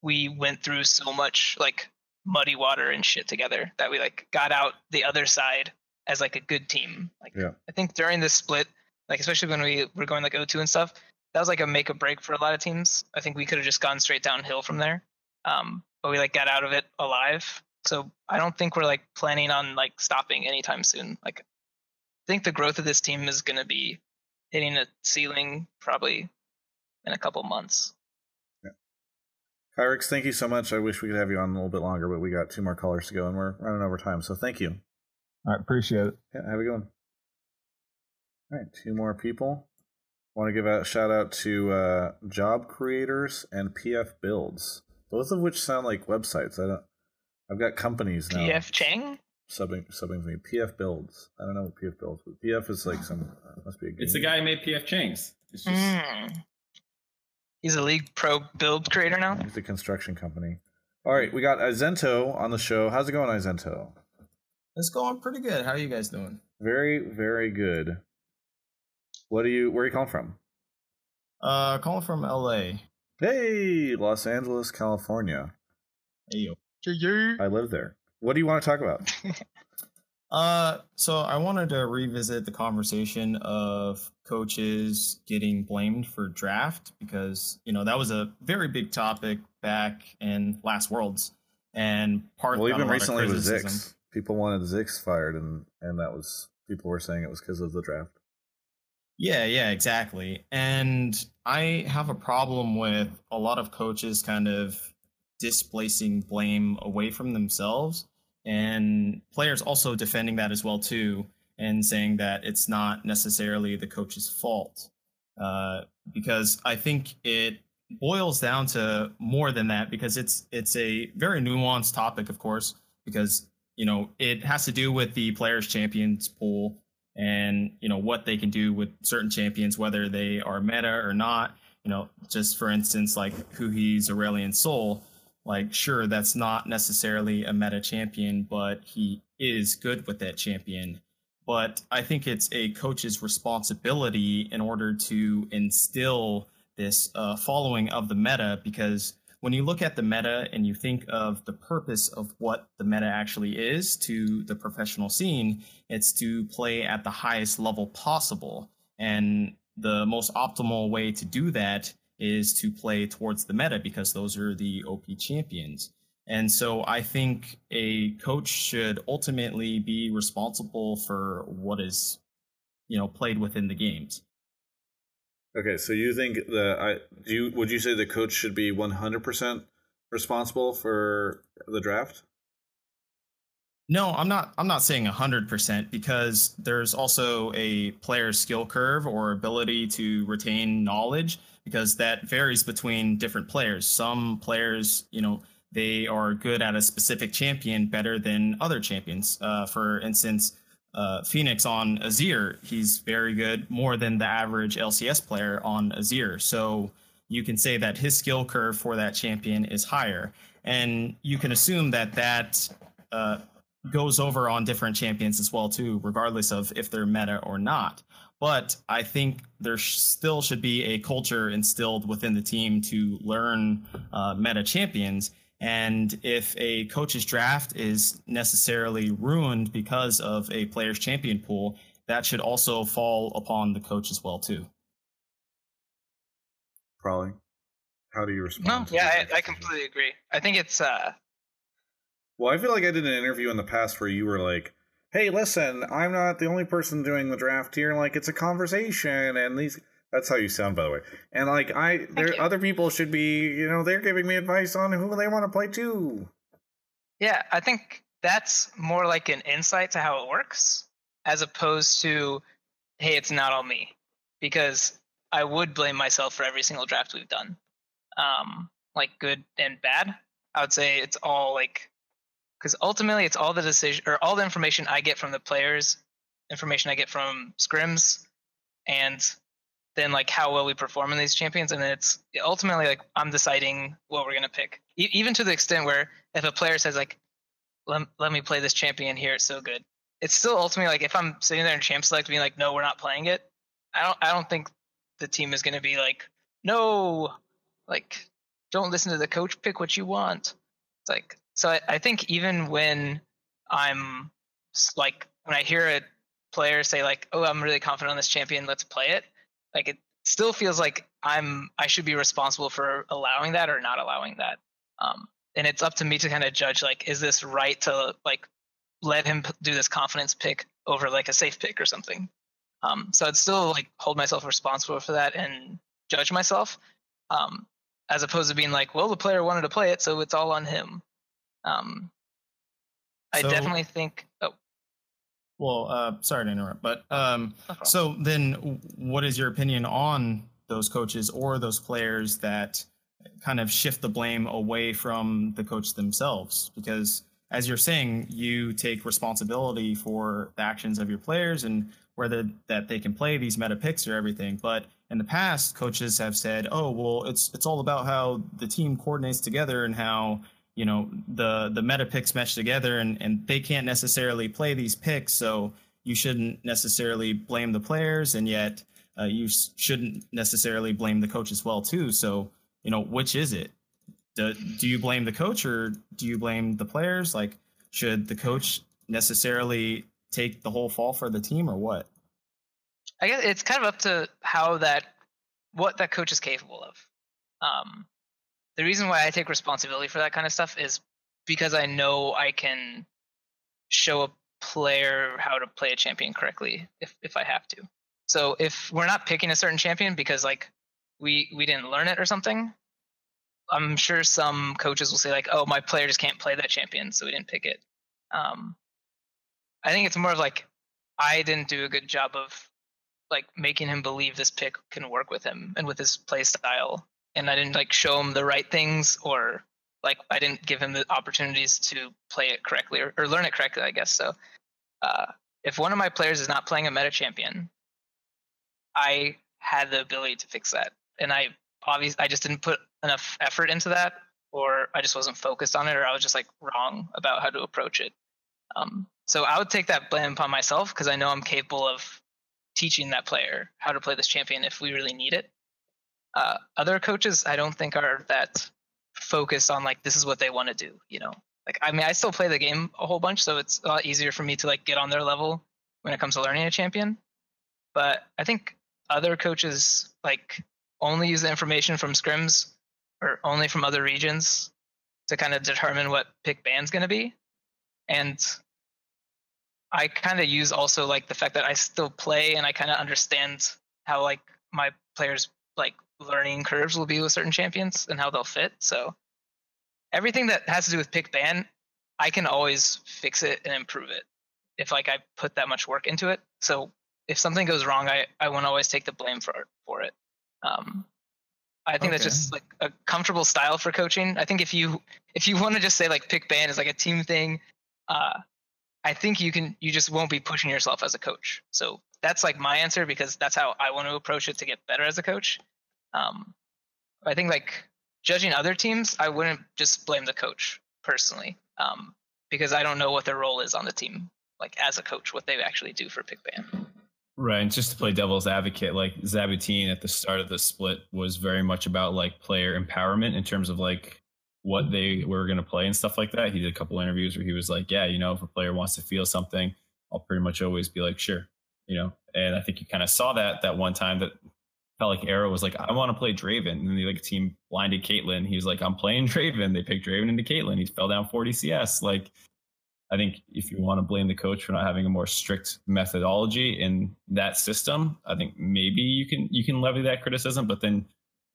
we went through so much like muddy water and shit together that we like got out the other side as like a good team. Like yeah. I think during this split, like especially when we were going like O2 and stuff, that was like a make or break for a lot of teams. I think we could have just gone straight downhill from there. Um, but we like got out of it alive. So I don't think we're like planning on like stopping anytime soon. Like I think the growth of this team is going to be hitting a ceiling probably in a couple months. Kyrix, thank you so much. I wish we could have you on a little bit longer, but we got two more callers to go and we're running over time. So thank you. All right, appreciate it. Yeah, have a good one. All right, two more people. Want to give a shout out to uh, Job Creators and PF Builds, both of which sound like websites. I don't. I've got companies now. PF Chang. Subbing, subbing for me. PF Builds. I don't know what PF Builds, but PF is like some. Uh, must be a. Game. It's the guy who made PF Chang's. It's just. Mm. He's a League Pro build creator now. He's a construction company. All right, we got Izento on the show. How's it going, Izento? It's going pretty good. How are you guys doing? Very, very good. What do you? Where are you calling from? Uh, calling from L.A. Hey, Los Angeles, California. Hey yo. I live there. What do you want to talk about? [LAUGHS] Uh, so I wanted to revisit the conversation of coaches getting blamed for draft because you know that was a very big topic back in last Worlds, and part well even recently was Zikz. People wanted Zikz fired, and and that was people were saying it was because of the draft. Yeah, yeah, exactly. And I have a problem with a lot of coaches kind of displacing blame away from themselves and players also defending that as well too and saying that it's not necessarily the coach's fault. Uh, because i think it boils down to more than that because it's it's a very nuanced topic of course because you know it has to do with the players champions pool and you know what they can do with certain champions whether they are meta or not. You know just for instance like Huhi's Aurelion Sol like sure that's not necessarily a meta champion but he is good with that champion. But i think it's a coach's responsibility in order to instill this uh, following of the meta because when you look at the meta and you think of the purpose of what the meta actually is to the professional scene it's to play at the highest level possible. And the most optimal way to do that is to play towards the meta because those are the OP champions. And so I think a coach should ultimately be responsible for what is, you know, played within the games. Okay, so you think the I do you would you say the coach should be 100% responsible for the draft? No, I'm not. I'm not saying hundred percent because there's also a player skill curve or ability to retain knowledge because that varies between different players. Some players, you know, they are good at a specific champion better than other champions. Uh, for instance, uh, Fenix on Azir, he's very good, more than the average LCS player on Azir. So you can say that his skill curve for that champion is higher, and you can assume that that uh, goes over on different champions as well too, regardless of if they're meta or not. But I think there sh- still should be a culture instilled within the team to learn uh, meta champions. And if a coach's draft is necessarily ruined because of a player's champion pool, that should also fall upon the coach as well too. Prolly. How do you respond? No, yeah, I, I completely agree. I think it's uh, well, I feel like I did an interview in the past where you were like, "Hey, listen, I'm not the only person doing the draft here. Like, it's a conversation, and these." That's how you sound, by the way. And like, I there other people should be, you know, they're giving me advice on who they want to play too. Yeah, I think that's more like an insight to how it works, as opposed to, "Hey, it's not all me," because I would blame myself for every single draft we've done, um, like good and bad. I would say it's all like because ultimately it's all the decision or all the information I get from the players, information I get from scrims, and then like how well we perform in these champions, and then it's ultimately like I'm deciding what we're gonna pick. E- even to the extent where if a player says like, let, let me play this champion here, it's so good. It's still ultimately like if I'm sitting there in champ select being like, no, we're not playing it. I don't I don't think the team is gonna be like, no, like don't listen to the coach, pick what you want. It's like so I, I think even when I'm like when I hear a player say like, "Oh, I'm really confident on this champion, let's play it," like it still feels like I'm I should be responsible for allowing that or not allowing that. Um, and it's up to me to kind of judge like, is this right to like let him do this confidence pick over like a safe pick or something? Um, so I'd still like hold myself responsible for that and judge myself, um, as opposed to being like, well, the player wanted to play it, so it's all on him. Um, I so, definitely think. Oh. Well, uh, sorry to interrupt, but um, no so then, what is your opinion on those coaches or those players that kind of shift the blame away from the coach themselves? Because as you're saying, you take responsibility for the actions of your players and whether that they can play these meta picks or everything. But in the past, coaches have said, "Oh, well, it's it's all about how the team coordinates together and how you know the the meta picks mesh together and and they can't necessarily play these picks so you shouldn't necessarily blame the players and yet uh, you shouldn't necessarily blame the coach as well too. So you know which is it? Do, do you blame the coach or do you blame the players? Like should the coach necessarily take the whole fall for the team or what? I guess it's kind of up to how that what that coach is capable of. Um the reason why I take responsibility for that kind of stuff is because I know I can show a player how to play a champion correctly if if I have to. So if we're not picking a certain champion because like we we didn't learn it or something, I'm sure some coaches will say like, "Oh, my player just can't play that champion, so we didn't pick it." Um, I think it's more of like I didn't do a good job of like making him believe this pick can work with him and with his play style and I didn't like show him the right things or like I didn't give him the opportunities to play it correctly or, or learn it correctly, I guess. So uh, if one of my players is not playing a meta champion, I had the ability to fix that, and I obviously I just didn't put enough effort into that, or I just wasn't focused on it, or I was just like wrong about how to approach it. Um, so I would take that blame upon myself because I know I'm capable of teaching that player how to play this champion if we really need it. Uh, other coaches, I don't think are that focused on like this is what they want to do. You know, like I mean, I still play the game a whole bunch, so it's a lot easier for me to like get on their level when it comes to learning a champion. But I think other coaches like only use the information from scrims or only from other regions to kind of determine what pick ban's going to be. And I kind of use also like the fact that I still play and I kind of understand how like my players like learning curves will be with certain champions and how they'll fit. So everything that has to do with pick ban, I can always fix it and improve it if like I put that much work into it. So if something goes wrong, I I won't always take the blame for for it. Um, I think okay. that's just like a comfortable style for coaching. I think if you if you want to just say like pick ban is like a team thing, uh, I think you can you just won't be pushing yourself as a coach. So that's like my answer because that's how I want to approach it to get better as a coach. Um, I think like judging other teams, I wouldn't just blame the coach personally um, because I don't know what their role is on the team, like as a coach, what they actually do for pick ban. Right, and just to play devil's advocate, like Zaboutine at the start of the split was very much about like player empowerment in terms of like what they were going to play and stuff like that. He did a couple interviews where he was like, "Yeah, you know, if a player wants to feel something, I'll pretty much always be like, sure, you know." And I think you kind of saw that that one time that felt like Arrow was like, "I want to play Draven," and the like team blinded Caitlyn. He was like, "I'm playing [LAUGHS] Draven." They picked Draven into Caitlyn. He fell down 40 CS. Like, I think if you want to blame the coach for not having a more strict methodology in that system, I think maybe you can you can levy that criticism, but then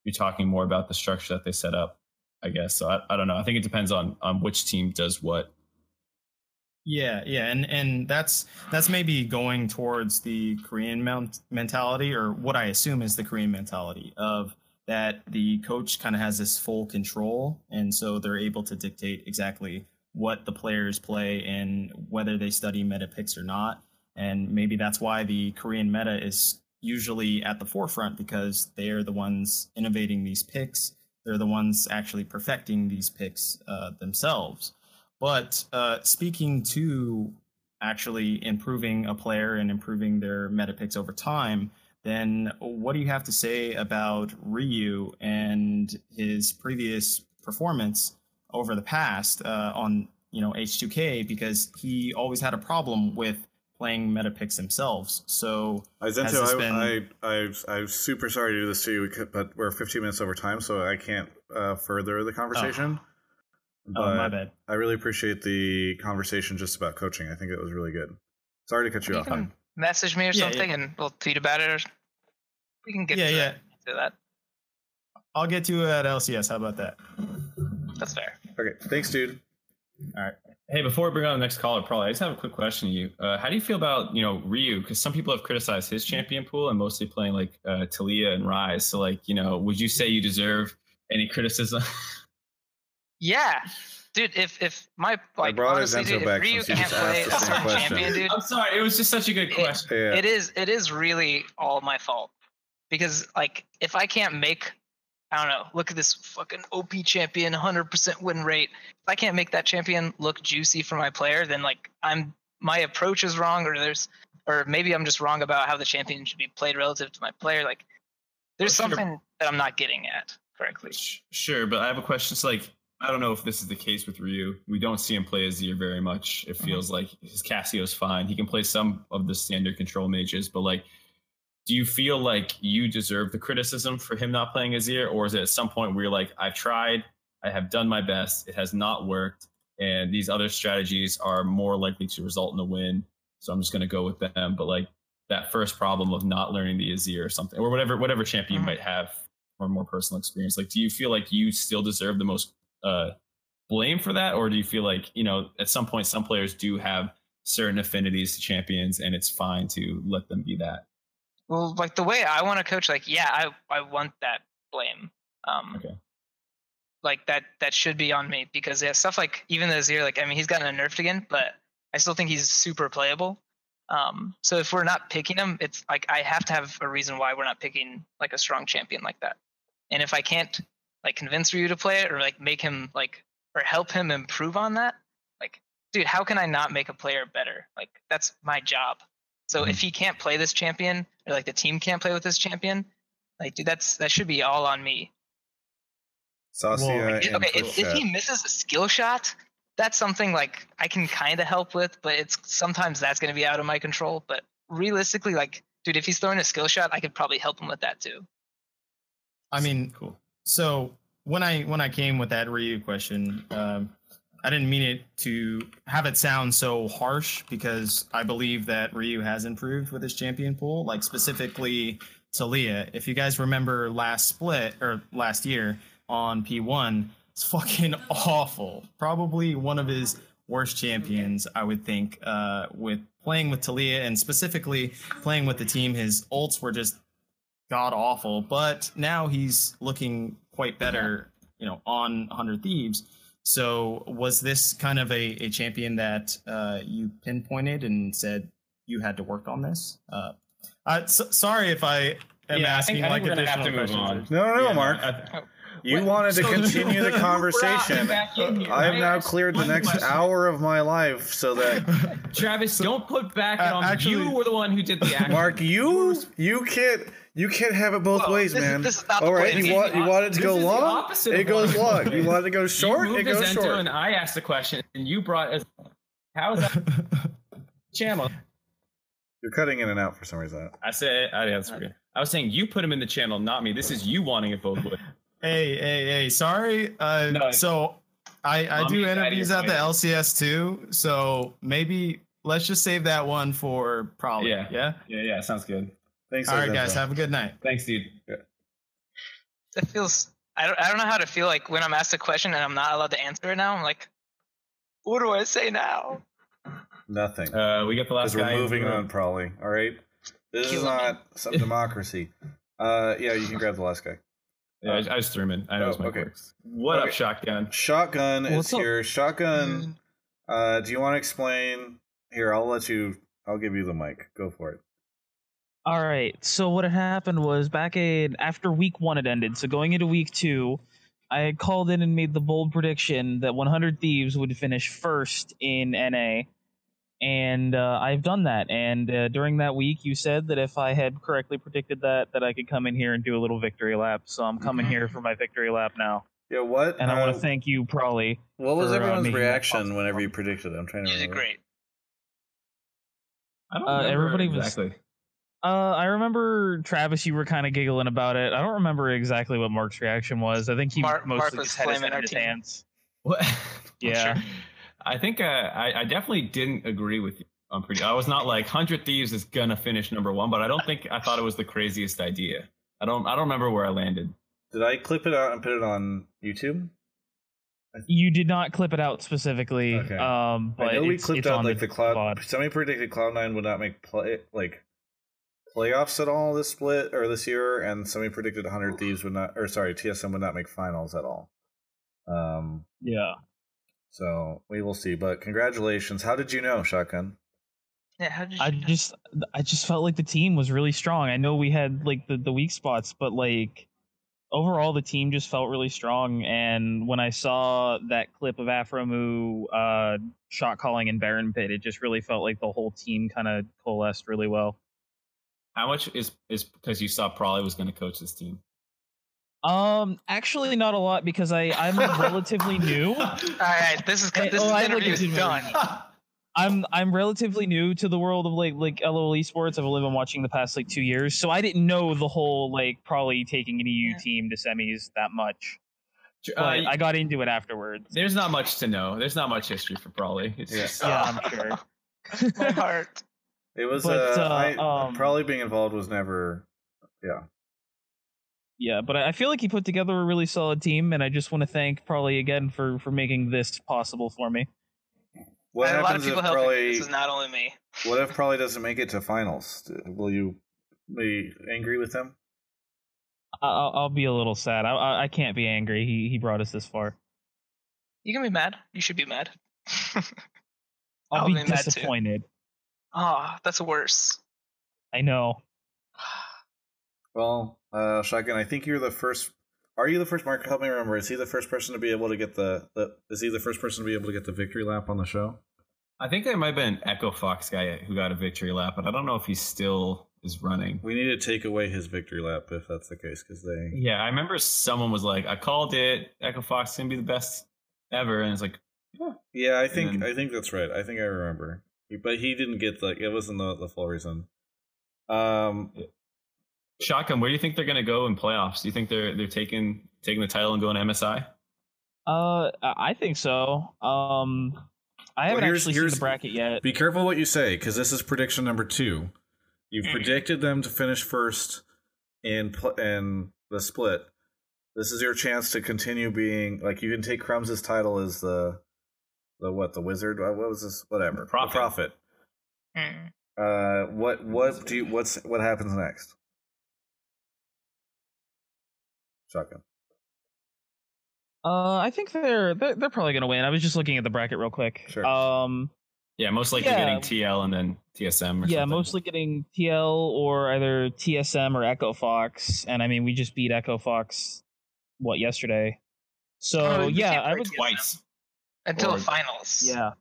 you're talking more about the structure that they set up I guess. So I, I don't know. I think it depends on on which team does what. Yeah, yeah, and and that's that's maybe going towards the Korean mount mentality, or what I assume is the Korean mentality of that the coach kind of has this full control, and so they're able to dictate exactly what the players play and whether they study meta picks or not. And maybe that's why the Korean meta is usually at the forefront because they are the ones innovating these picks they're the ones actually perfecting these picks uh, themselves. But uh, speaking to actually improving a player and improving their meta picks over time, then what do you have to say about Ryu and his previous performance over the past uh, on you know H2K? Because he always had a problem with playing meta picks themselves. So Izento, I, been... I, I, I'm super sorry to do this to you, but we're 15 minutes over time, so I can't uh, further the conversation. Oh. But oh, my bad. I really appreciate the conversation just about coaching. I think it was really good. Sorry to cut you, you off. message me or yeah, something, yeah. and we'll tweet about it. Or we can get yeah, to, yeah. to that. I'll get to you at LCS. How about that? That's fair. Okay. Thanks, dude. All right. Hey, before we bring on the next caller, Prolly I just have a quick question to you. Uh, how do you feel about you know Ryu? Because some people have criticized his champion pool and mostly playing like uh, Taliyah and Ryze. So like you know, would you say you deserve any criticism? [LAUGHS] yeah, dude. If if my like I honestly, dude, if Ryu can't play a certain champion, dude. I'm sorry, it was just such a good question. It, yeah. it is. It is really all my fault because like if I can't make I don't know. Look at this fucking OP champion, 100% win rate. If I can't make that champion look juicy for my player, then like I'm my approach is wrong, or there's, or maybe I'm just wrong about how the champion should be played relative to my player. Like there's well, something sure. that I'm not getting at correctly. Sure, but I have a question. It's like I don't know if this is the case with Ryu. We don't see him play Azir very much. It mm-hmm. feels mm-hmm. like his Cassio's fine. He can play some of the standard control mages, but like do you feel like you deserve the criticism for him not playing Azir, or is it at some point where you're like, I've tried, I have done my best, it has not worked, and these other strategies are more likely to result in a win, so I'm just going to go with them. But like that first problem of not learning the Azir or something, or whatever whatever champion mm-hmm. you might have, or more personal experience, like do you feel like you still deserve the most uh, blame for that, or do you feel like you know at some point some players do have certain affinities to champions, and it's fine to let them be that? Well, like the way I want to coach, like yeah, I I want that blame. Um, okay. Like that that should be on me because yeah, stuff like even the Azir, like I mean, he's gotten nerfed again, but I still think he's super playable. Um, so if we're not picking him, it's like I have to have a reason why we're not picking like a strong champion like that. And if I can't like convince Ryu to play it or like make him like or help him improve on that, like dude, how can I not make a player better? Like that's my job. So mm-hmm. if he can't play this champion or like the team can't play with this champion, like dude, that's that should be all on me. Saucia well, okay, if, if, he misses a skill shot, that's something like I can kind of help with, but it's sometimes that's going to be out of my control. But realistically, like, dude, if he's throwing a skill shot, I could probably help him with that too. I mean, cool. So when I when I came with that Ryu question, um, I didn't mean it to have it sound so harsh because I believe that Ryu has improved with his champion pool, like specifically Taliyah. If you guys remember last split or last year on P1, it's fucking [LAUGHS] awful. Probably one of his worst champions, I would think, uh, with playing with Taliyah and specifically playing with the team. His ults were just god awful, but now he's looking quite better, you know, on 100 Thieves. So was this kind of a, a champion that uh, you pinpointed and said you had to work on this? Uh, I, so, sorry if I am yeah, asking I think, like I think additional questions. No, no, no, yeah, Mark. I, you wanted to continue the [LAUGHS] conversation. I have now cleared the next hour of my life so that Travis, don't put back uh, on. Actually, you were the one who did the action. Mark, you you can't you can't have it both ways, this, man. This All right, [LAUGHS] you want you wanted to go long, it goes long. You wanted to go short, it goes short. And I asked the question, and you brought as how is that [LAUGHS] channel? You're cutting in and out for some reason. I said I, I was saying you put him in the channel, not me. This is you wanting it both ways. Hey, hey, hey! Sorry. Uh, no, so I I do interviews at the LCS too. So maybe let's just save that one for Prolly. Yeah. Yeah. Yeah. Yeah. Sounds good. Thanks. All right, guys. Have a good night. Thanks, dude. Yeah. It feels. I don't. I don't know how to feel like when I'm asked a question and I'm not allowed to answer it now. I'm like, what do I say now? Nothing. Uh, we get the last guy. We're moving on, probably. All right. This Kill is not some [LAUGHS] democracy. Uh, yeah, you can grab the last guy. Yeah, I, just threw him in. I know oh, my okay. Quirks. What okay. up, Shotgun? Shotgun What's is up? here. Shotgun, uh, do you want to explain? Here, I'll let you. I'll give you the mic. Go for it. All right. So what had happened was back in after week one had ended. So going into week two, I had called in and made the bold prediction that 100 Thieves would finish first in NA and uh, I've done that. And uh, during that week, you said that if I had correctly predicted that, that I could come in here and do a little victory lap. So I'm coming mm-hmm. here for my victory lap now. Yeah, what? And uh, I want to thank you, Prolly. What was for, uh, everyone's reaction whenever you predicted it? I'm trying to. You did great. I don't uh, everybody was exactly. was. Uh, I remember Travis, you were kind of giggling about it. I don't remember exactly what Mark's reaction was. I think he Mark, mostly Mark just had his, his hands. What? [LAUGHS] Yeah. Sure. I think uh, I, I definitely didn't agree with you. I'm pretty. I was not like Hundred Thieves is gonna finish number one, but I don't think I thought it was the craziest idea. I don't. I don't remember where I landed. Did I clip it out and put it on YouTube? You did not clip it out specifically. Okay. Um, but I know we clipped out like the, the cloud. Somebody predicted Cloud Nine would not make play like playoffs at all this split or this year, and somebody predicted 100 Thieves would not, or sorry, TSM would not make finals at all. Um, yeah. So we will see. But congratulations. How did you know, Shotgun? Yeah, how did I know? just I just felt like the team was really strong. I know we had like the, the weak spots, but like overall the team just felt really strong. And when I saw that clip of Aphromoo uh, shot calling in Baron Pit, it just really felt like the whole team kind of coalesced really well. How much is is because you saw Prolly was going to coach this team? Um, actually, not a lot because I I'm relatively new. [LAUGHS] All right, this is this oh, interview is done. [LAUGHS] I'm I'm relatively new to the world of like like LOL esports. I've only been watching the past like two years, so I didn't know the whole like Prolly taking an EU team to semis that much. Uh, but I got into it afterwards. There's not much to know. There's not much history for Prolly. It's yeah. Just, yeah, I'm sure. [LAUGHS] My heart. It was but, uh, uh, I, um, Prolly being involved was never. Yeah yeah, but I feel like he put together a really solid team, and I just want to thank Prolly again for for making this possible for me. What a lot of people helping. Probably, this is not only me. what if Prolly doesn't make it to finals? Will you be angry with him? I'll, I'll be a little sad. I, I can't be angry. He he brought us this far. You can be mad. You should be mad. [LAUGHS] I'll, I'll, be, be disappointed. Ah, oh, that's worse. I know. Well, uh, Shotgun, I think you're the first Are you the first? Mark, help me remember. Is he the first person to be able to get the, the? Is he the first person to be able to get the victory lap on the show? I think there might have been an Echo Fox guy who got a victory lap, but I don't know if he still is running. We need to take away his victory lap if that's the case, because they. Yeah, I remember someone was like, "I called it. Echo Fox gonna be the best ever," and it's like, yeah, yeah. I think then, I think that's right. I think I remember, but he didn't get the. It wasn't the the full reason. Um, Shotgun, where do you think they're gonna go in playoffs? Do you think they're they're taking taking the title and going to MSI? Uh, I think so. Um, I haven't well, actually seen the bracket yet. Be careful what you say because this is prediction number two. You've mm. predicted them to finish first in pl- in the split. This is your chance to continue being like you can take Crumbs' title as the the what the wizard. What was this? Whatever. Prophet. The prophet. Mm. Uh, what what do you what's what happens next? Shotgun. Uh, I think they're they're, they're probably gonna win. I was just looking at the bracket real quick. Sure. Um, yeah, most likely yeah. getting TL and then TSM. yeah, something. mostly getting TL or either TSM or Echo Fox. And I mean, we just beat Echo Fox what yesterday. So oh, yeah, I would twice until or, finals. Yeah.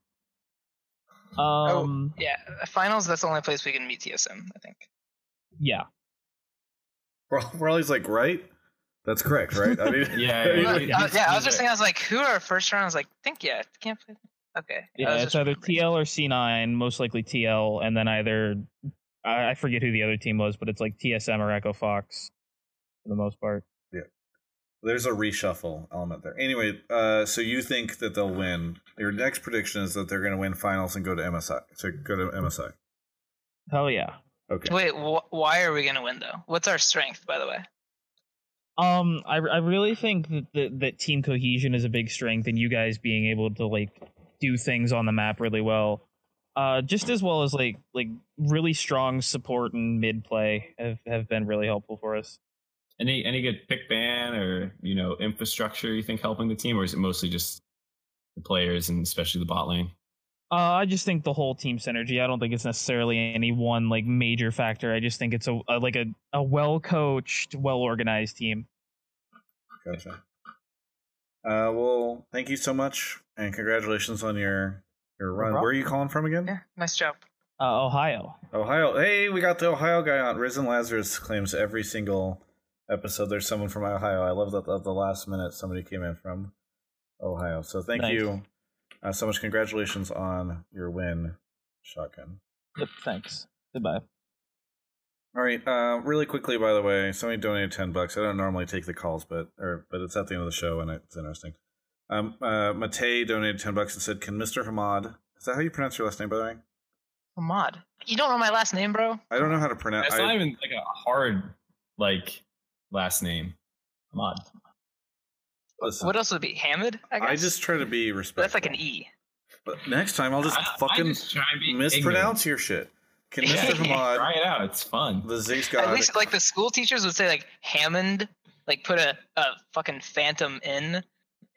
Oh, um. Oh, yeah, finals. That's the only place we can meet TSM. I think. Yeah. Raleigh's like right. That's correct, right? I mean, [LAUGHS] yeah, yeah, [LAUGHS] yeah, yeah. I was just saying, I was like, who are our first round? I was like, think yeah, can't play. Okay. Yeah, it's either TL or C9, most likely TL, and then either I, I forget who the other team was, but it's like TSM or Echo Fox for the most part. Yeah. There's a reshuffle element there. Anyway, uh, so you think that they'll win? Your next prediction is that they're going to win finals and go to MSI. So go to MSI. Hell yeah. Okay. Wait, wh- why are we going to win though? What's our strength, by the way? Um, I, I really think that, that that team cohesion is a big strength, and you guys being able to like do things on the map really well. Uh, just as well as like like really strong support and mid play have, have been really helpful for us. Any any good pick ban or you know infrastructure you think helping the team, or is it mostly just the players and especially the bot lane? Uh, I just think the whole team synergy. I don't think it's necessarily any one like major factor. I just think it's a, a like a, a well coached, well organized team. Gotcha. Uh, well, thank you so much, and congratulations on your your run. Where are you calling from again? Yeah, nice job. Uh, Ohio. Ohio. Hey, we got the Ohio guy on. Risen Lazarus claims every single episode there's someone from Ohio. I love that at the last minute somebody came in from Ohio. So thank nice. you uh, so much. Congratulations on your win, Shotgun. Yep. Thanks. Goodbye. All right. Uh, really quickly, by the way, somebody donated ten bucks. I don't normally take the calls, but or but it's at the end of the show and it's interesting. Um, uh, Matei donated ten bucks and said, "Can Mister Hamad? Is that how you pronounce your last name, by the way?" Hamad. You don't know my last name, bro? I don't know how to pronounce. It's not even like a hard like last name. Hamad. Listen, what else would it be? Hamid? I guess. I just try to be respectful. That's like an E. But next time I'll just I, fucking just mispronounce ignorant. your shit. Can Mr. Hamad try it out? It's fun. The Ziggs God. At least like the school teachers would say like Hammond, like put a, a fucking phantom in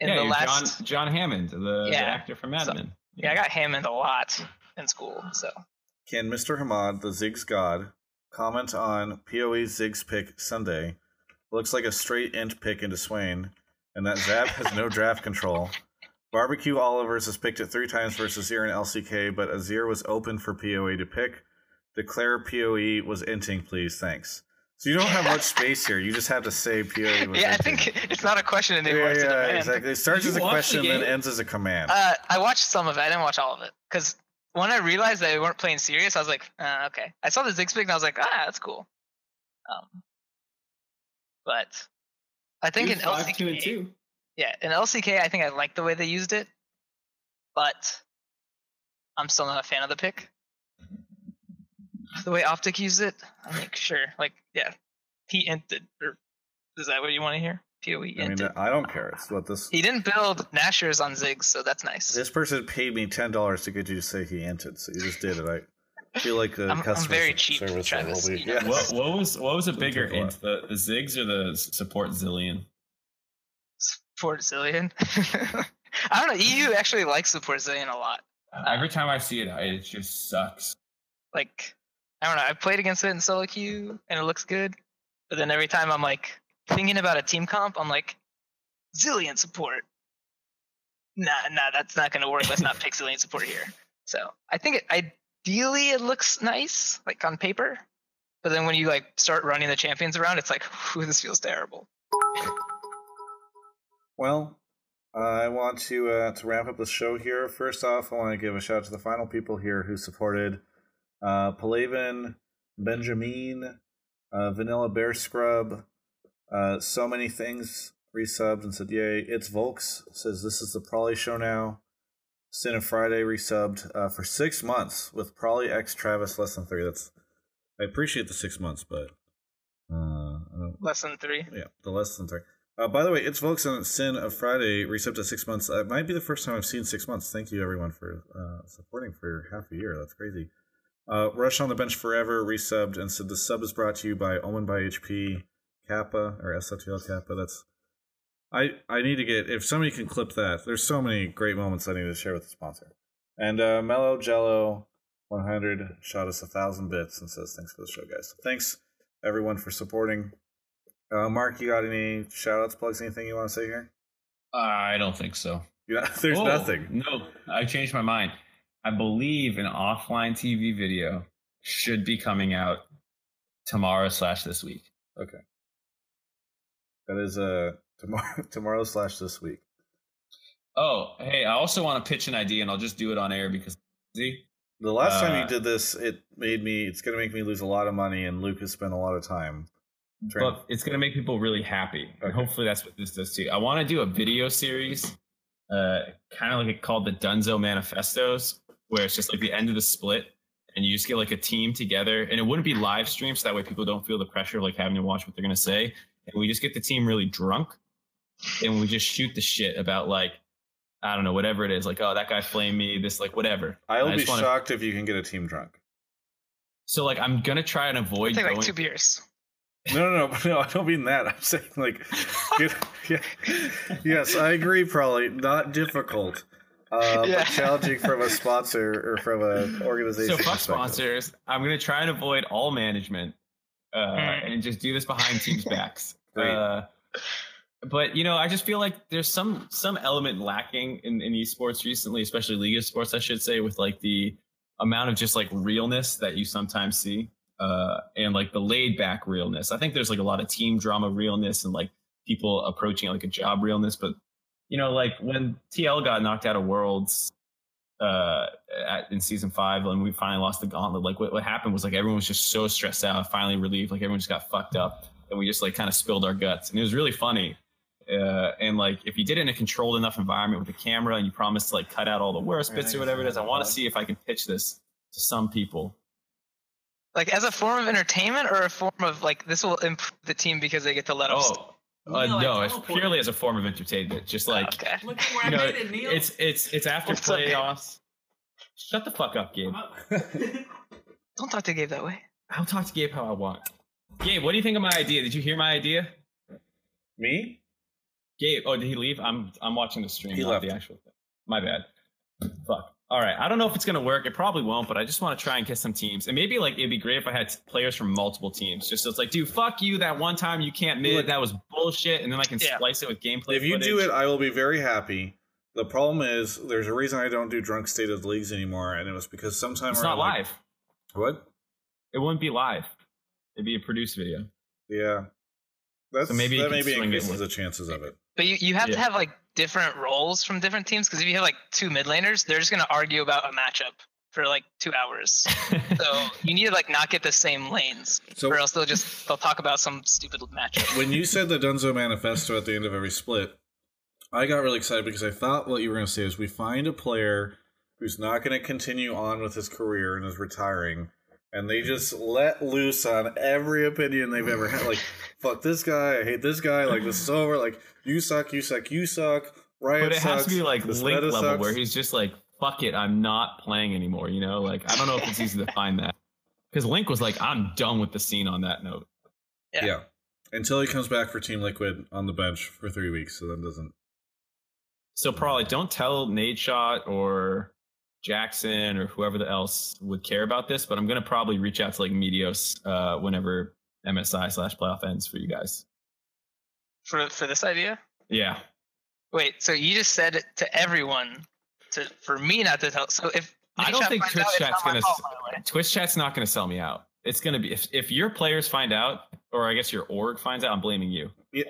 in yeah, the last John John Hammond, the, yeah. the actor from Mad so, Yeah. yeah, I got Hammond a lot in school. So can Mr. Hamad, the Ziggs God, comment on PoE Ziggs pick Sunday? Looks like a straight int pick into Swain, and that Zap has no draft control. Barbecue Olivers has picked it three times versus Azir and LCK, but Azir was open for PoE to pick. Declare PoE was inting, please. Thanks. So you don't have much space here. You just have to say PoE was Yeah, inting. I think it's not a question anymore. Yeah, yeah, exactly. It starts as a question and then ends as a command. Uh, I watched some of it. I didn't watch all of it because when I realized they weren't playing serious, I was like, uh, okay. I saw the Ziggs pick and I was like, ah, that's cool. Um, but I think in LCK, yeah, in LCK, I think I like the way they used it, but I'm still not a fan of the pick the way Optic used it. I think sure, like yeah, he entered. Or is that what you want to hear? Poe I mean, I don't care. It's what this. He didn't build Nashor's on Ziggs, so that's nice. This person paid me ten dollars to get you to say he entered, so you just did it. I feel like the I'm, customer I'm very cheap, service Travis. Be, yeah. what, what, was what was a bigger int, the, the Ziggs or the support Zilean? Support Zilean. [LAUGHS] I don't know. EU actually likes support Zilean a lot. Uh, Every time I see it, it just sucks. Like I don't know. I played against it in solo queue and it looks good, but then every time I'm like thinking about a team comp, I'm like, Zilean support. Nah, nah, that's not gonna work. Let's not pick Zilean support here. So I think it, ideally it looks nice, like on paper, but then when you like start running the champions around, it's like, [LAUGHS] whew, this feels terrible. Well, I want to uh, to wrap up the show here. First off, I want to give a shout out to the final people here who supported uh, Palaven, Benjamin, uh, Vanilla Bear Scrub, uh, so many things resubbed and said, "Yay!" It's Volks says this is the Prolly show now. Sin of Friday resubbed uh, for six months with Prolly X Travis less than three. That's I appreciate the six months, but uh, less than three. Yeah, the less than three. Uh, by the way, it's Volks on Sin of Friday resubbed at six months. It might be the first time I've seen six months. Thank you everyone for uh, supporting for half a year. That's crazy. Uh, Rush on the bench forever resubbed and said the sub is brought to you by Omen by HP Kappa or SOTL Kappa. That's I I need to get if somebody can clip that. There's so many great moments I need to share with the sponsor. And uh, Mellow Jello 100 shot us a thousand bits and says thanks for the show, guys. So thanks everyone for supporting. Uh, Mark, you got any shout outs, plugs, anything you want to say here? Uh, I don't think so. Yeah, [LAUGHS] there's oh, nothing. No, I changed my mind. I believe an offline TV video should be coming out tomorrow slash this week. Okay. That is uh tomorrow [LAUGHS] tomorrow slash this week. Oh, hey, I also want to pitch an idea and I'll just do it on air because see the last uh, time you uh, did this, it made me it's gonna make me lose a lot of money and Luke has spent a lot of time. Trying. But it's gonna make people really happy. Okay. And hopefully that's what this does too. I want to do a video series, uh, kind of like it called the Dunzo Manifestos, where it's just like the end of the split and you just get like a team together and it wouldn't be live stream so that way people don't feel the pressure of like having to watch what they're going to say and we just get the team really drunk and we just shoot the shit about like i don't know whatever it is like oh that guy flamed me this like whatever i'll be wanna... shocked if you can get a team drunk so like i'm gonna try and avoid take going... like two beers no, no, no, [LAUGHS] no. I don't mean that. I'm saying like, [LAUGHS] get, yeah, yes, I agree. Probably not difficult, uh, yeah. but challenging from a [LAUGHS] sponsor or from an organization. So fuck sponsors. I'm gonna try and avoid all management uh, mm. and just do this behind teams' backs. Uh, but you know, I just feel like there's some some element lacking in, in esports recently, especially League of Sports, I should say, with like the amount of just like realness that you sometimes see. Uh, and like the laid back realness. I think there's like a lot of team drama realness and like people approaching like a job realness, but you know, like when TL got knocked out of Worlds uh, at, in season five, and we finally lost the gauntlet, like what, what happened was like everyone was just so stressed out, finally relieved, like everyone just got fucked up, and we just like kind of spilled our guts, and it was really funny. Uh, and like if you did it in a controlled enough environment with a camera and you promise to like cut out all the worst bits or whatever it is, I want to see if I can pitch this to some people. Like as a form of entertainment or a form of like this will improve the team because they get to let us. Oh, uh, no, it's purely as a form of entertainment. Just like okay. you know, it's it's it's after What's playoffs. Shut the fuck up, Gabe. [LAUGHS] Don't talk to Gabe that way. I'll talk to Gabe how I want. Gabe, what do you think of my idea? Did you hear my idea? Me? Gabe. Oh, did he leave? I'm I'm watching the stream. He left the actual thing. My bad. Fuck. All right. I don't know if it's gonna work. It probably won't, but I just want to try and get some teams. And maybe like it'd be great if I had players from multiple teams. Just so it's like, dude, fuck you. That one time you can't mid. That was bullshit. And then I can yeah. splice it with gameplay. If you footage. do it, I will be very happy. The problem is there's a reason I don't do drunk state of the leagues anymore, and it was because sometimes it's not live. What? It wouldn't be live. It'd be a produced video. Yeah. That's so maybe that maybe increases the chances of it. But you, you have yeah. to have like different roles from different teams because if you have like two mid laners, they're just gonna argue about a matchup for like two hours. [LAUGHS] so you need to like not get the same lanes, so, or else they'll just they'll talk about some stupid matchup. When you said the Dunzo Manifesto at the end of every split, I got really excited because I thought what you were gonna say is we find a player who's not gonna continue on with his career and is retiring and they just let loose on every opinion they've ever had. Like, fuck this guy, I hate this guy, like this is [LAUGHS] over, like you suck, you suck, you suck. Riot but it sucks, has to be like Link level sucks. where he's just like, fuck it, I'm not playing anymore. You know, like I don't know if it's easy to [LAUGHS] find that because Link was like, I'm done with the scene on that note. Yeah. yeah. Until he comes back for Team Liquid on the bench for three weeks, so then doesn't. So probably don't tell Nadeshot or Jackson or whoever the else would care about this, but I'm gonna probably reach out to like Meteos uh, whenever MSI slash playoff ends for you guys. For for this idea? Yeah. Wait, so you just said it to everyone to for me not to tell. So if I don't think Twitch out, chat's gonna fault, Twitch chat's not gonna sell me out. It's gonna be if if your players find out, or I guess your org finds out, I'm blaming you. Yeah.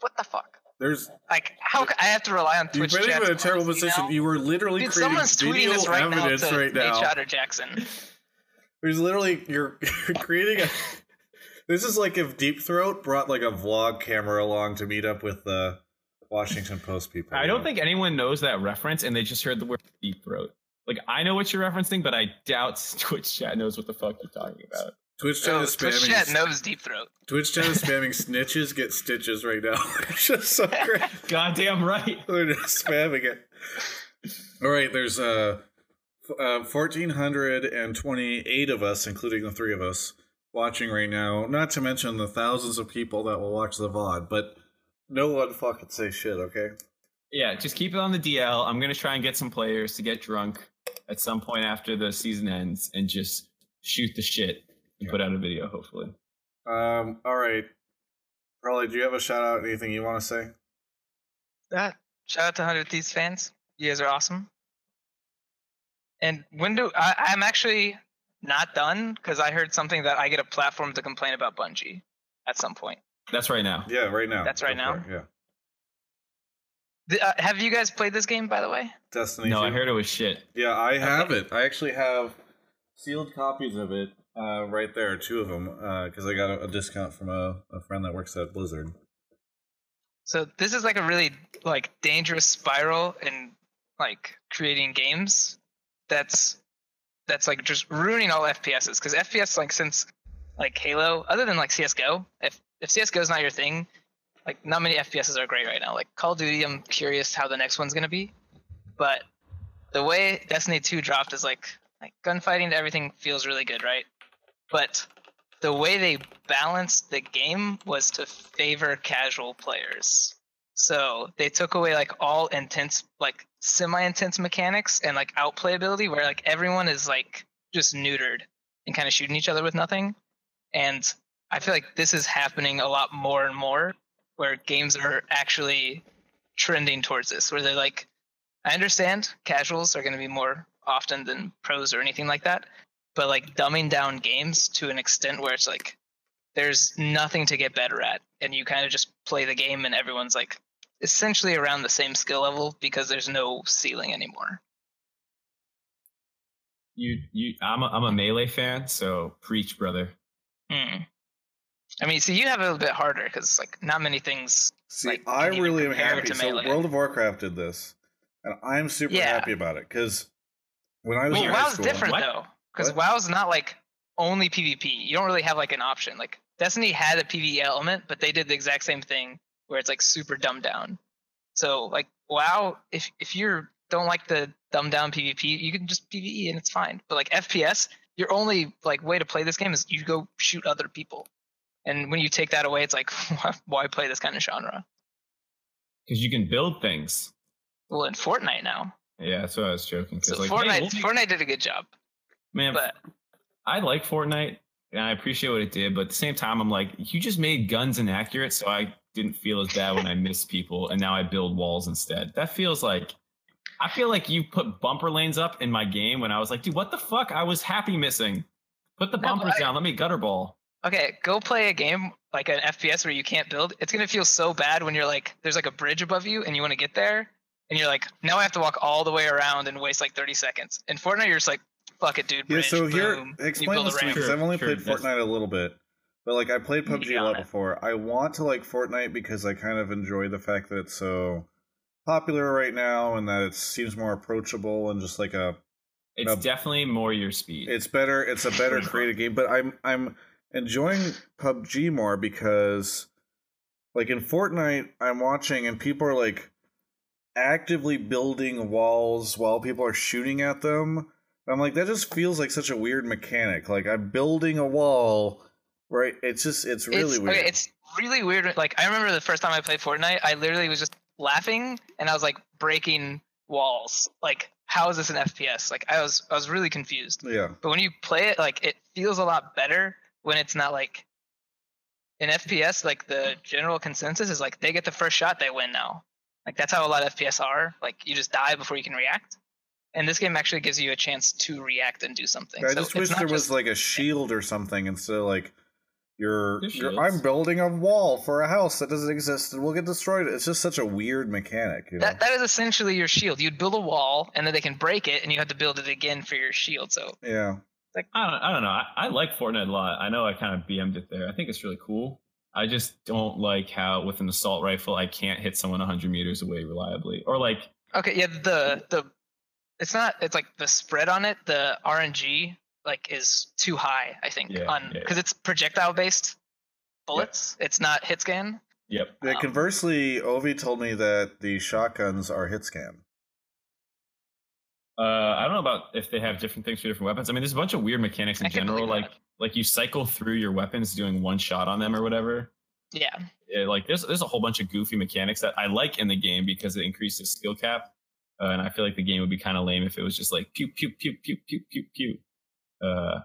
what the fuck? There's like how I have to rely on Twitch. You're putting in a terrible position. You were literally Dude, creating video this right evidence now to right now. Jackson. [LAUGHS] There's literally you're, you're [LAUGHS] creating a. [LAUGHS] This is like if Deep Throat brought like a vlog camera along to meet up with the Washington Post people. I don't think anyone knows that reference, and they just heard the word Deep Throat. Like I know what you're referencing, but I doubt [LAUGHS] Twitch chat knows what the fuck you're talking about. Twitch chat oh, is spamming. Twitch chat knows Deep Throat. Twitch chat is [LAUGHS] spamming snitches get stitches right now. [LAUGHS] it's just so great. Goddamn right. They're just spamming it. All right, there's uh, uh 1428 of us, including the three of us, watching right now. Not to mention the thousands of people that will watch the VOD, but no one fucking say shit, okay? Yeah, just keep it on the DL. I'm gonna try and get some players to get drunk at some point after the season ends and just shoot the shit and yeah. put out a video, hopefully. Um. All right. Prolly. Do you have a shout out? Anything you want to say? That shout out to Hundred Thieves fans. You guys are awesome. And when do I, I'm actually not done because I heard something that I get a platform to complain about Bungie at some point. That's right now. Yeah, right now. That's right now. yeah. The, uh, have you guys played this game, by the way? Destiny. No, I heard it was shit. Yeah, I have okay. it. I actually have sealed copies of it uh, right there, two of them, because uh, I got a, a, discount from a, a friend that works at Blizzard. So this is like a really like dangerous spiral in like creating games. That's that's like just ruining all FPSs because FPS like since like Halo, other than like CS:GO, if if CS:GO is not your thing, like not many FPSs are great right now. Like Call of Duty, I'm curious how the next one's gonna be, but the way Destiny 2 dropped is like like gunfighting everything feels really good, right? But the way they balanced the game was to favor casual players. So they took away like all intense, like semi-intense mechanics and like outplayability, where like everyone is like just neutered and kind of shooting each other with nothing. And I feel like this is happening a lot more and more, where games are actually trending towards this, where they're like, I understand casuals are going to be more often than pros or anything like that, but like dumbing down games to an extent where it's like there's nothing to get better at and you kind of just play the game and everyone's like essentially around the same skill level because there's no ceiling anymore you you i'm a, I'm a melee fan so preach brother hmm. i mean see you have it a little bit harder because like not many things see like, i really am happy so world of warcraft did this and i'm super yeah. happy about it because when i was well, in WoW's school, different what? though because WoW's not like only PvP. You don't really have like an option. Like Destiny had a PvE element, but they did the exact same thing where it's like super dumbed down. So like WoW, if if you don't like the dumbed down PvP, you can just PvE and it's fine. But like FPS, your only like way to play this game is you go shoot other people. And when you take that away, it's like [LAUGHS] why play this kind of genre? Because you can build things. Well, in Fortnite now. Yeah, that's what I was joking. So like, Fortnite, hey, we'll Fortnite did a good job. Man, but I like Fortnite and I appreciate what it did, but at the same time, I'm like, you just made guns inaccurate, so I didn't feel as bad when I missed people, and now I build walls instead. That feels like I feel like you put bumper lanes up in my game when I was like, dude, what the fuck? I was happy missing. Put the bumpers no, down. Let me gutter ball. Okay, go play a game like an FPS where you can't build. It's gonna feel so bad when you're like, there's like a bridge above you and you want to get there, and you're like, now I have to walk all the way around and waste like 30 seconds. In Fortnite, you're just like, fuck it, dude. Bridge, yeah, so here, boom, explain this to me because I've only sure, played Fortnite a little bit, but like I played PUBG a lot before. I want to like Fortnite because I kind of enjoy the fact that it's so popular right now and that it seems more approachable and just like a. It's a, definitely more your speed. It's better. It's a better creative game, but I'm I'm enjoying PUBG more because, like in Fortnite, I'm watching and people are like actively building walls while people are shooting at them I'm like, that just feels like such a weird mechanic. Like I'm building a wall, right? It's just, it's really it's, weird. Okay, it's really weird. Like I remember the first time I played Fortnite, I literally was just laughing and I was like breaking walls. Like, how is this an FPS? Like I was, I was really confused. Yeah. But when you play it, like it feels a lot better when it's not like in FPS, like the general consensus is like they get the first shot, they win now. Like that's how a lot of FPS are. Like you just die before you can react. And this game actually gives you a chance to react and do something. I so just wish there was like a shield or something instead of like you're, you're, I'm building a wall for a house that doesn't exist and will get destroyed. It's just such a weird mechanic. You know? That that is essentially your shield. You'd build a wall and then they can break it and you have to build it again for your shield. So yeah, like I don't I don't know. I, I like Fortnite a lot. I know I kind of BM'd it there. I think it's really cool. I just don't like how with an assault rifle I can't hit someone 100 meters away reliably or like okay yeah the the it's not it's like the spread on it the RNG like is too high. I think Yeah, on yeah. because it's projectile based bullets. It's not hit scan. Yep. Yeah, Um, conversely, Ovi told me that the shotguns are hit scan. Uh, I don't know about if they have different things for different weapons. I mean, there's a bunch of weird mechanics in general. believe Like, like you cycle through your weapons doing one shot on them or whatever. Yeah. Yeah, like there's there's a whole bunch of goofy mechanics that I like in the game because it increases skill cap. Uh, and I feel like the game would be kind of lame if it was just like pew pew pew pew pew pew pew. Uh,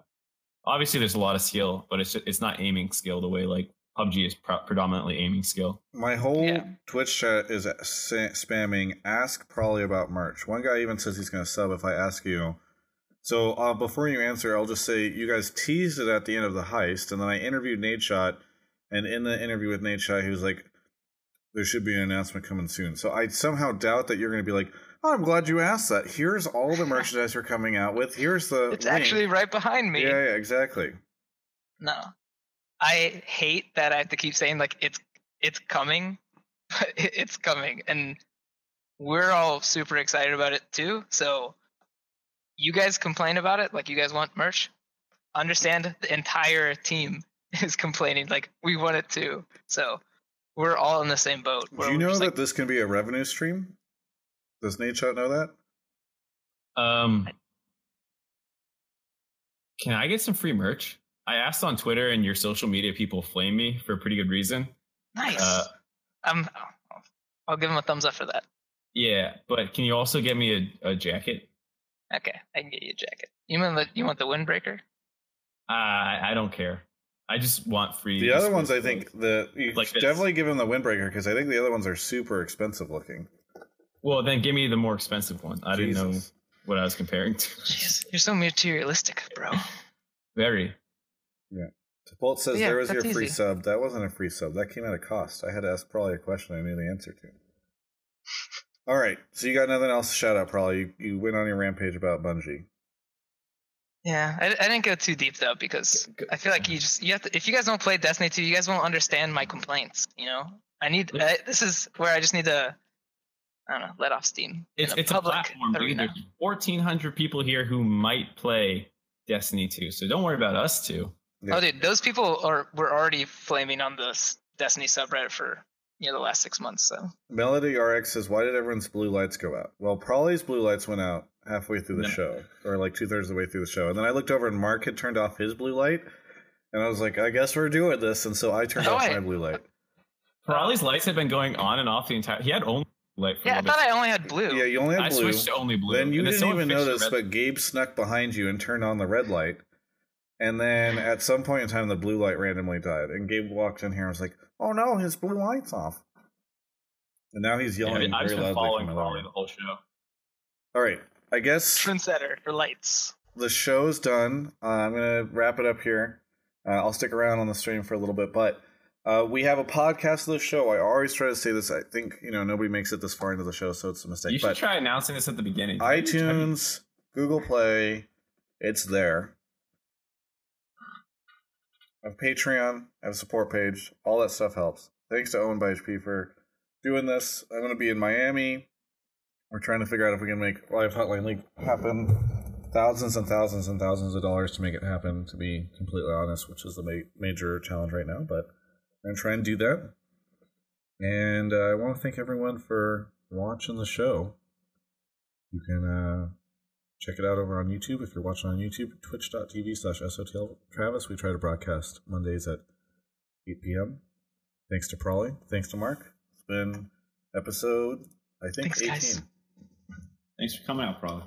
obviously there's a lot of skill, but it's it's not aiming skill the way like PUBG is pro- predominantly aiming skill. My whole Twitch chat is sa- spamming ask Prolly about merch. One guy even says he's going to sub if I ask you. So uh, before you answer, I'll just say you guys teased it at the end of the heist, and then I interviewed Nadeshot, and in the interview with Nadeshot, he was like, "There should be an announcement coming soon." So I somehow doubt that you're going to be like, "Oh, I'm glad you asked that. Here's all the merchandise we're coming out with. Here's the." It's link." actually right behind me. Yeah, yeah, exactly. No. I hate that I have to keep saying like it's it's coming, [LAUGHS] but it's coming, and we're all super excited about it too. So you guys complain about it, like you guys want merch. Understand the entire team [LAUGHS] is complaining, like we want it too. So we're all in the same boat. Do you know that like, this can be a revenue stream? Does Nadeshot know that? Um, can I get some free merch? I asked on Twitter, and your social media people flame me for a pretty good reason. nice. Uh, I'm. I'll give him a thumbs up for that. yeah, but can you also get me a, a jacket? Okay, I can get you a jacket. You want the you want the windbreaker? I I don't care. I just want free. The other ones, I think, the you Like definitely give him the windbreaker because I think the other ones are super expensive looking. Well, then give me the more expensive one. I didn't know what I was comparing to. [LAUGHS] Jeez, you're so materialistic, bro. Very. Yeah. Bolt says Yeah, there was your free easy. sub. That wasn't a free sub. That came at a cost. I had to ask Prolly a question I knew the answer to. All right. So you got nothing else to shout out, Prolly. You, you went on your rampage about Bungie. Yeah, I, I didn't go too deep though because I feel like you just you have to. If you guys don't play Destiny 2, you guys won't understand my complaints. You know, I need. I, this is where I just need to. I don't know, let off steam. in It's it's a public platform, dude. arena. There's 1,400 people here who might play Destiny 2, so don't worry about us two. Yeah. Oh, dude, those people are were already flaming on the Destiny subreddit for you know the last six months. So Melody RX says, Why did everyone's blue lights go out? Well, Prolly's blue lights went out halfway through the No. show, or like two thirds of the way through the show. And then I looked over and Mark had turned off his blue light. And I was like, I guess we're doing this. And so I turned Oh, off wait. my blue light. Farley's lights had been going on and off the entire. He had only light. For a yeah, I thought. I only had blue. Yeah, you only had I blue. switched to only blue. Then you and didn't even notice, but Gabe snuck behind you and turned on the red light. And then at some point in time, the blue light randomly died. And Gabe walked in here and was like, "Oh no, his blue light's off." And now he's yelling Yeah, yelling I've very been loudly following from the Farley the whole show. All right, I guess Trendsetter for lights. the show's done. Uh, I'm gonna wrap it up here. Uh, I'll stick around on the stream for a little bit, but uh, we have a podcast of the show. I always try to say this. I think you know nobody makes it this far into the show, so it's a mistake. You should but try announcing this at the beginning. iTunes, Google Play, it's there. I have Patreon, I have a support page. All that stuff helps. Thanks to Omen by HP for doing this. I'm going to be in Miami. We're trying to figure out if we can make Live Hotline League happen. Thousands and thousands and thousands of dollars to make it happen, to be completely honest, which is the ma- major challenge right now. But I'm going to try and do that. And uh, I want to thank everyone for watching the show. You can uh, check it out over on YouTube if you're watching on YouTube, twitch.tv slash SOTL Travis. We try to broadcast Mondays at 8 p.m. Thanks to Prolly. Thanks to Mark. It's been episode, I think, Thanks, guys. 18. Thanks for coming out, Farley.